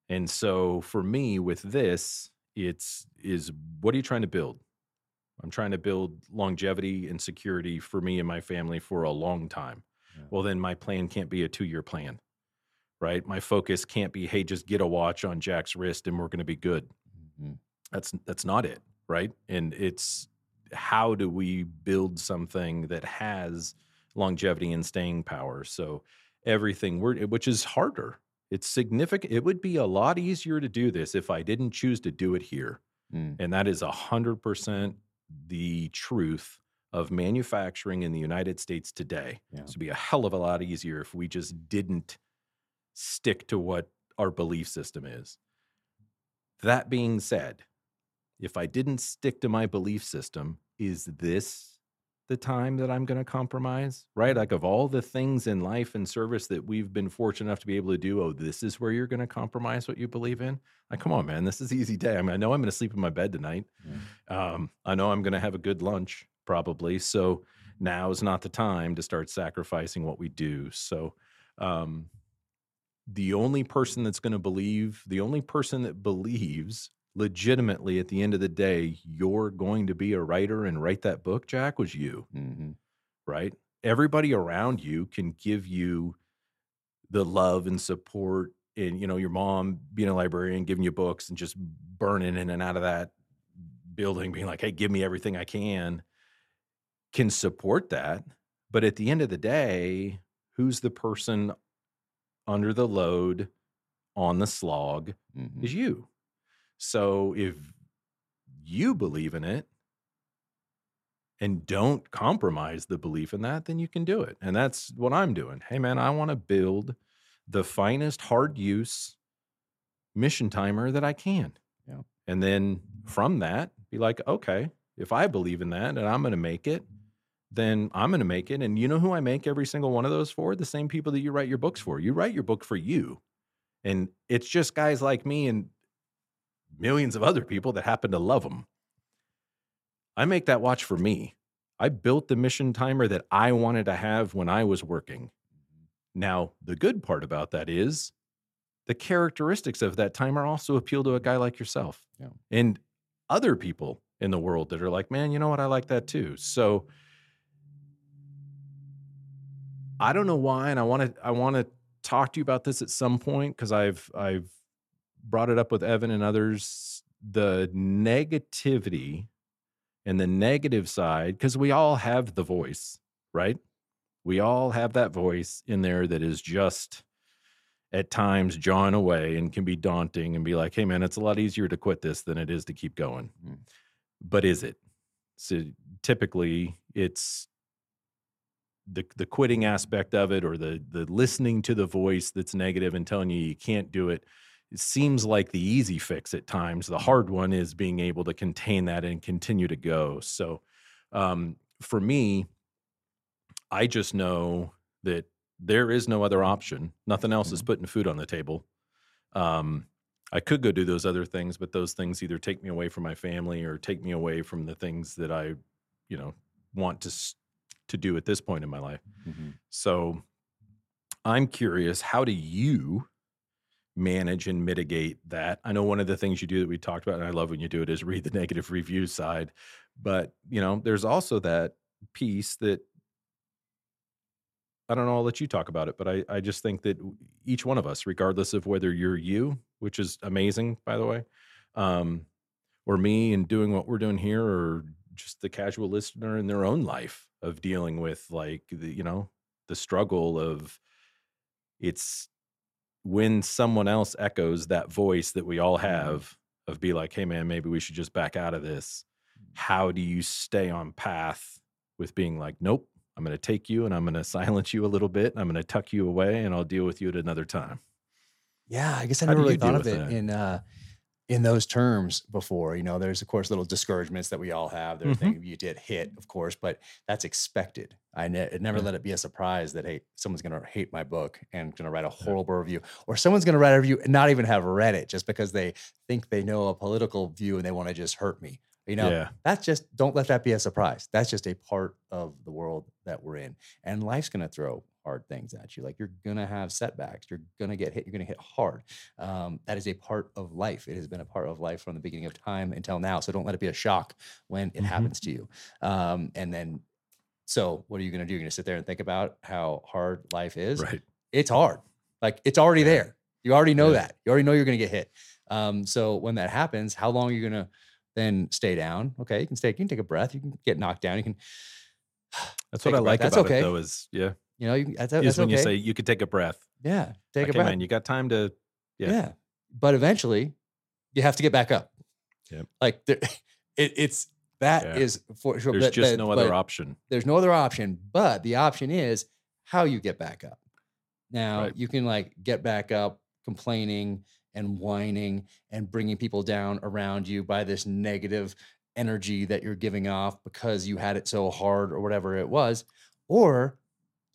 And so for me with this, it's is what are you trying to build? I'm trying to build longevity and security for me and my family for a long time. Yeah. Well, then my plan can't be a two year plan, right? My focus can't be, hey, just get a watch on Jack's wrist and we're going to be good. Mhm. That's that's not it, right? And it's how do we build something that has longevity and staying power? So everything we're which is harder. It's significant. It would be a lot easier to do this if I didn't choose to do it here. Mm. And that is a hundred percent the truth of manufacturing in the United States today. Yeah. Would be a hell of a lot easier if we just didn't stick to what our belief system is. That being said, if I didn't stick to my belief system, is this the time that I'm going to compromise? Right? Like, of all the things in life and service that we've been fortunate enough to be able to do, oh, this is where you're going to compromise what you believe in? Like, come on, man, this is easy day. I mean, I know I'm going to sleep in my bed tonight. Um, I know I'm going to have a good lunch probably. So now is not the time to start sacrificing what we do. So, um, the only person that's going to believe, the only person that believes legitimately at the end of the day, you're going to be a writer and write that book, Jack, was you, Mhm. right? Everybody around you can give you the love and support and you know your mom being a librarian giving you books and just burning in and out of that building being like hey give me everything i can can support that but at the end of the day who's the person under the load on the slog Mhm. is you So if you believe in it and don't compromise the belief in that, then you can do it. And that's what I'm doing. Hey, man, I want to build the finest hard use mission timer that I can. Yeah. And then from that, be like, okay, if I believe in that and I'm going to make it, then I'm going to make it. And you know who I make every single one of those for? The same people that you write your books for. You write your book for you. And it's just guys like me and millions of other people that happen to love them. I make that watch for me. I built the mission timer that I wanted to have when I was working. Now, the good part about that is the characteristics of that timer also appeal to a guy like yourself Yeah. and other people in the world that are like, man, you know what? I like that too. So I don't know why, and I want to I want to talk to you about this at some point because I've I've brought it up with Evan and others. The negativity and the negative side, because we all have the voice, right? We all have that voice in there that is just at times jawing away and can be daunting and be like, hey man, it's a lot easier to quit this than it is to keep going. Mm. But is it? So typically it's the the quitting aspect of it or the the listening to the voice that's negative and telling you you can't do it it seems like the easy fix at times the hard one is being able to contain that and continue to go. So um, for me i just know that there is no other option. Nothing else is putting food on the table. Um, i could go do those other things but those things either take me away from my family or take me away from the things that i you know want to to do at this point in my life. Mhm. so I'm curious, how do you manage and mitigate that? I know one of the things you do that we talked about, and I love when you do it, is read the negative review side. But you know, there's also that piece that I don't know, I'll let you talk about it, but I, I just think that each one of us, regardless of whether you're you, which is amazing, by the way, um, or me and doing what we're doing here, or just the casual listener in their own life of dealing with like the, you know, the struggle of it's when someone else echoes that voice that we all have of be like, hey man, maybe we should just back out of this. How do you stay on path with being like, nope, I'm going to take you and I'm going to silence you a little bit. And I'm going to tuck you away and I'll deal with you at another time. Yeah, I guess I never really thought of it that? in uh in those terms before. You know, there's of course little discouragements that we all have. There's Mhm. things you did hit, of course, but that's expected. I ne- never Yeah. let it be a surprise that hey, someone's gonna hate my book and gonna write a horrible review, or someone's gonna write a review and not even have read it just because they think they know a political view and they want to just hurt me. You know, yeah. that's just don't let that be a surprise. That's just a part of the world that we're in. And life's gonna throw hard things at you. Like you're gonna have setbacks. You're gonna get hit. You're gonna hit hard. Um, that is a part of life. It has been a part of life from the beginning of time until now. So don't let it be a shock when it Mhm. happens to you. Um, and then, so what are you gonna do? You're gonna sit there and think about how hard life is. Right. It's hard. Like it's already Yeah. there. You already know Yeah. that. You already know you're gonna get hit. Um, so when that happens, how long are you gonna then stay down? Okay, you can stay. You can take a breath. You can get knocked down. You can. That's what I like That's about okay. it though is, yeah, You know, you can, that's, is when okay. you say you could take a breath. yeah, take okay, a breath. man, you got time to, Yeah. Yeah. But eventually you have to get back up. Yep. Like there, it, it's that is Yeah. for sure. there's but- just but- no other option. There's no other option. But the option is how you get back up. Now Right. you can like get back up complaining and whining and bringing people down around you by this negative energy that you're giving off because you had it so hard or whatever it was. Or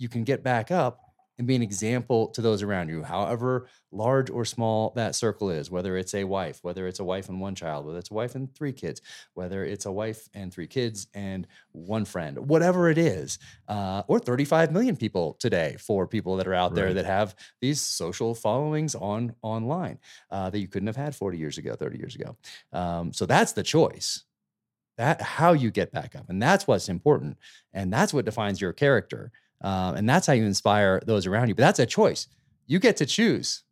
you can get back up and be an example to those around you, however large or small that circle is, whether it's a wife, whether it's a wife and one child, whether it's a wife and three kids, whether it's a wife and three kids and one friend, whatever it is, uh, or 35 million people today for people that are out there that have these social followings on online uh, that you couldn't have had 40 years ago, 30 years ago. Um, so that's the choice. That how you get back up, and that's what's important, and that's what defines your character, um, and that's how you inspire those around you. But that's a choice. You get to choose.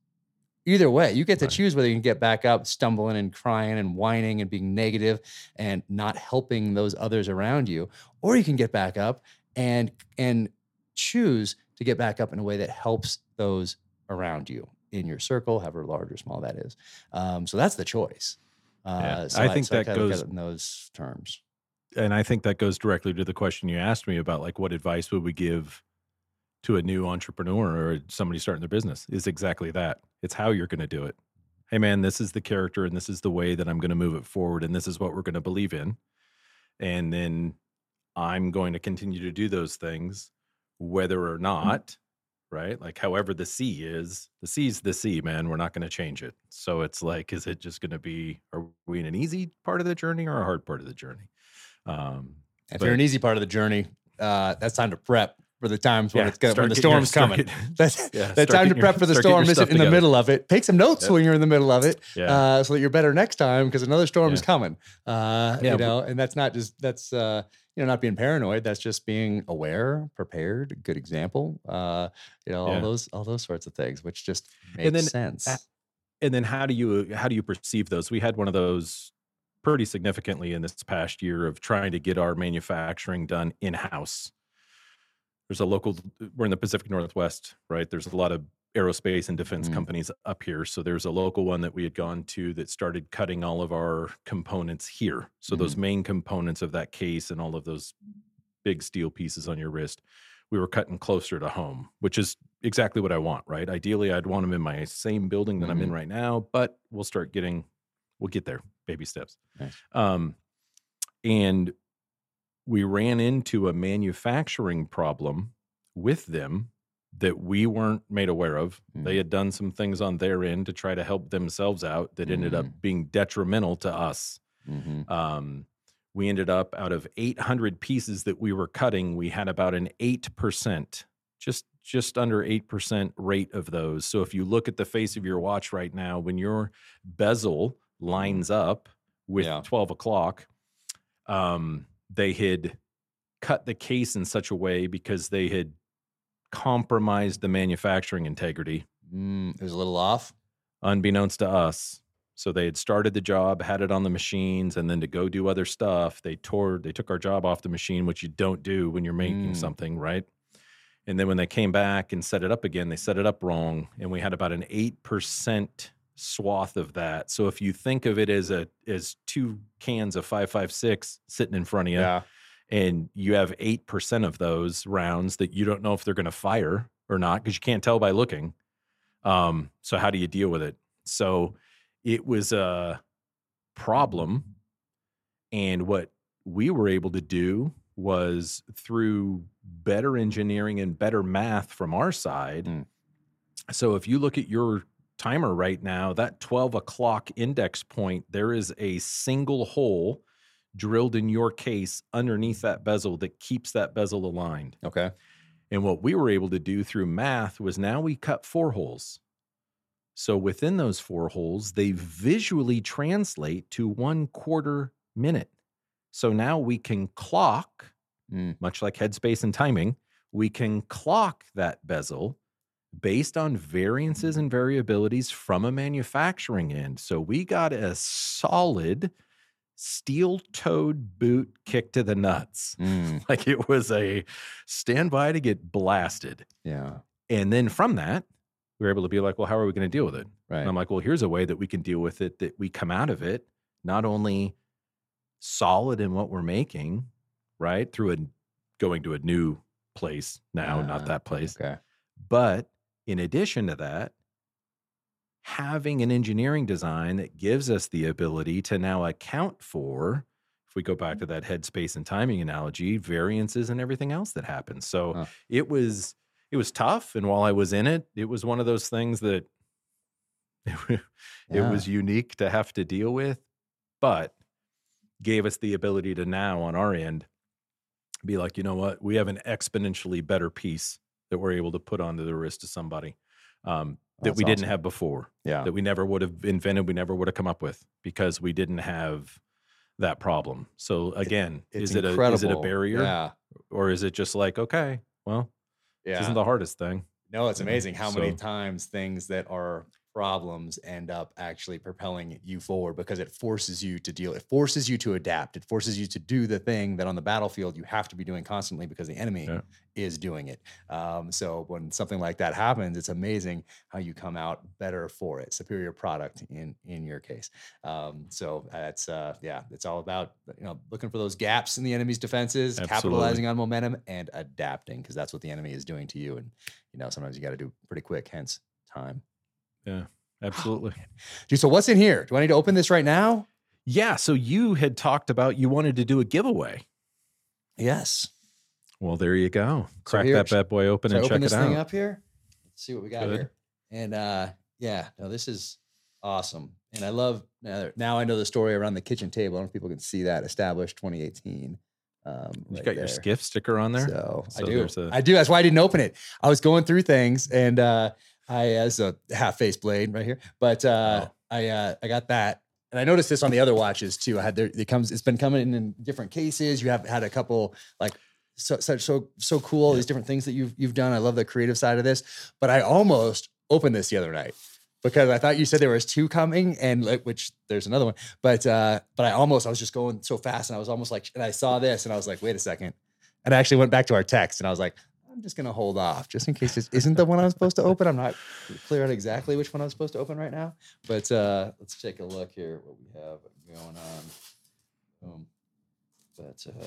Either way, you get to Right. choose whether you can get back up, stumbling and crying and whining and being negative and not helping those others around you, or you can get back up and and choose to get back up in a way that helps those around you in your circle, however large or small that is. Um, so that's the choice. Uh, I think so that at goes- in those terms. And I think that goes directly to the question you asked me about like what advice would we give to a new entrepreneur or somebody starting their business is exactly that. It's how you're going to do it. Hey man, this is the character and this is the way that I'm going to move it forward and this is what we're going to believe in. And then I'm going to continue to do those things whether or mm-hmm. not, right? Like however the sea is, the sea's the sea, man. We're not going to change it. So it's like is it just going to be are we in an easy part of the journey or a hard part of the journey? Um If you're an easy part of the journey, uh, that's time to prep for the times when Yeah, it's gonna, when the your- storm's coming. getting- That's Yeah, that's start time to prep your- for the storm. Isn't in the middle of it. Take some notes Yep. when you're in the middle of it, Yeah. uh, so that you're better next time because another storm is coming. Uh, you but- know, and that's not just that's uh, you know not being paranoid. That's just being aware, prepared, good example. Uh, you know, all those all those sorts of things, which just makes And then sense. and then how do you how do you perceive those we had one of those pretty significantly in this past year of trying to get our manufacturing done in house there's a local we're in the pacific northwest right? There's a lot of aerospace and defense Mhm. companies up here. So there's a local one that we had gone to that started cutting all of our components here. So those main components of that case and all of those big steel pieces on your wrist we were cutting closer to home which is exactly what i want right? Ideally i'd want them in my same building that i'm in right now but we'll start getting we'll get there baby steps Nice. um and we ran into a manufacturing problem with them that we weren't made aware of. They Mm. had done some things on their end to try to help themselves out that ended up being detrimental to us. Mhm. Um, we ended up out of 800 pieces that we were cutting, we had about an 8%, just just under 8% rate of those. So if you look at the face of your watch right now, when your bezel lines up with Yeah. 12 o'clock, um, they had cut the case in such a way because they had compromised the manufacturing integrity Mm, it was a little off. unbeknownst to us. So they had started the job, had it on the machines, and then to go do other stuff, they tore, they took our job off the machine, which you don't do when you're making Mm. something, right? And then when they came back and set it up again, they set it up wrong, and we had about an eight percent swath of that. So if you think of it as a as two cans of five five six sitting in front of you, Yeah. and you have 8% of those rounds that you don't know if they're going to fire or not because you can't tell by looking. Um, so, how do you deal with it? So, it was a problem. And what we were able to do was through better engineering and better math from our side. Mm. So, if you look at your timer right now, that 12 o'clock index point, there is a single hole drilled in your case underneath that bezel that keeps that bezel aligned. Okay. And what we were able to do through math was now we cut four holes. So within those four holes, they visually translate to one quarter minute. So now we can clock, Mm. much like headspace and timing, we can clock that bezel based on variances and variabilities from a manufacturing end. So we got a solid steel toed boot kick to the nuts. Mm. Like it was a standby to get blasted. Yeah. And then from that, we were able to be like, well, how are we going to deal with it? Right. And I'm like, well, here's a way that we can deal with it that we come out of it not only solid in what we're making, right? Through a going to a new place now, Ah, not that place. Okay. But in addition to that, having an engineering design that gives us the ability to now account for, if we go back to mm-hmm. that headspace and timing analogy, variances and everything else that happens. So Huh. it was it was tough. And while I was in it, it was one of those things that it Yeah. was unique to have to deal with, but gave us the ability to now on our end be like, you know what, we have an exponentially better piece that we're able to put onto the wrist of somebody um, that That's we didn't awesome. have before, Yeah. that we never would have invented, we never would have come up with because we didn't have that problem. So again, It's is it a is it a barrier Yeah. or is it just like okay, well, this isn't the hardest thing. No, it's amazing how many times things that are problems end up actually propelling you forward because it forces you to deal it forces you to adapt it forces you to do the thing that on the battlefield you have to be doing constantly because the enemy Yeah. is doing it um, so when something like that happens it's amazing how you come out better for it superior product in in your case um, so that's uh, yeah it's all about you know looking for those gaps in the enemy's defenses Absolutely. capitalizing on momentum and adapting because that's what the enemy is doing to you and you know sometimes you got to do pretty quick hence time Yeah, absolutely. Dude, so what's in here? Do I need to open this right now? Yeah. So you had talked about you wanted to do a giveaway. Yes. Well, there you go. So Crack here- that bad boy open So I and open check this it thing up here. Let's see what we got Good. here. And uh yeah, no, this is awesome. And I love now, now I know the story around the kitchen table. I don't know if people can see that established 2018. Um, You right got your SCIF sticker on there. So, So I do. a- I do. That's why I didn't open it. I was going through things and uh I as a half face blade right here. But uh Oh. I uh I got that. And I noticed this on the other watches too. I had there it comes it's been coming in different cases. You have had a couple like so such so so cool these different things that you've you've done. I love the creative side of this. But I almost opened this the other night because I thought you said there was two coming and like which there's another one. But uh but I almost I was just going so fast and I was almost like and I saw this and I was like wait a second. And I actually went back to our text and I was like I'm just gonna hold off just in case this isn't the one I'm supposed to open. I'm not clear on exactly which one I'm supposed to open right now. But uh let's take a look here what we have going on. Boom. But uh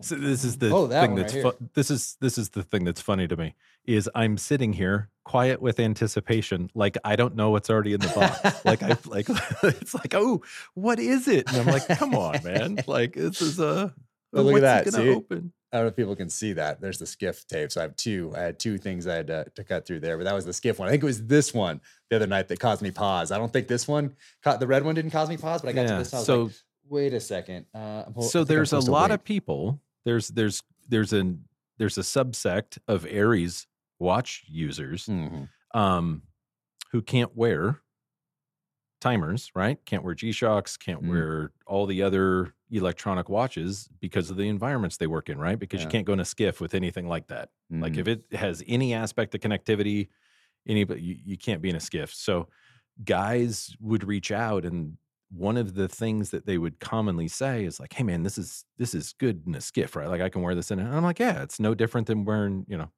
So this is the Oh, that thing that's right fu- this is this is the thing that's funny to me is I'm sitting here quiet with anticipation, like I don't know what's already in the box. like I like it's like oh what is it? And I'm like come on man, like this is a Oh, look at that, see? open? I don't know if people can see that. There's the SCIF tape. So I have two. I had two things I had to, to cut through there, but that was the SCIF one. I think it was this one the other night that caused me pause. I don't think this one, ca- the red one didn't cause me pause, but I got to this. I so like, wait a second. Uh, so there's a lot wait. of people. There's there's there's an there's a subsect of ARES watch users Mhm. um, who can't wear timers, right? Can't wear G Shocks, can't Mm. wear all the other electronic watches because of the environments they work in, right? Because Yeah. you can't go in a SCIF with anything like that. Like Mhm. if it has any aspect of connectivity, anybody you, you can't be in a SCIF. So guys would reach out and one of the things that they would commonly say is like, "Hey man, this is this is good in a SCIF, right? Like I can wear this in." it." And I'm like, "Yeah, it's no different than wearing, you know."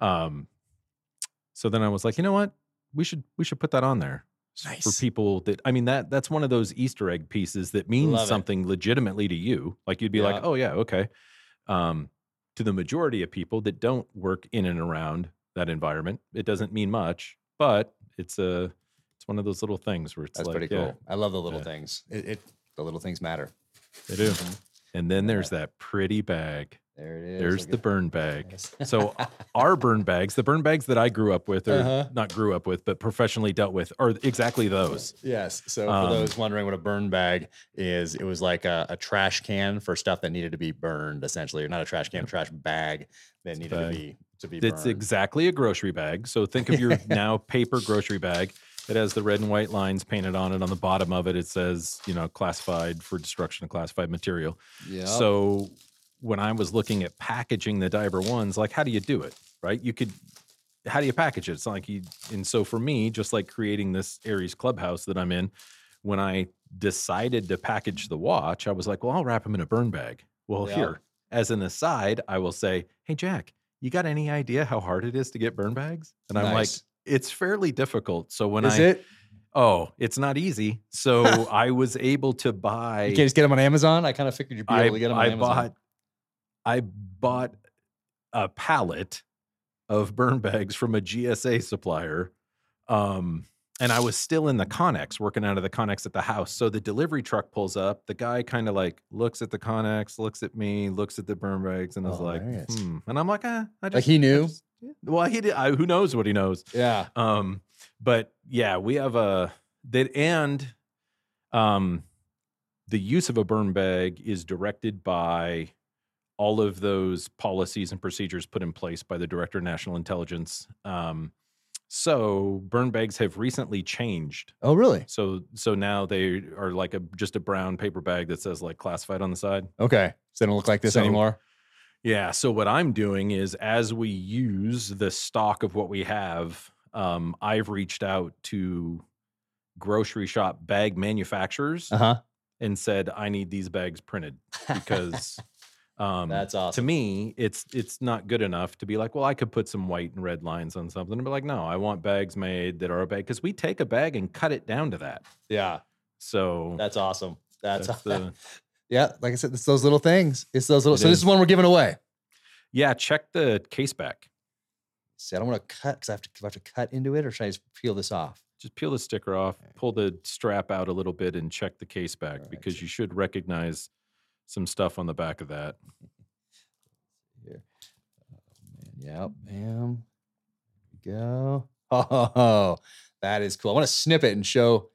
Um, so then I was like, you know what? We should we should put that on there s- for people that I mean that that's one of those Easter egg pieces that means Love it. something legitimately to you. Like you'd be like, oh yeah, okay. Um, to the majority of people that don't work in and around that environment, it doesn't mean much, but it's a it's one of those little things where it's That's like, pretty yeah, cool. I love the little Yeah. things. It, it the little things matter. they do. Mhm. And then there's that pretty bag. There it is. There's the burn bag. So our burn bags, the burn bags that I grew up with, or Uh-huh. not grew up with, but professionally dealt with, are exactly those. Yes. So Um, for those wondering what a burn bag is, it was like a, a trash can for stuff that needed to be burned, essentially, or not a trash can, a trash bag that needed bag. to be to be burned. It's burned. exactly a grocery bag. So think of your now paper grocery bag. It has the red and white lines painted on it. On the bottom of it, it says, you know, classified for destruction of classified material. yeah. So when I was looking at packaging the diver ones, like, how do you do it? Right? You could, how do you package it? It's like you, and so for me, just like creating this ARES clubhouse that I'm in, when I decided to package the watch, I was like, well, I'll wrap them in a burn bag. Well, Yeah. here, as an aside, I will say, hey, Jack, you got any idea how hard it is to get burn bags? And I'm like, it's fairly difficult. So when is I, it? oh, it's not easy. So I was able to buy. You can't just get them on Amazon. I kind of figured you'd be I, able to get them on I Amazon. bought I bought a pallet of burn bags from a GSA supplier. Um, and I was still in the Connex, working out of the Connex at the house. So the delivery truck pulls up. The guy kind of like looks at the Connex, looks at me, looks at the burn bags, and is Oh, like, hmm. And I'm like, ah, I just, Like he I knew? just- yeah. well, he did. I, who knows what he knows? Yeah. Um, but yeah, we have a that and um the use of a burn bag is directed by all of those policies and procedures put in place by the Director of National Intelligence. Um, so burn bags have recently changed. Oh, really? So so now they are like a just a brown paper bag that says like classified on the side. Okay. So they don't look like this So- anymore. Yeah. So what I'm doing is as we use the stock of what we have, um, I've reached out to grocery shop bag manufacturers Uh huh. and said, I need these bags printed because um, That's awesome. to me, it's it's not good enough to be like, well, I could put some white and red lines on something. And be like, no, I want bags made that are a bag because we take a bag and cut it down to that. Yeah, So that's awesome. That's, that's the yeah. Like I said, it's those little things. It's those little. It so this is. is one we're giving away. yeah. Check the case back. See, I don't want to cut because I have to. I have to cut into it, or should I just peel this off? Just peel the sticker off, Okay. pull the strap out a little bit, and check the case back Alright, because you should recognize some stuff on the back of that. Here. Oh, man. Yep. Bam. Go. Oh, that is cool. I want to snip it and show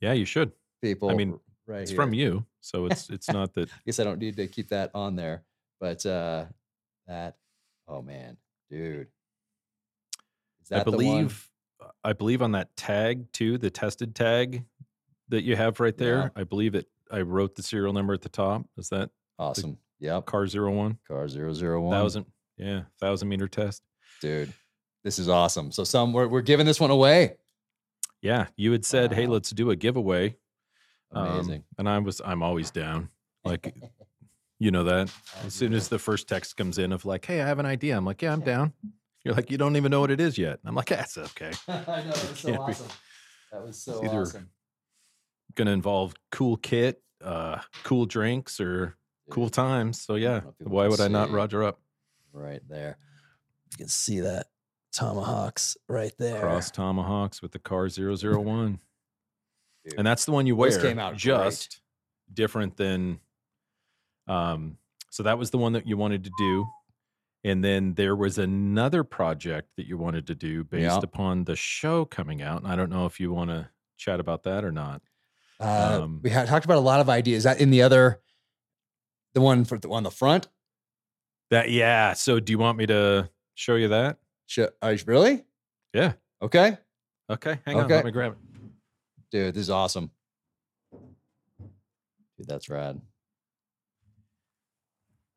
Yeah, you should. people. I mean, right It's here. from you, so it's it's not that. I guess I don't need to keep that on there, but uh that. Oh man, dude. Is I that one? believe I believe on that tag too, the tested tag that you have right there. Yeah. I believe it. I wrote the serial number at the top. Is that Awesome. Yep. car zero one Car zero zero one. thousand? Yeah, thousand meter test. Dude, this is awesome. So some we're we're giving this one away. Yeah, you had said, "Hey, let's do a giveaway." um, Amazing. and I was, I'm always down. Like, you know that. As soon as the first text comes in of like, "Hey, I have an idea," I'm like, "Yeah, I'm down." You're like, "You don't even know what it is yet." I'm like, "That's okay." I know that was so can't be- awesome. That was so either- awesome. Going to involve cool kit, uh, cool drinks, or cool times. So yeah, know if people why would I not. Roger up? right there. You can see that tomahawks right there. Cross tomahawks with the car 001. Dude, and that's the one you wear. Those came out great. just different than um so that was the one that you wanted to do and then there was another project that you wanted to do based Yeah. upon the show coming out and i don't know if you want to chat about that or not Uh, Um, we had talked about a lot of ideas. Is that in the other, the one for the on the front? that yeah so do you want me to show you that Sh- uh, really? yeah Okay, okay hang on Okay. let me grab it dude, this is awesome. Dude, that's rad.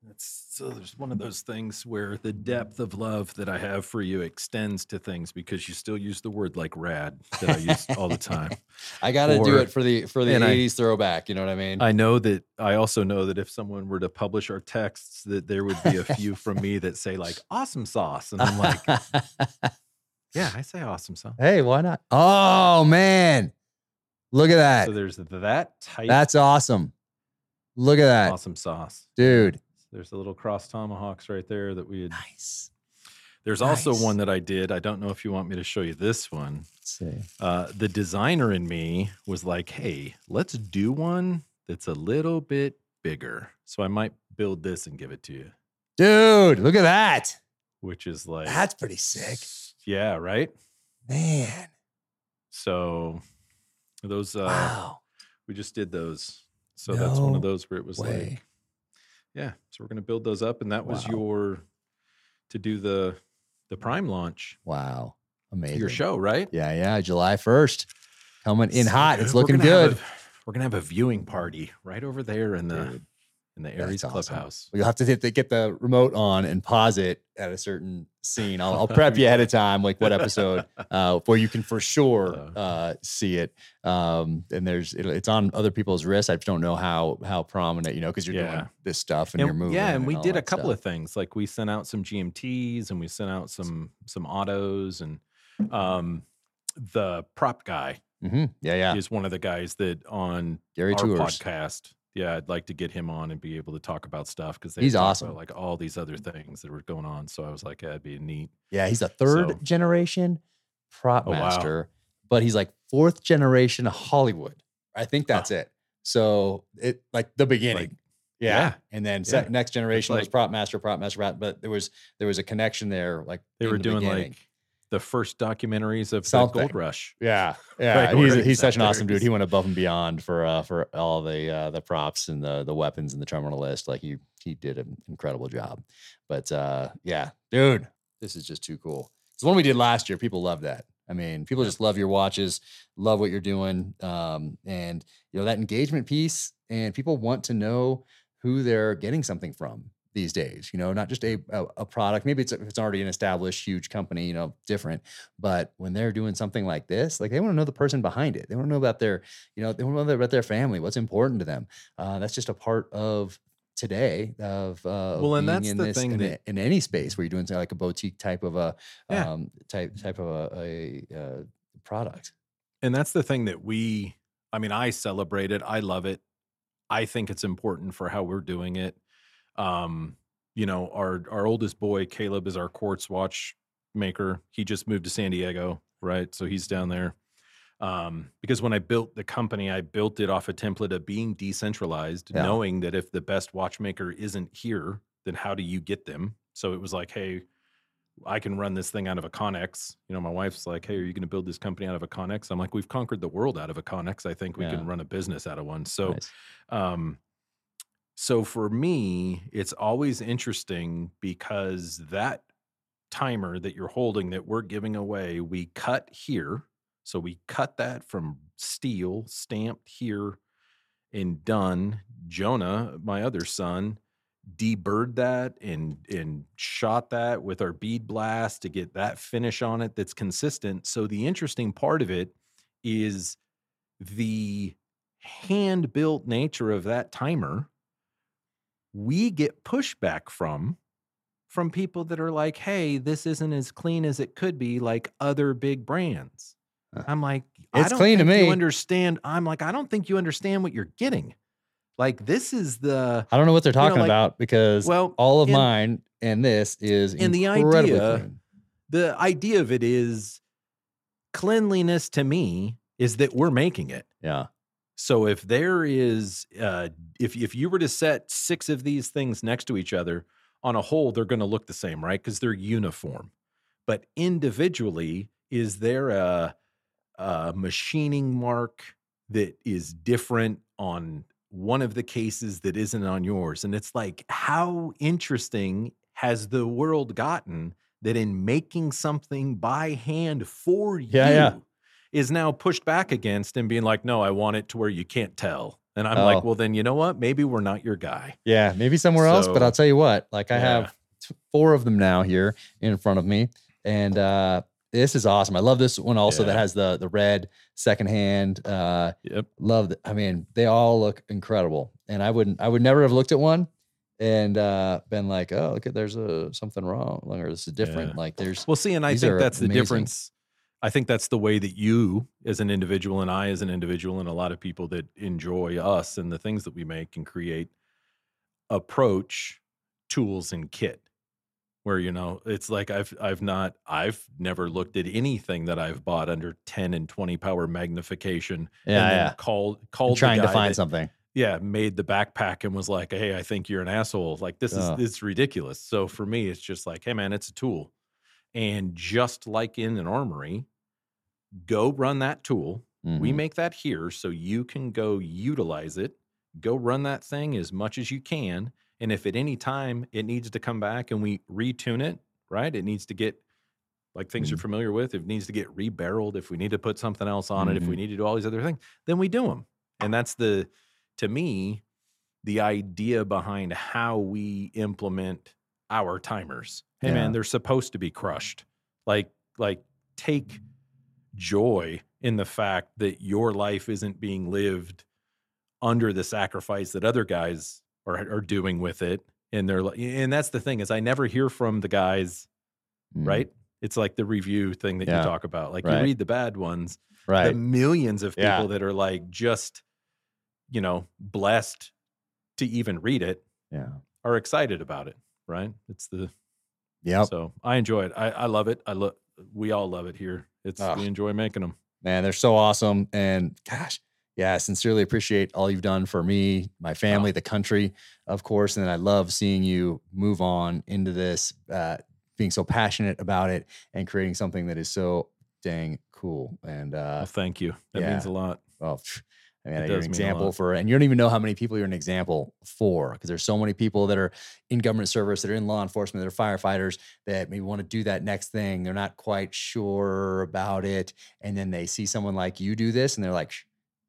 That's so there's one of those things where the depth of love that I have for you extends to things because you still use the word like rad that I use all the time. I got to do it for the for the and I- '80s throwback. You know what I mean? I know that I also know that if someone were to publish our texts, that there would be a few from me that say like awesome sauce. And I'm like, yeah, I say awesome sauce. hey, why not? Oh man, look at that. So there's that type That's awesome. Look at that, awesome sauce. dude. There's the little cross tomahawks right there that we had. Nice. There's also one that I did. I don't know if you want me to show you this one. Let's see. uh, the designer in me was like, hey, let's do one that's a little bit bigger. So I might build this and give it to you, Dude, look at that. which is like, That's pretty sick. yeah, right. Man. So those, uh, wow. we just did those. So that's one of those where it was way. like, yeah. So we're gonna build those up, and that was Wow. your to do the the prime launch, Wow. Amazing. your show, right? Yeah, yeah. July 1st. Coming in So hot. It's looking good. a- we're gonna have a viewing party right over there in the Dude, in the ARES awesome. clubhouse. You'll have to hit the, get the remote on and pause it at a certain scene. I'll, I'll prep you ahead of time, like what episode, uh, where you can for sure Uh. see it. Um, and there's it, it's on other people's wrists. I just don't know how how prominent, you know, because you're Yeah. doing this stuff and, you're moving. Yeah, and we did a couple stuff. of things. Like we sent out some GMTs and we sent out some some autos and um the prop guy Mhm. Yeah, yeah. is one of the guys that on Gary our Tours. podcast. Yeah, I'd like to get him on and be able to talk about stuff because He's awesome. About, like all these other things that were going on. So I was like, yeah, it'd be neat. Yeah, he's a third So- generation prop Oh, wow. master, but he's like fourth generation Hollywood. I think Huh. that's it. So it like the beginning. Like, yeah. yeah. And then Yeah. next generation was prop master, prop master, prop, but there was there was a connection there. Like they were the doing beginning. like the first documentaries of the Gold Rush. yeah, yeah. Right, he's he's such an awesome dude. He went above and beyond for uh for all the uh the props and the the weapons and the terminal list. Like he he did an incredible job. But uh yeah, dude, this is just too cool. It's one we did last year. People love that. I mean, people just love your watches, love what you're doing, um, and you know that engagement piece. And people want to know who they're getting something from. These days. You know, not just a a, a product. Maybe it's it's already an established huge company. You know, different. But when they're doing something like this, like they want to know the person behind it. They want to know about their, you know, they want to know about their family. What's important to them. Uh, that's just a part of today of uh Well, and that's in the this thing in, that- in any space where you're doing something like a boutique type of a Yeah. um type type of a, a, uh product and that's the thing that we i mean i celebrate it i love it i think it's important for how we're doing it um you know our our oldest boy caleb is our quartz watch maker he just moved to san diego right so he's down there um because when i built the company i built it off a template of being decentralized Yeah. knowing that if the best watchmaker isn't here then how do you get them so it was like hey I can run this thing out of a Connex. You know, my wife's like, "Hey, are you going to build this company out of a Connex?" I'm like, "We've conquered the world out of a Connex. I think we Yeah. can run a business out of one." So, Nice. um, so for me, it's always interesting because that timer that you're holding that we're giving away, we cut here. So we cut that from steel, stamped here, and done. Jonah, my other son, deburred that and and shot that with our bead blast to get that finish on it that's consistent. So the interesting part of it is the hand built nature of that timer. We get pushback from from people that are like, "Hey, this isn't as clean as it could be like other big brands." Uh, I'm like, I it's don't clean to think you me. understand. I'm like, I don't think you understand what you're getting. Like this is the i don't know what they're know, talking like- about because well, all of in- mine and this is and the idea- clean. the idea of it is cleanliness to me is that we're making it. yeah So if there is uh if if you were to set six of these things next to each other on a whole they're going to look the same, right? Cuz they're uniform. But individually is there a a machining mark that is different on one of the cases that isn't on yours? And it's like how interesting has the world gotten that in making something by hand for Yeah, you yeah. Is now pushed back against and being like, no, I want it to where you can't tell. And I'm like, Oh. well, then you know what? Maybe we're not your guy. yeah maybe somewhere else but i'll tell you what like i Yeah. have t- four of them now here in front of me and uh this is awesome i love this one also that has the the red secondhand uh Yep. love that i mean they all look incredible and i wouldn't i would never have looked at one and uh been like oh look at there's a something wrong or this is different Yeah. like there's Well, see, and I think that's the difference. I think that's the way that you, as an individual, and I, as an individual, and a lot of people that enjoy us and the things that we make and create, approach tools and kit. Where you know, it's like I've I've not I've never looked at anything that I've bought under ten and twenty power magnification. yeah and yeah called called trying to find that- something yeah made the backpack and was like hey i think you're an asshole like this Ugh. is it's ridiculous so for me it's just like hey man it's a tool and just like in an armory go run that tool we Mhm. make that here so you can go utilize it go run that thing as much as you can and if at any time it needs to come back and we retune it right it needs to get like things you're Mhm. familiar with if it needs to get rebarreled if we need to put something else on it if we Mhm. need to do all these other things then we do them and that's the to me the idea behind how we implement our timers hey Yeah. man they're supposed to be crushed like like take joy in the fact that your life isn't being lived under the sacrifice that other guys are, are doing with it. And they're and that's the thing is i never hear from the guys Mhm. right? It's like the review thing that Yeah. you talk about. Like Right. you read the bad ones right. the millions of people Yeah. that are like just you know blessed to even read it yeah. are excited about it right? It's the yeah so i enjoy it. I, I love it. I love we all love it here. It's Ah. we enjoy making them man they're so awesome. And gosh yeah I sincerely appreciate all you've done for me my family the country of course and i love seeing you move on into this uh, being so passionate about it and creating something that is so dang cool. And uh well, thank you. That means a lot. Well I mean, It you're an example for, and you don't even know how many people you're an example for, because there's so many people that are in government service, that are in law enforcement, that are firefighters, that maybe want to do that next thing. They're not quite sure about it, and then they see someone like you do this, and they're like,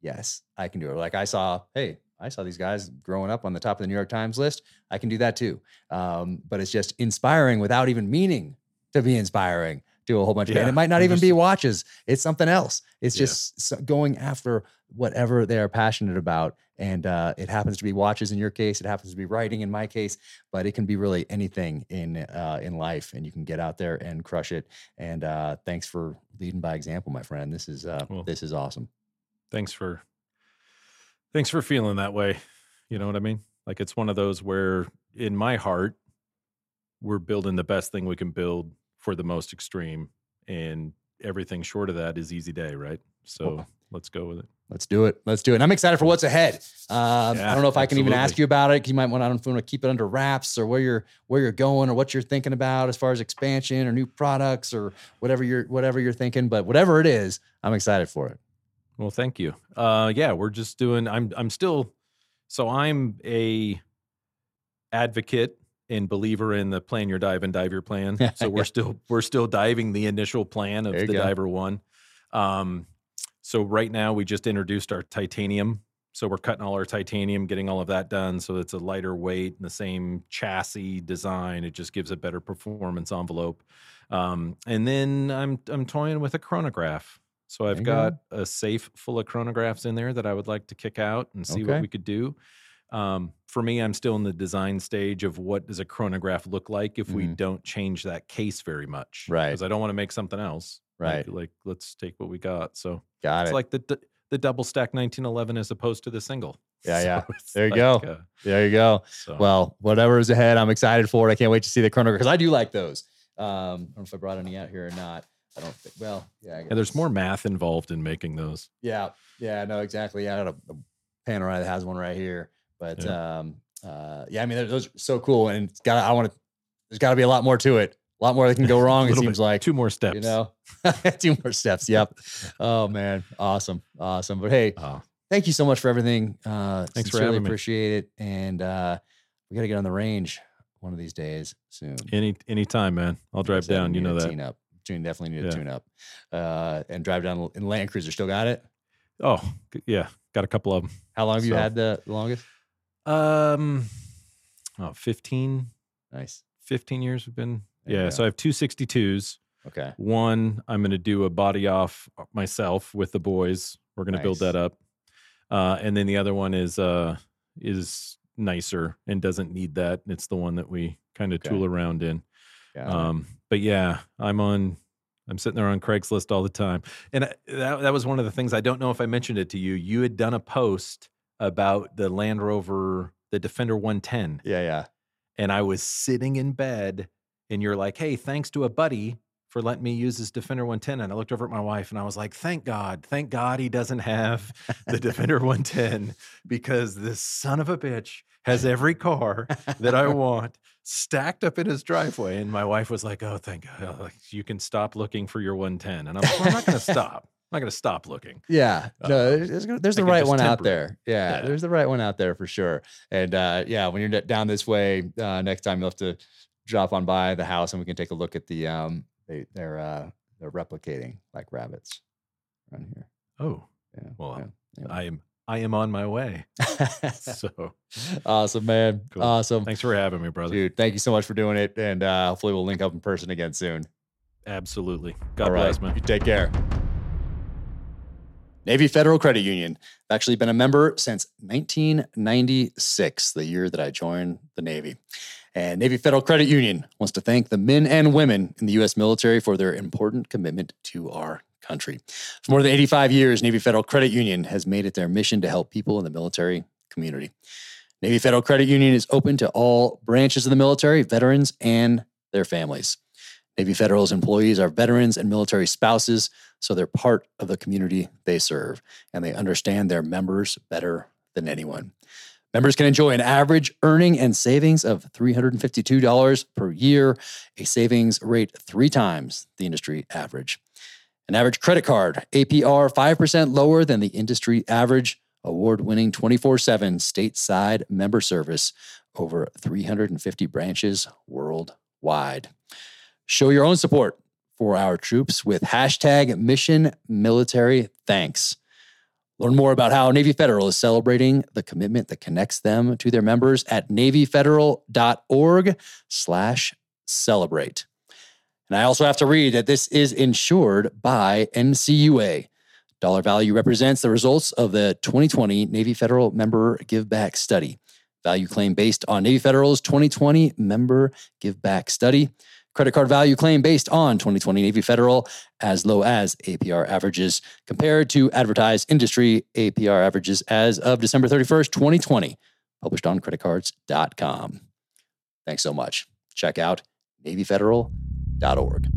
"Yes, I can do it." Like I saw, hey, I saw these guys growing up on the top of the New York Times list. I can do that too. Um, but it's just inspiring without even meaning to be inspiring to a whole bunch of, and Yeah, it might not even be watches. It's something else. It's just so- going after whatever they are passionate about. And uh, it happens to be watches in your case. It happens to be writing in my case, but it can be really anything in uh, in life, and you can get out there and crush it. And uh, thanks for leading by example, my friend. This is uh, Well, this is awesome. thanks for thanks for feeling that way you know what i mean like it's one of those where in my heart we're building the best thing we can build for the most extreme and everything short of that is easy day right so Well- let's go with it Let's do it. Let's do it. And I'm excited for what's ahead. Um, I don't know if I can even ask you about it. You might want. I don't know to keep it under wraps or where you're where you're going or what you're thinking about as far as expansion or new products or whatever you're whatever you're thinking. But whatever it is, I'm excited for it. well thank you uh yeah we're just doing i'm i'm still so i'm a advocate and believer in the plan your dive and dive your plan. So we're still we're still diving the initial plan of the go. diver one. Um so right now we just introduced our titanium. So we're cutting all our titanium getting all of that done. So it's a lighter weight and the same chassis design. It just gives a better performance envelope. Um and then i'm i'm toying with a chronograph. So i've you go. got a safe full of chronographs in there that i would like to kick out and see Okay. what we could do um, for me, I'm still in the design stage of what does a chronograph look like if we Mhm. don't change that case very much, Right. Because I don't want to make something else, Right. Like, let's take what we got. So Got it's it. like the d- the double stack 1911 as opposed to the single. Yeah, yeah. So it's There you like, go. uh, there you go. so Well, whatever is ahead, I'm excited for it. I can't wait to see the chronograph because I do like those. Um, I don't know if I brought any out here or not. I don't think. Well, yeah. I yeah, there's more math involved in making those. Yeah, yeah, no, exactly. Yeah, I got a, a panorama that has one right here, but um, uh, yeah, I mean, those are so cool, and it's got. I want to. There's got to be a lot more to it. A lot more that can go wrong. it seems bit. like Two more steps. you know, two more steps. Yep. Oh man, awesome, awesome. But hey, Uh, thank you so much for everything. Uh, Thanks for having me. appreciate it, and uh, we got to get on the range one of these days soon. any anytime, man. I'll drive down. You know that. Tune up. Tune definitely need to Yeah. tune up, uh, and drive down in Land Cruiser. Still got it. Oh, yeah. Got a couple of them. How long have you had the longest? Um, oh, 15, Nice. 15 years we've been. There Yeah. So I have two 62s. Okay. One, I'm going to do a body off myself with the boys. We're going to build that up. Uh, and then the other one is uh is nicer and doesn't need that. It's the one that we kind of Okay. tool around in. It. Um, but yeah, I'm on. I'm sitting there on Craigslist all the time, and I- that that was one of the things. I don't know if I mentioned it to you. You had done a post about the Land Rover, the Defender 110, yeah, yeah. and I was sitting in bed, and you're like, "Hey, thanks to a buddy for letting me use this Defender 110." And I looked over at my wife, and I was like, "Thank God, thank God he doesn't have the Defender 110 because this son of a bitch has every car that I want stacked up in his driveway." And my wife was like, "Oh, thank uh, God, you can stop looking for your 110." And I'm like, well, "I'm not going to stop. I'm not going to stop looking." Yeah, Uh, no, there's, there's the right one out temper there. Yeah, Yeah. there's the right one out there for sure. And uh, yeah, when you're down this way, uh, next time you'll have to drop on by the house and we can take a look at the um, they, they're uh, they're replicating like rabbits around here. Oh, Yeah. well, yeah, I am I am on my way. So awesome, man. Cool. Awesome, thanks for having me, brother. dude. Thank you so much for doing it, and uh, hopefully we'll link up in person again soon. Absolutely. God All right. bless, man. You take care. Navy Federal Credit Union. I've actually been a member since 1996, the year that I joined the Navy. And Navy Federal Credit Union wants to thank the men and women in the U.S. military for their important commitment to our country. For more than 85 years, Navy Federal Credit Union has made it their mission to help people in the military community. Navy Federal Credit Union is open to all branches of the military, veterans, and their families. Navy Federal's employees are veterans and military spouses, so they're part of the community they serve, and they understand their members better than anyone. Members can enjoy an average earning and savings of $352 per year, a savings rate three times the industry average. An average credit card, APR 5% lower than the industry average, award winning 24 7 stateside member service, over 350 branches worldwide. Show your own support for our troops with hashtag mission military thanks. Learn more about how Navy Federal is celebrating the commitment that connects them to their members at NavyFederal.org slash celebrate. And I also have to read that this is insured by NCUA. Dollar value represents the results of the 2020 Navy Federal Member Give Back Study. Value claim based on Navy Federal's 2020 Member Give Back Study. Credit card value claim based on 2020 Navy Federal as low as APR averages compared to advertised industry APR averages as of December 31st, 2020, published on creditcards.com. Thanks so much. Check out NavyFederal.org.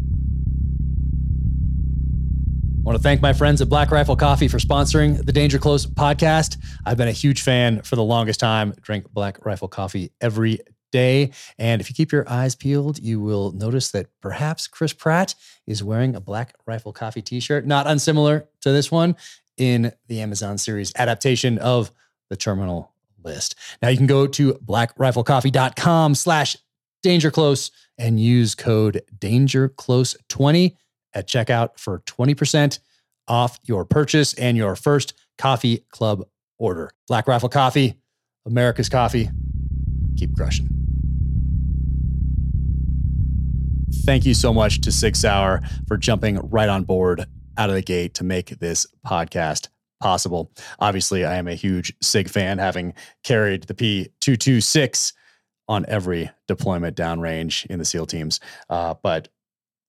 I want to thank my friends at Black Rifle Coffee for sponsoring the Danger Close podcast. I've been a huge fan for the longest time. Drink Black Rifle Coffee every day. And if you keep your eyes peeled, you will notice that perhaps Chris Pratt is wearing a Black Rifle Coffee t shirt, not unsimilar to this one in the Amazon series adaptation of the Terminal List. Now you can go to blackriflecoffee.com slash dangerclose and use code danger close 20 at checkout for 20% off your purchase and your first coffee club order. Black Rifle Coffee, America's coffee. Keep crushing. Thank you so much to Sig Sauer for jumping right on board out of the gate to make this podcast possible. Obviously, I am a huge SIG fan, having carried the P226 on every deployment downrange in the SEAL teams. Uh, but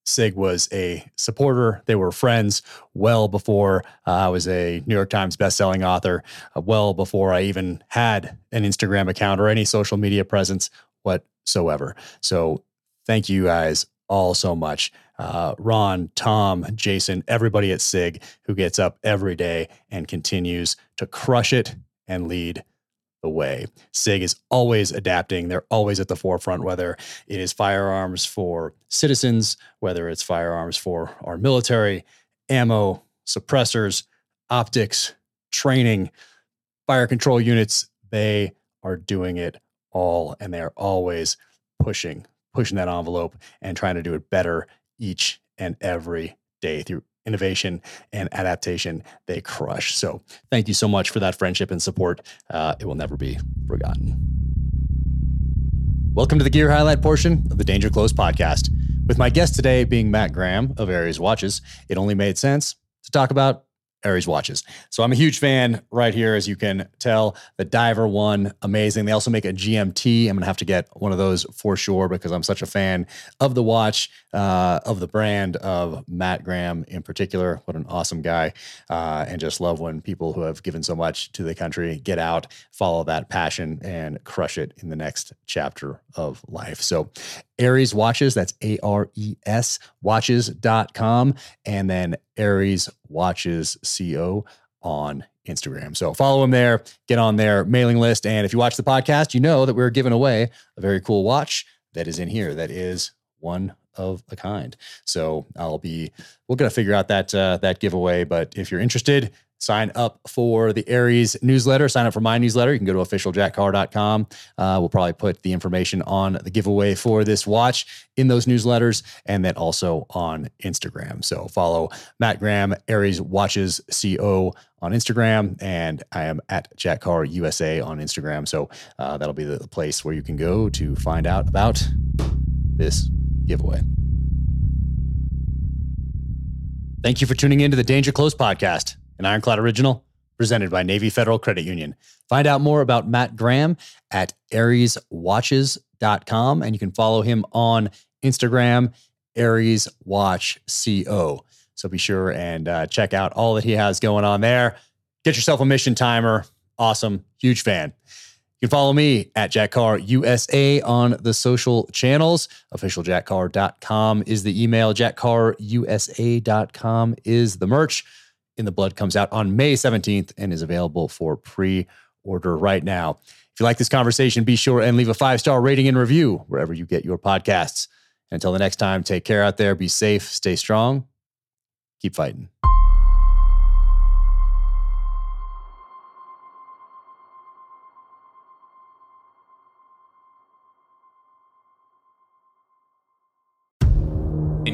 Sig was a supporter. They were friends well before uh, I was a New York Times bestselling author, uh, well before I even had an Instagram account or any social media presence whatsoever. So thank you guys all so much. Uh, Ron, Tom, Jason, everybody at SIG who gets up every day and continues to crush it and lead the way. SIG is always adapting. They're always at the forefront, whether it is firearms for citizens, whether it's firearms for our military, ammo, suppressors, optics, training, fire control units. They are doing it all, and they are always pushing, pushing that envelope and trying to do it better each and every day through innovation and adaptation they crush. So thank you so much for that friendship and support. Uh, it will never be forgotten. Welcome to the gear highlight portion of the Danger Close podcast. With my guest today being Matt Graham of ARES Watches, it only made sense to talk about ARES watches. So I'm a huge fan right here, as you can tell. The Diver one, amazing. They also make a GMT. I'm gonna have to get one of those for sure because I'm such a fan of the watch, uh, of the brand, of Matt Graham in particular. What an awesome guy, uh, and just love when people who have given so much to the country get out, follow that passion, and crush it in the next chapter of life. So ARES Watches, that's A R E S watches.com, and then ARES Watches CO on Instagram. So follow him there, get on their mailing list. And if you watch the podcast, you know that we're giving away a very cool watch that is in here that is one of a kind. So I'll be we're gonna figure out that uh, that giveaway. But if you're interested, sign up for the ARES newsletter. Sign up for my newsletter. You can go to officialjackcarr.com. Uh, we'll probably put the information on the giveaway for this watch in those newsletters and then also on Instagram. So follow Matt Graham, ARES Watches CO on Instagram, and I am at Jack Carr USA on Instagram. So uh, that'll be the place where you can go to find out about this giveaway. Thank you for tuning in to the Danger Close podcast, an Ironclad original presented by Navy Federal Credit Union. Find out more about Matt Graham at areswatches.com and you can follow him on Instagram, ARES Watch CO. So be sure and uh, check out all that he has going on there. Get yourself a mission timer. Awesome. Huge fan. You can follow me at Jack Carr USA on the social channels. OfficialJackCarr.com is the email. JackCarrUSA.com is the merch. In the Blood comes out on May 17th and is available for pre order right now. If you like this conversation, be sure and leave a five star rating and review wherever you get your podcasts. Until the next time, take care out there, be safe, stay strong, keep fighting.